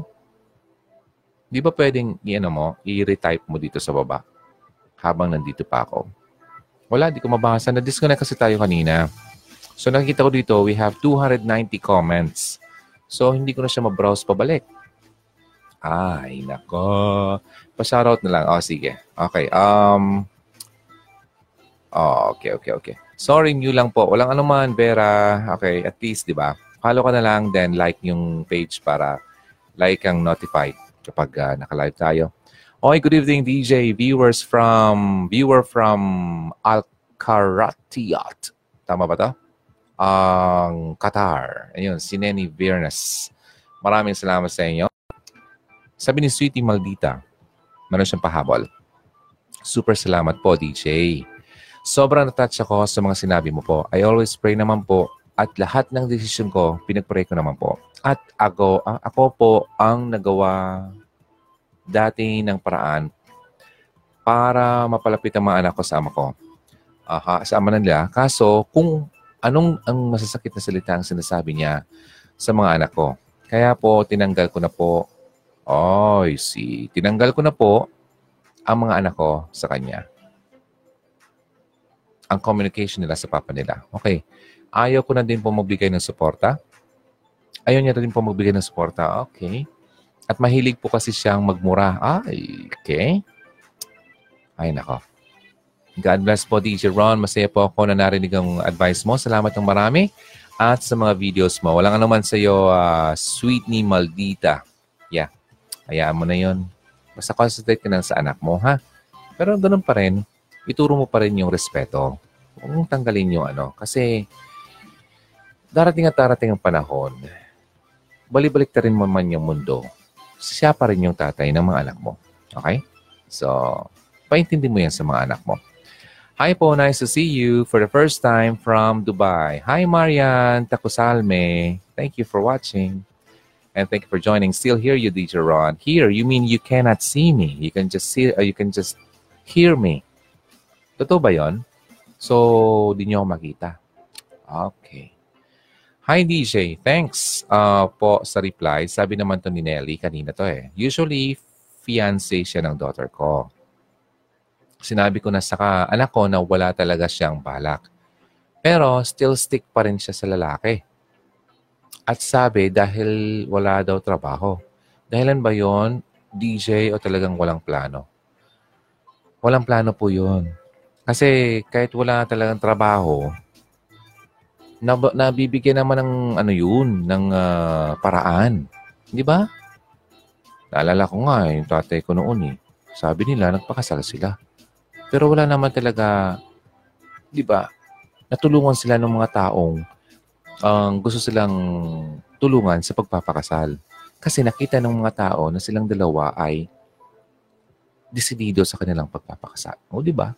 Di ba pwedeng i-ano mo, i-retype mo dito sa baba habang nandito pa ako? Wala, di ko mabasa. Na-disconnect kasi tayo kanina. So nakikita ko dito, we have 290 comments. So hindi ko na siya ma-browse pabalik. Ay, nako. Pa-shoutout na lang. Oh, sige. Okay. Um, oh, okay, okay, okay. Sorry, new lang po. Walang anuman, Vera. Okay, at least, di ba? Follow ka na lang, then like yung page para like ang notified kapag uh, naka-live tayo. Okay, good evening, DJ. Viewers from, viewer from Alcaratiyat. Tama ba to? Ang uh, Qatar. Ayun, si Nenny Viernes. Maraming salamat sa inyo. Sabi ni Sweetie Maldita, meron siyang pahabol. Super salamat po, DJ. Sobrang natouch ako sa mga sinabi mo po. I always pray naman po at lahat ng desisyon ko, pinagpray ko naman po. At ako, ako po ang nagawa dati ng paraan para mapalapit ang mga anak ko sa ama ko. Aha, sa ama nila. Kaso, kung anong ang masasakit na salita ang sinasabi niya sa mga anak ko. Kaya po, tinanggal ko na po Oh, I see. Tinanggal ko na po ang mga anak ko sa kanya. Ang communication nila sa papa nila. Okay. Ayaw ko na din po magbigay ng suporta. Ayaw niya rin po magbigay ng suporta. Okay. At mahilig po kasi siyang magmura. Ay, okay. Ay, nako. God bless po, DJ Ron. Masaya po ako na narinig ang advice mo. Salamat ng marami. At sa mga videos mo. Walang anuman sa iyo, uh, sweet ni Maldita. Yeah. Hayaan mo na yon. Basta concentrate ka lang sa anak mo, ha? Pero ganun pa rin, ituro mo pa rin yung respeto. Huwag tanggalin yung ano. Kasi darating at darating ang panahon, balibalik ta rin man yung mundo. Siya pa rin yung tatay ng mga anak mo. Okay? So, paintindi mo yan sa mga anak mo. Hi po, nice to see you for the first time from Dubai. Hi Marian Takusalme. Thank you for watching. And thank you for joining. Still hear you, DJ Ron. Here, you mean you cannot see me. You can just see, uh, you can just hear me. Totoo ba yon? So, di nyo makita. Okay. Hi, DJ. Thanks uh, po sa reply. Sabi naman to ni Nelly kanina to eh. Usually, fiancé siya ng daughter ko. Sinabi ko na sa anak ko na wala talaga siyang balak. Pero still stick pa rin siya sa lalaki. At sabi, dahil wala daw trabaho. Dahilan ba yon DJ o talagang walang plano? Walang plano po yun. Kasi kahit wala talagang trabaho, nab- nabibigyan naman ng ano yun, ng uh, paraan. Di ba? Naalala ko nga, yung tatay ko noon eh. Sabi nila, nagpakasal sila. Pero wala naman talaga, di ba, natulungan sila ng mga taong um, gusto silang tulungan sa pagpapakasal. Kasi nakita ng mga tao na silang dalawa ay desidido sa kanilang pagpapakasal. O, di ba?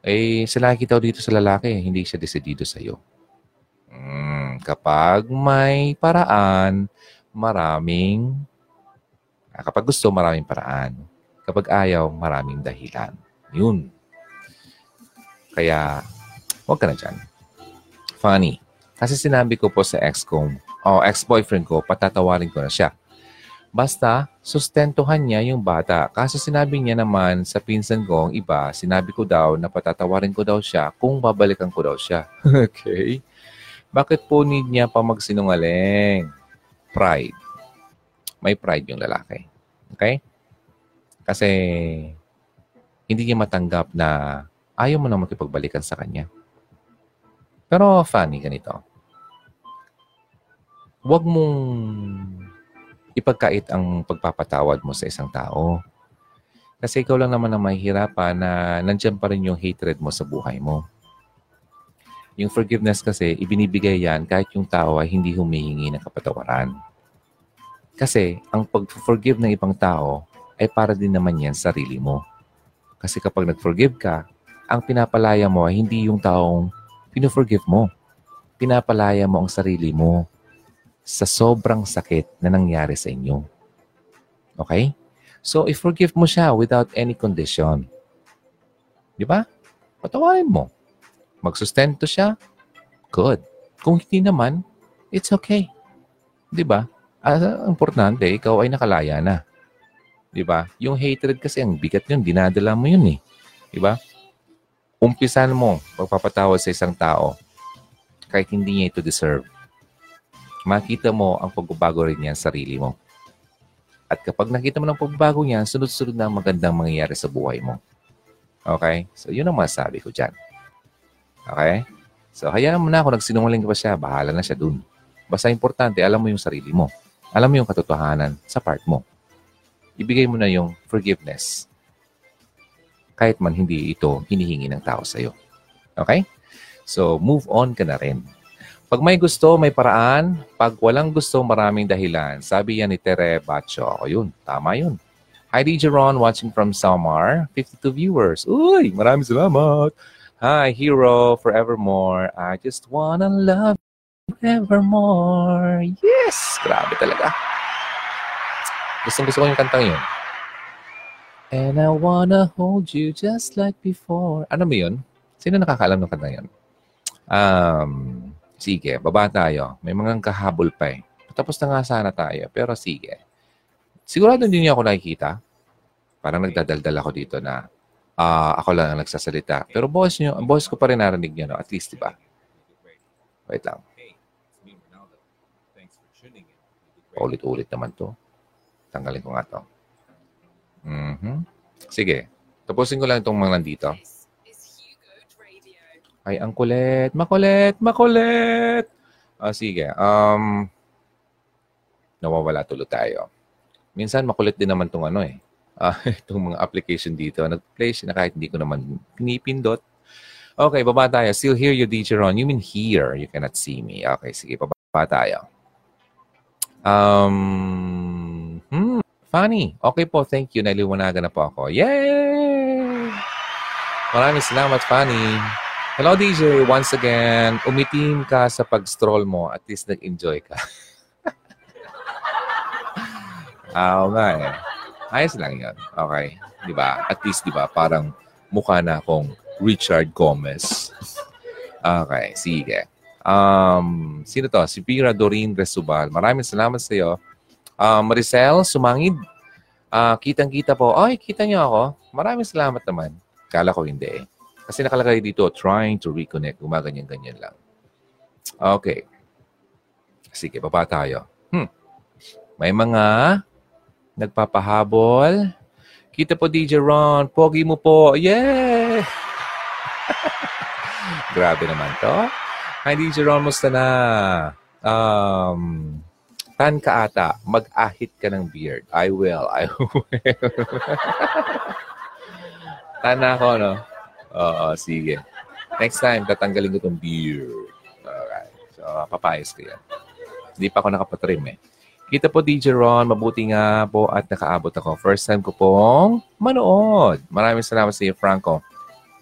Eh, sa ko dito sa lalaki, hindi siya desidido sa iyo. Hmm, kapag may paraan, maraming, ah, kapag gusto, maraming paraan. Kapag ayaw, maraming dahilan. Yun. Kaya, huwag ka na dyan. Funny. Kasi sinabi ko po sa ex ko, o ex-boyfriend ko, patatawarin ko na siya. Basta, sustentuhan niya yung bata. Kaso sinabi niya naman sa pinsan ko, ang iba, sinabi ko daw na patatawarin ko daw siya kung babalikan ko daw siya. okay? Bakit po need niya pa magsinungaling? Pride. May pride yung lalaki. Okay? Kasi hindi niya matanggap na ayaw mo na makipagbalikan sa kanya. Pero funny ganito. Huwag mong ipagkait ang pagpapatawad mo sa isang tao. Kasi ikaw lang naman ang mahihirapan na nandiyan pa rin yung hatred mo sa buhay mo. Yung forgiveness kasi, ibinibigay yan kahit yung tao ay hindi humihingi ng kapatawaran. Kasi ang pag-forgive ng ibang tao ay para din naman yan sa sarili mo. Kasi kapag nag-forgive ka, ang pinapalaya mo ay hindi yung taong pino-forgive mo. Pinapalaya mo ang sarili mo sa sobrang sakit na nangyari sa inyo. Okay? So, i-forgive mo siya without any condition. Di ba? Patawarin mo. Magsustento siya? Good. Kung hindi naman, it's okay. Di ba? Ang importante, ikaw ay nakalaya na. Di ba? Yung hatred kasi, ang bigat yun, dinadala mo yun eh. Di ba? Umpisan mo pagpapatawad sa isang tao kahit hindi niya ito deserve makita mo ang pagbabago rin niya sa sarili mo. At kapag nakita mo ng pagbabago niya, sunod-sunod na magandang mangyayari sa buhay mo. Okay? So, yun ang masabi ko dyan. Okay? So, hayaan mo na kung nagsinungaling pa siya, bahala na siya dun. Basta importante, alam mo yung sarili mo. Alam mo yung katotohanan sa part mo. Ibigay mo na yung forgiveness. Kahit man hindi ito hinihingi ng tao sa'yo. Okay? So, move on ka na rin. Pag may gusto, may paraan. Pag walang gusto, maraming dahilan. Sabi yan ni Tere Bacho. O yun, tama yun. Hi, DJ Ron, watching from Samar. 52 viewers. Uy, maraming salamat. Hi, Hero, Forevermore. I just wanna love you forevermore. Yes! Grabe talaga. Gustong gusto ko yung kantang yun. And I wanna hold you just like before. Ano mo yun? Sino nakakaalam ng kantang yun? Um, Sige, baba tayo. May mga kahabol pa eh. Tapos na nga sana tayo. Pero sige. Sigurado hindi niyo ako nakikita. Parang nagdadaldal ako dito na uh, ako lang ang nagsasalita. Pero boss niyo, boss ko pa rin narinig niyo, no? At least, di ba? Wait lang. Ulit-ulit naman to. Tanggalin ko nga to. Mm-hmm. Sige. Tapusin ko lang itong mga nandito. Ay, ang kulit. Makulit, makulit. Ah, sige. Um, nawawala tulo tayo. Minsan makulit din naman tong ano eh. Ah, itong mga application dito. Nag-play siya na kahit hindi ko naman pinipindot. Okay, baba tayo. Still hear you, DJ Ron. You mean here. You cannot see me. Okay, sige. Baba tayo. Um, hmm, funny. Okay po, thank you. Naliwanagan na po ako. Yay! Maraming salamat, Funny. Hello DJ, once again, umitim ka sa pag-stroll mo. At least nag-enjoy ka. ah, Oo nga eh. Ayos lang yan. Okay. Di ba? At least, di ba, parang mukha na akong Richard Gomez. Okay, sige. Um, sino to? Si Pira Doreen Resubal. Maraming salamat sa iyo. Uh, Maricel Sumangid. Uh, kitang-kita po. Ay, kita niyo ako. Maraming salamat naman. Kala ko hindi eh. Kasi nakalagay dito, trying to reconnect. Gumaganyan-ganyan lang. Okay. Sige, baba tayo. Hmm. May mga nagpapahabol. Kita po DJ Ron. Pogi mo po. Yeah! Grabe naman to. Hi, DJ Ron. Musta na? Um, tan ka ata. Mag-ahit ka ng beard. I will. I will. tan ako, no? Oo, sige. Next time, tatanggalin ko tong beard. Alright. So, papayos ko yan. Hindi pa ako nakapatrim eh. Kita po DJ Ron, mabuti nga po at nakaabot ako. First time ko pong manood. Maraming salamat sa iyo, Franco.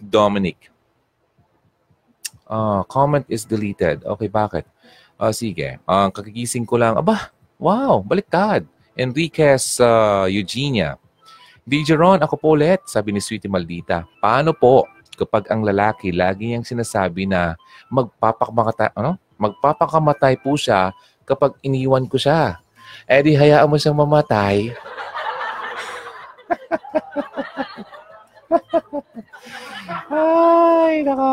Dominic. Uh, comment is deleted. Okay, bakit? Uh, sige. Uh, kakigising ko lang. Aba, wow, baliktad. Enriquez uh, Eugenia. DJ Ron, ako po ulit, sabi ni Sweetie Maldita. Paano po kapag ang lalaki lagi niyang sinasabi na magpapakamatay, ano? magpapakamatay po siya kapag iniwan ko siya? Eh di hayaan mo siyang mamatay. Ay, naka.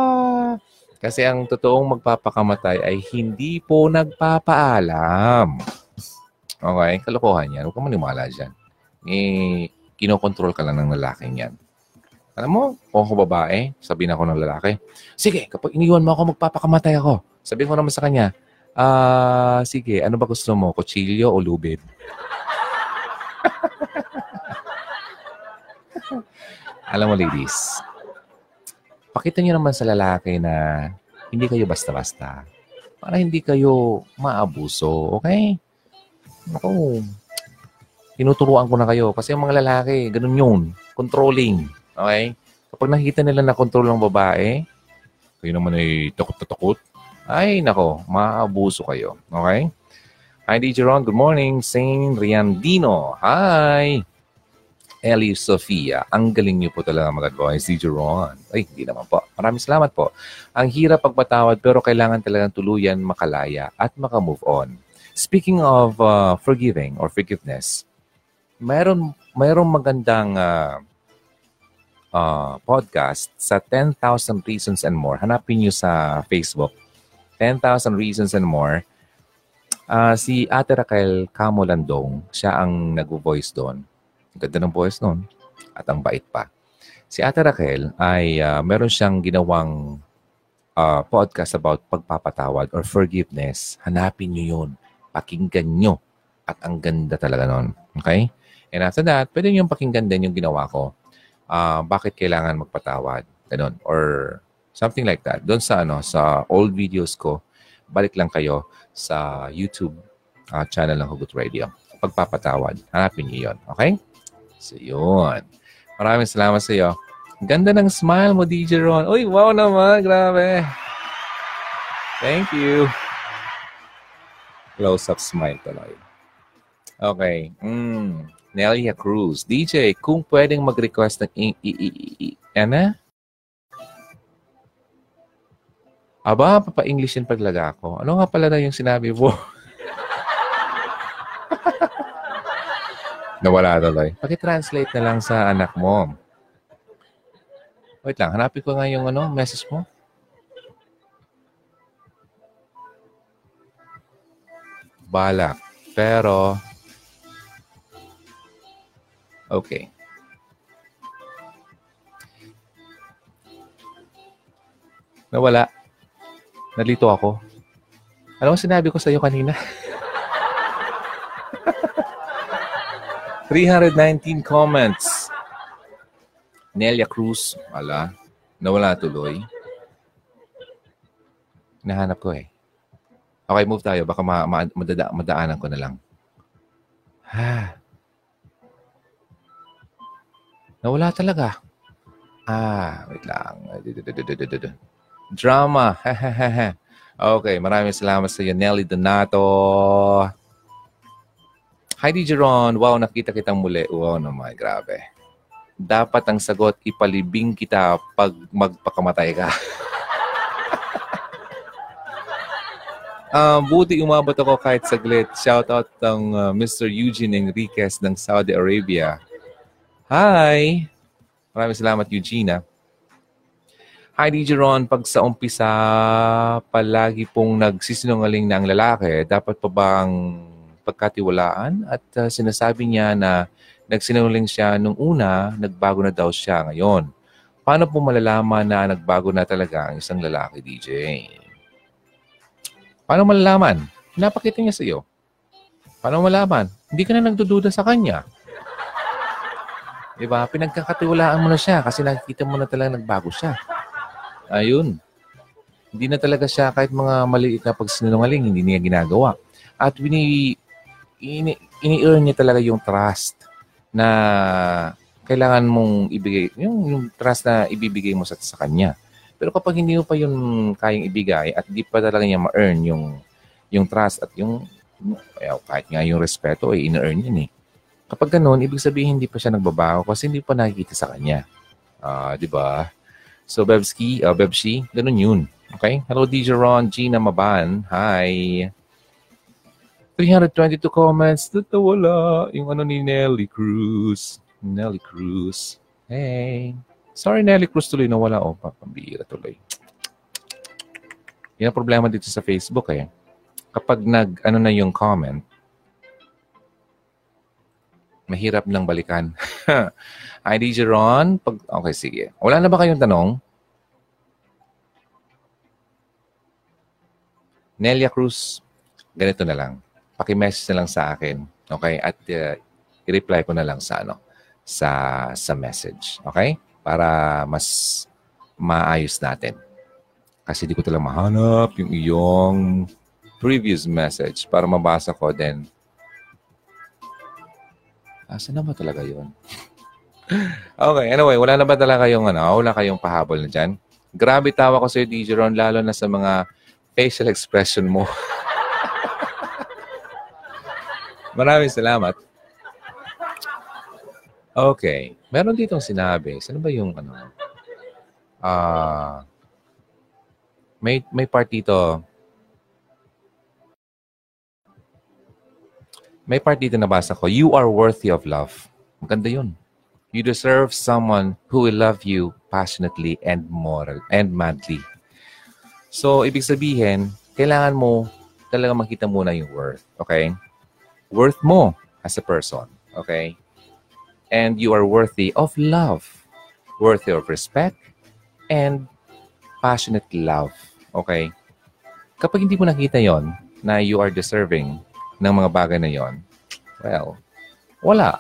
Kasi ang totoong magpapakamatay ay hindi po nagpapaalam. Okay? Kalokohan yan. Huwag kang maniwala dyan. Eh, kinokontrol ka lang ng lalaking yan. Alam mo, kung ako babae, sabihin ako ng lalaki, sige, kapag iniwan mo ako, magpapakamatay ako. Sabihin ko naman sa kanya, Ah, uh, sige. Ano ba gusto mo? Kutsilyo o lubid? Alam mo, ladies, pakita niyo naman sa lalaki na hindi kayo basta-basta. Para hindi kayo maabuso, okay? Ako, tinuturuan ko na kayo. Kasi ang mga lalaki, ganun yun. Controlling. Okay? Kapag nakita nila na control ng babae, kayo naman ay takot na takot, ay, nako, maabuso kayo. Okay? Hi, DJ Ron. Good morning. Saint Riandino. Hi. Ellie Sofia. Ang galing niyo po talaga mag-advise, DJ Ron. Ay, hindi naman po. Maraming salamat po. Ang hirap pagpatawad pero kailangan talagang tuluyan makalaya at makamove on. Speaking of uh, forgiving or forgiveness, mayroon, mayroon magandang uh, uh, podcast sa 10,000 Reasons and More. Hanapin niyo sa Facebook 10,000 Reasons and More. Uh, si Ate Raquel Camolandong, siya ang nag-voice doon. Ganda ng voice noon. At ang bait pa. Si Ate Raquel ay uh, meron siyang ginawang uh, podcast about pagpapatawad or forgiveness. Hanapin niyo yun. Pakinggan niyo. At ang ganda talaga noon. Okay? And after that, pwede niyo pakinggan din yung ginawa ko. Uh, bakit kailangan magpatawad? Ganun. Or Something like that. Doon sa ano, sa old videos ko, balik lang kayo sa YouTube uh, channel ng Hugot Radio. Pagpapatawad. Hanapin niyo yon Okay? So, yun. Maraming salamat sa iyo. Ganda ng smile mo, DJ Ron. Uy, wow naman. Grabe. Thank you. Close-up smile tuloy. Okay. Mm. Nelia Cruz. DJ, kung pwedeng mag-request ng i- i- i- i- ano? Aba, papa-English yung paglaga ko. Ano nga pala na yung sinabi mo? Nawala tuloy. Paki-translate na lang sa anak mo. Wait lang, hanapin ko nga yung ano, message mo. Balak. Pero, okay. Nawala. Nalito ako. Ano mo sinabi ko sa iyo kanina? 319 comments. Nelia Cruz, wala. Nawala tuloy. Nahanap ko eh. Okay, move tayo. Baka ma- ma- madada- madaanan ko na lang. Ha. Nawala talaga. Ah, wait lang. Drama. okay, maraming salamat sa iyo, Nelly Donato. Hi, DJ Ron. Wow, nakita kitang muli. Wow naman, grabe. Dapat ang sagot, ipalibing kita pag magpakamatay ka. uh, buti umabot ako kahit saglit. Shout out ng uh, Mr. Eugene Enriquez ng Saudi Arabia. Hi! Maraming salamat, Eugene. Hi, DJ Ron. Pag sa umpisa, palagi pong nagsisinungaling na ang lalaki, dapat pa bang pagkatiwalaan? At uh, sinasabi niya na nagsinungaling siya nung una, nagbago na daw siya ngayon. Paano po malalaman na nagbago na talaga ang isang lalaki, DJ? Paano malalaman? Pinapakita niya sa iyo. Paano malaman? Hindi ka na nagdududa sa kanya. Diba? Pinagkakatiwalaan mo na siya kasi nakikita mo na talaga nagbago siya. Ayun. Hindi na talaga siya kahit mga maliit na pagsinungaling, hindi niya ginagawa. At wini, ini, ini-earn niya talaga yung trust na kailangan mong ibigay, yung, yung trust na ibibigay mo sa, sa kanya. Pero kapag hindi mo pa yun kayang ibigay at di pa talaga niya ma-earn yung, yung trust at yung, kahit nga yung respeto, eh, in-earn yun eh. Kapag ganun, ibig sabihin hindi pa siya nagbabago kasi hindi pa nakikita sa kanya. Ah, uh, 'di ba? So Bebski, uh, Bebshi, ganun 'yun. Okay? Hello DJ Ron, Gina Maban. Hi. 322 comments. Dito. Yung ano ni Nelly Cruz. Nelly Cruz. Hey. Sorry Nelly Cruz tuloy na wala. Oh, pambira tuloy. Yan ang problema dito sa Facebook eh. Kapag nag, ano na yung comment, mahirap lang balikan. Hi, DJ Ron. Pag, okay, sige. Wala na ba kayong tanong? Nelia Cruz, ganito na lang. Paki-message na lang sa akin. Okay? At uh, i-reply ko na lang sa ano sa sa message. Okay? Para mas maayos natin. Kasi di ko talaga mahanap yung iyong previous message para mabasa ko then Asa na ba talaga yon? okay, anyway, wala na ba talaga kayong ano, wala kayong pahabol na dyan? Grabe tawa ko sa iyo, DJ Ron, lalo na sa mga facial expression mo. Maraming salamat. Okay. Meron ditong sinabi. Saan ba yung ano? Ah... Uh, may, may part dito. May part dito nabasa ko, you are worthy of love. Maganda yun. You deserve someone who will love you passionately and moral and madly. So, ibig sabihin, kailangan mo talaga makita muna yung worth. Okay? Worth mo as a person. Okay? And you are worthy of love. Worthy of respect and passionate love. Okay? Kapag hindi mo nakita yon na you are deserving ng mga bagay na yon, well, wala.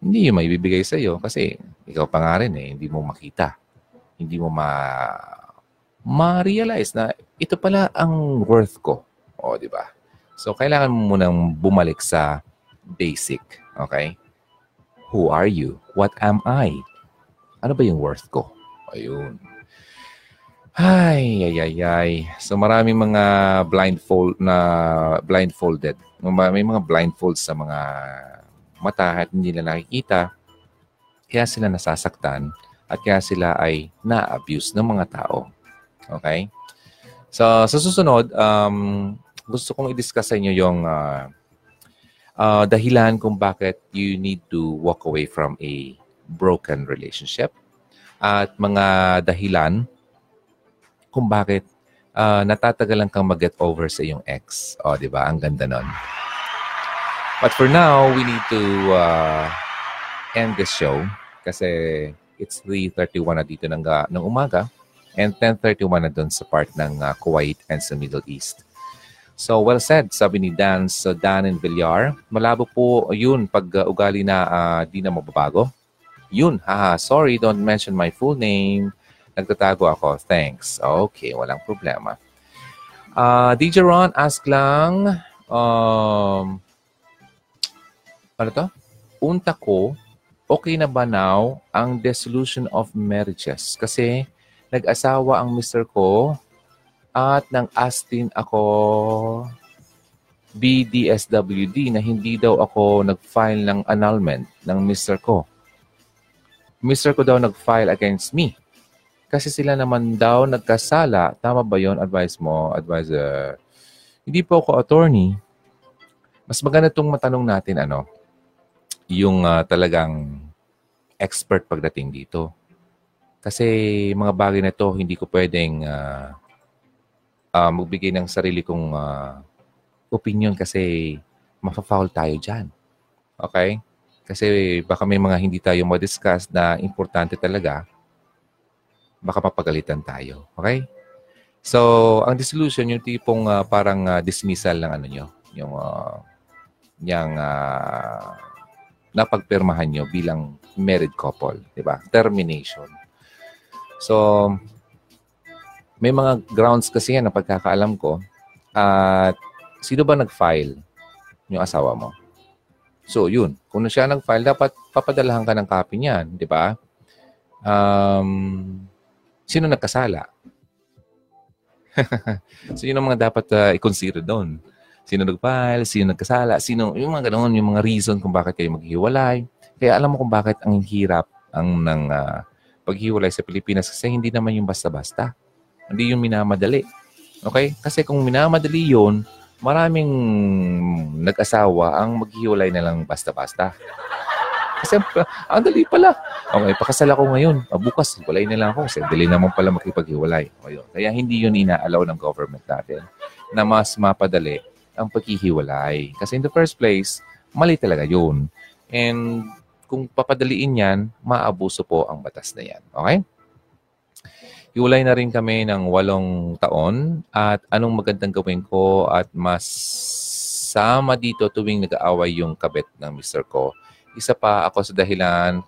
Hindi yung maibibigay sa iyo kasi ikaw pa nga rin eh, hindi mo makita. Hindi mo ma ma-realize na ito pala ang worth ko. O, di ba? So, kailangan mo munang bumalik sa basic. Okay? Who are you? What am I? Ano ba yung worth ko? Ayun. Ay, ay, ay, ay. So maraming mga blindfold na blindfolded. May mga blindfolds sa mga mata at hindi nila nakikita. Kaya sila nasasaktan at kaya sila ay na-abuse ng mga tao. Okay? So sa susunod, um, gusto kong i-discuss sa inyo yung uh, uh, dahilan kung bakit you need to walk away from a broken relationship at mga dahilan kung bakit uh, natatagalan kang mag-get over sa iyong ex. O, oh, di ba? Ang ganda nun. But for now, we need to uh, end this show kasi it's 3.31 na dito ng, ng umaga and 10.31 na dun sa part ng uh, Kuwait and sa Middle East. So, well said, sabi ni Dan sa Dan and Villar. Malabo po yun pag uh, ugali na uh, di na mababago. Yun, haha, sorry, don't mention my full name. Nagtatago ako. Thanks. Okay, walang problema. Uh, DJ Ron, ask lang, um, ano to? Unta ko, okay na ba now ang dissolution of marriages? Kasi nag-asawa ang mister ko at nang astin ako BDSWD na hindi daw ako nag-file ng annulment ng mister ko. Mister ko daw nag-file against me. Kasi sila naman daw nagkasala. Tama ba yon Advice mo, advisor? Hindi po ako attorney. Mas maganda itong matanong natin, ano, yung uh, talagang expert pagdating dito. Kasi mga bagay na to hindi ko pwedeng uh, uh, magbigay ng sarili kong uh, opinion kasi mafa-foul tayo dyan. Okay? Kasi baka may mga hindi tayo ma-discuss na importante talaga baka mapagalitan tayo. Okay? So, ang dissolution, yung tipong uh, parang uh, dismissal ng ano nyo, yung, uh, yung uh, napagpirmahan nyo bilang married couple, di ba? Termination. So, may mga grounds kasi yan na pagkakaalam ko. At uh, sino ba nag-file? Yung asawa mo. So, yun. Kung na siya nag-file, dapat papadalahan ka ng copy niyan, di ba? Um, sino nagkasala? so, yun ang mga dapat uh, i-consider doon. Sino nag-file, sino nagkasala, sino, yung mga ganoon, yung mga reason kung bakit kayo maghiwalay. Kaya alam mo kung bakit ang hirap ang ng uh, paghiwalay sa Pilipinas kasi hindi naman yung basta-basta. Hindi yung minamadali. Okay? Kasi kung minamadali yun, maraming nag-asawa ang maghiwalay na lang basta-basta. Kasi ang dali pala. Okay, pakasal ako ngayon. Ah, bukas, hiwalay na lang ako kasi dali naman pala makipaghiwalay. Okay, Kaya hindi yun inaalaw ng government natin na mas mapadali ang paghihiwalay. Kasi in the first place, mali talaga yun. And kung papadaliin yan, maabuso po ang batas na yan. Okay? Hiwalay na rin kami ng walong taon at anong magandang gawin ko at mas sama dito tuwing nag-aaway yung kabet ng mister ko isa pa ako sa dahilan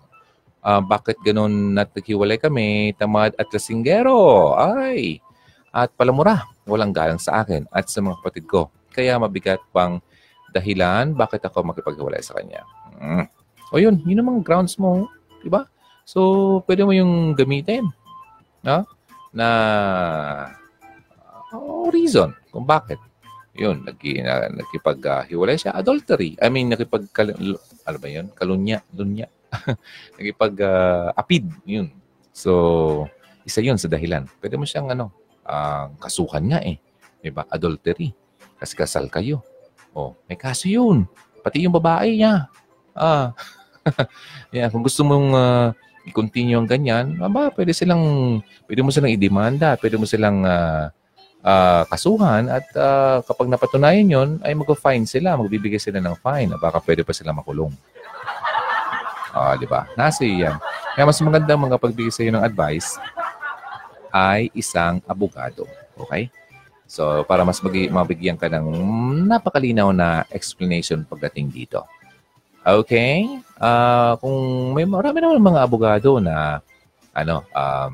uh, bakit ganun naghiwalay kami, tamad at lasinggero. Ay! At palamura, walang galang sa akin at sa mga kapatid ko. Kaya mabigat pang dahilan bakit ako makipaghiwalay sa kanya. Mm. O yun, yun ang mga grounds mo. Diba? So, pwede mo yung gamitin. No? Na uh, reason kung bakit yun, nag, na, nakipaghiwalay siya. Adultery. I mean, nakipag, ano ba yun? Kalunya. Lunya. nakipag-apid. Uh, yun. So, isa yun sa dahilan. Pwede mo siyang, ano, uh, kasuhan nga eh. Diba? Adultery. Kasi kasal kayo. Oh, may kaso yun. Pati yung babae niya. Ah. yeah, kung gusto mong uh, i-continue ang ganyan, aba, pwede silang, pwede mo silang i-demanda, pwede mo silang uh, uh, kasuhan at uh, kapag napatunayan yon ay mag-fine sila, magbibigay sila ng fine. Baka pwede pa sila makulong. Ah, uh, di ba? Nasa yan. Kaya mas maganda mga pagbigay sa iyo ng advice ay isang abogado. Okay? So, para mas mag- mabigyan ka ng napakalinaw na explanation pagdating dito. Okay? Uh, kung may marami naman mga abogado na ano, um,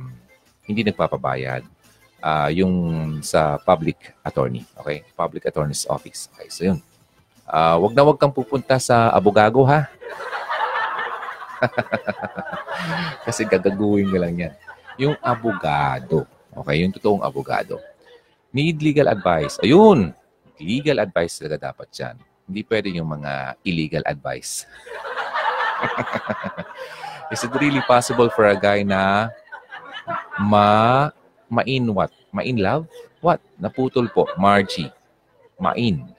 hindi nagpapabayad, uh, yung sa public attorney. Okay? Public attorney's office. Okay, so yun. Uh, wag na wag kang pupunta sa abogago, ha? Kasi gagaguhin ka lang yan. Yung abogado. Okay? Yung totoong abogado. Need legal advice. Ayun! Legal advice talaga dapat yan. Hindi pwede yung mga illegal advice. Is it really possible for a guy na ma Main what? Main love? What? Naputol po. Margie. Main.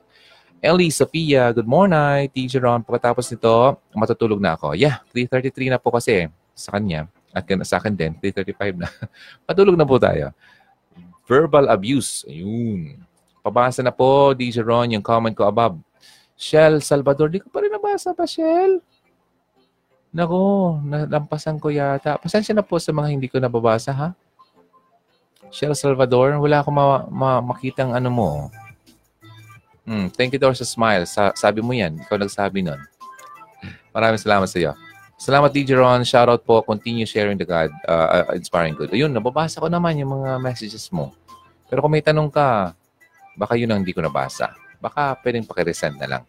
Ellie, Sophia, good morning. Teacher Ron, pagkatapos nito, matutulog na ako. Yeah, 3.33 na po kasi sa kanya. At sa akin din, 3.35 na. Patulog na po tayo. Verbal abuse. Ayun. Pabasa na po, DJ Ron, yung comment ko above. Shell Salvador, di ko pa rin nabasa pa, Shell. Nako, nalampasan ko yata. Pasensya na po sa mga hindi ko nababasa, ha? Shell Salvador, wala akong ma- ma- makitang ano mo. Hmm, thank you daw sa smile. Sa- sabi mo yan. Ikaw nagsabi nun. Maraming salamat sa iyo. Salamat, DJ Ron. Shoutout po. Continue sharing the God, uh, uh, inspiring good. Ayun, nababasa ko naman yung mga messages mo. Pero kung may tanong ka, baka yun ang hindi ko nabasa. Baka pwedeng pakiresend na lang.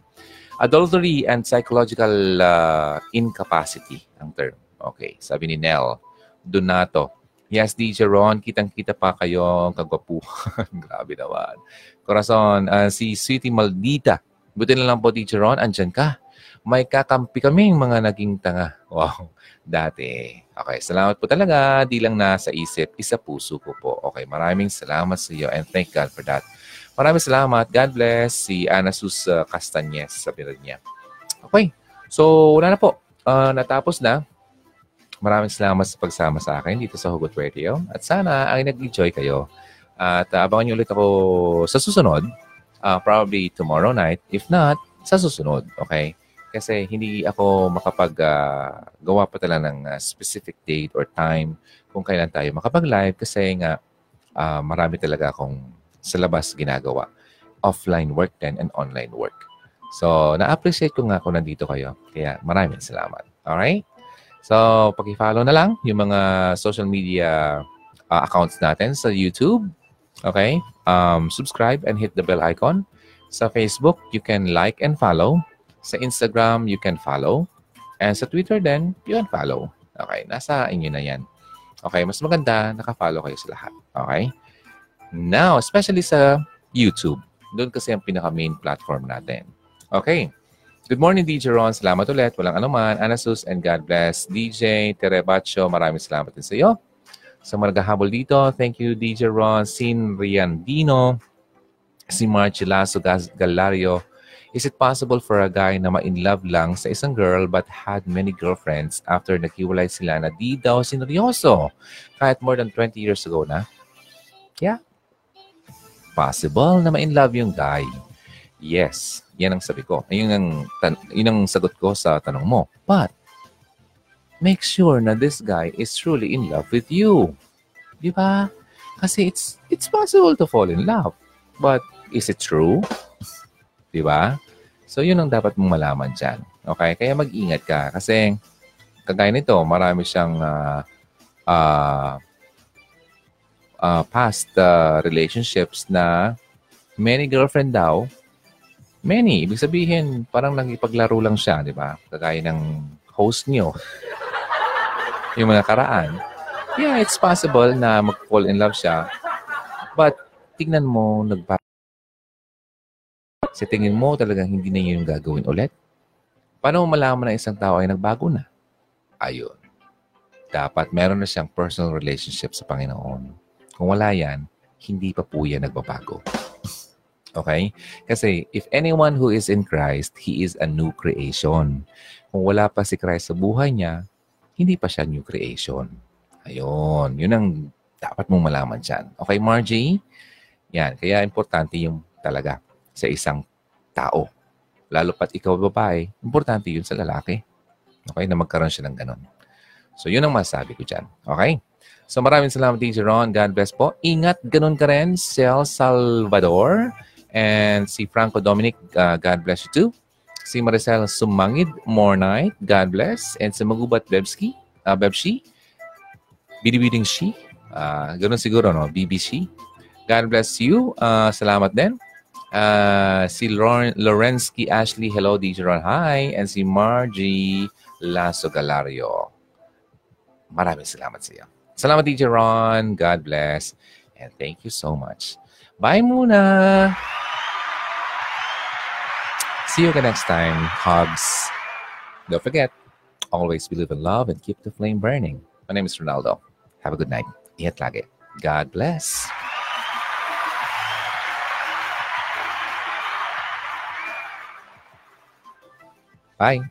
Adultery and psychological uh, incapacity ang term. Okay, sabi ni Nell Donato. Yes, DJ Ron, kitang-kita pa kayo, kagwapuhan. Grabe naman. Corazon, uh, si Sweetie Maldita. Buti na lang po, DJ Ron, andyan ka. May kakampi kaming mga naging tanga. Wow, dati. Okay, salamat po talaga. Di lang nasa isip, isa puso ko po. Okay, maraming salamat sa iyo and thank God for that. Maraming salamat. God bless. Si Ana Sus uh, Castañez, sabi rin niya. Okay, so wala na po. Uh, natapos na. Maraming salamat sa pagsama sa akin dito sa Hugot Radio. At sana ay nag-enjoy kayo. At uh, abangan niyo ulit ako sa susunod. Uh, probably tomorrow night. If not, sa susunod. Okay? Kasi hindi ako makapag-gawa uh, pa talaga ng uh, specific date or time kung kailan tayo makapag-live. Kasi nga, uh, marami talaga akong sa labas ginagawa. Offline work din and online work. So, na-appreciate ko nga kung nandito kayo. Kaya maraming salamat. Alright? So, paki-follow na lang yung mga social media uh, accounts natin sa YouTube. Okay? Um, subscribe and hit the bell icon. Sa Facebook, you can like and follow. Sa Instagram, you can follow. And sa Twitter din, you can follow. Okay? Nasa inyo na yan. Okay? Mas maganda, naka-follow kayo sa lahat. Okay? Now, especially sa YouTube. Doon kasi ang pinaka-main platform natin. Okay. Good morning, DJ Ron. Salamat ulit. Walang anuman. Anasus and God bless. DJ Terebacho, maraming salamat din sa iyo. Sa mga naghahabol dito, thank you, DJ Ron. Sin Riandino, si March Lasso Galario. Is it possible for a guy na ma-in love lang sa isang girl but had many girlfriends after naghiwalay sila na di daw sineryoso kahit more than 20 years ago na? Yeah. Possible na ma-in love yung guy. Yes. Yan ang sabi ko. Yun ang, tan- ang sagot ko sa tanong mo. But, make sure na this guy is truly in love with you. Di ba? Kasi it's, it's possible to fall in love. But, is it true? Di ba? So, yun ang dapat mong malaman dyan. Okay? Kaya mag-ingat ka. Kasi, kagaya nito, marami siyang uh, uh, uh, past uh, relationships na many girlfriend daw, Many. Ibig sabihin, parang nagipaglaro lang siya, di ba? Kagaya ng host niyo. yung mga karaan. Yeah, it's possible na mag-fall in love siya. But, tingnan mo, nagpa... Sa tingin mo, talagang hindi na yun yung gagawin ulit. Paano mo malaman na isang tao ay nagbago na? Ayun. Dapat meron na siyang personal relationship sa Panginoon. Kung wala yan, hindi pa po yan nagbabago. Okay? Kasi if anyone who is in Christ, he is a new creation. Kung wala pa si Christ sa buhay niya, hindi pa siya new creation. Ayun. Yun ang dapat mong malaman dyan. Okay, Margie? Yan. Kaya importante yung talaga sa isang tao. Lalo pat ikaw babae, importante yun sa lalaki. Okay? Na magkaroon siya ng ganun. So, yun ang masabi ko dyan. Okay? So, maraming salamat, DJ Ron. God bless po. Ingat ganun ka rin, Sel Salvador. And si Franco Dominic, uh, God bless you too. Si Maricel Sumangid, more night, God bless. And si Magubat Bebski, uh, Bebshi, Bidibiding Shi, uh, ganun siguro, no? BBC. God bless you. Uh, salamat din. Uh, si Lauren, Lorensky Ashley, hello, DJ hi. And si Margie Lasso Galario. Maraming salamat sa iyo. Salamat, DJ Ron. God bless. And thank you so much. Bye muna! See you again next time. Hugs. Don't forget, always believe in love and keep the flame burning. My name is Ronaldo. Have a good night. Ingat lagi. God bless. Bye.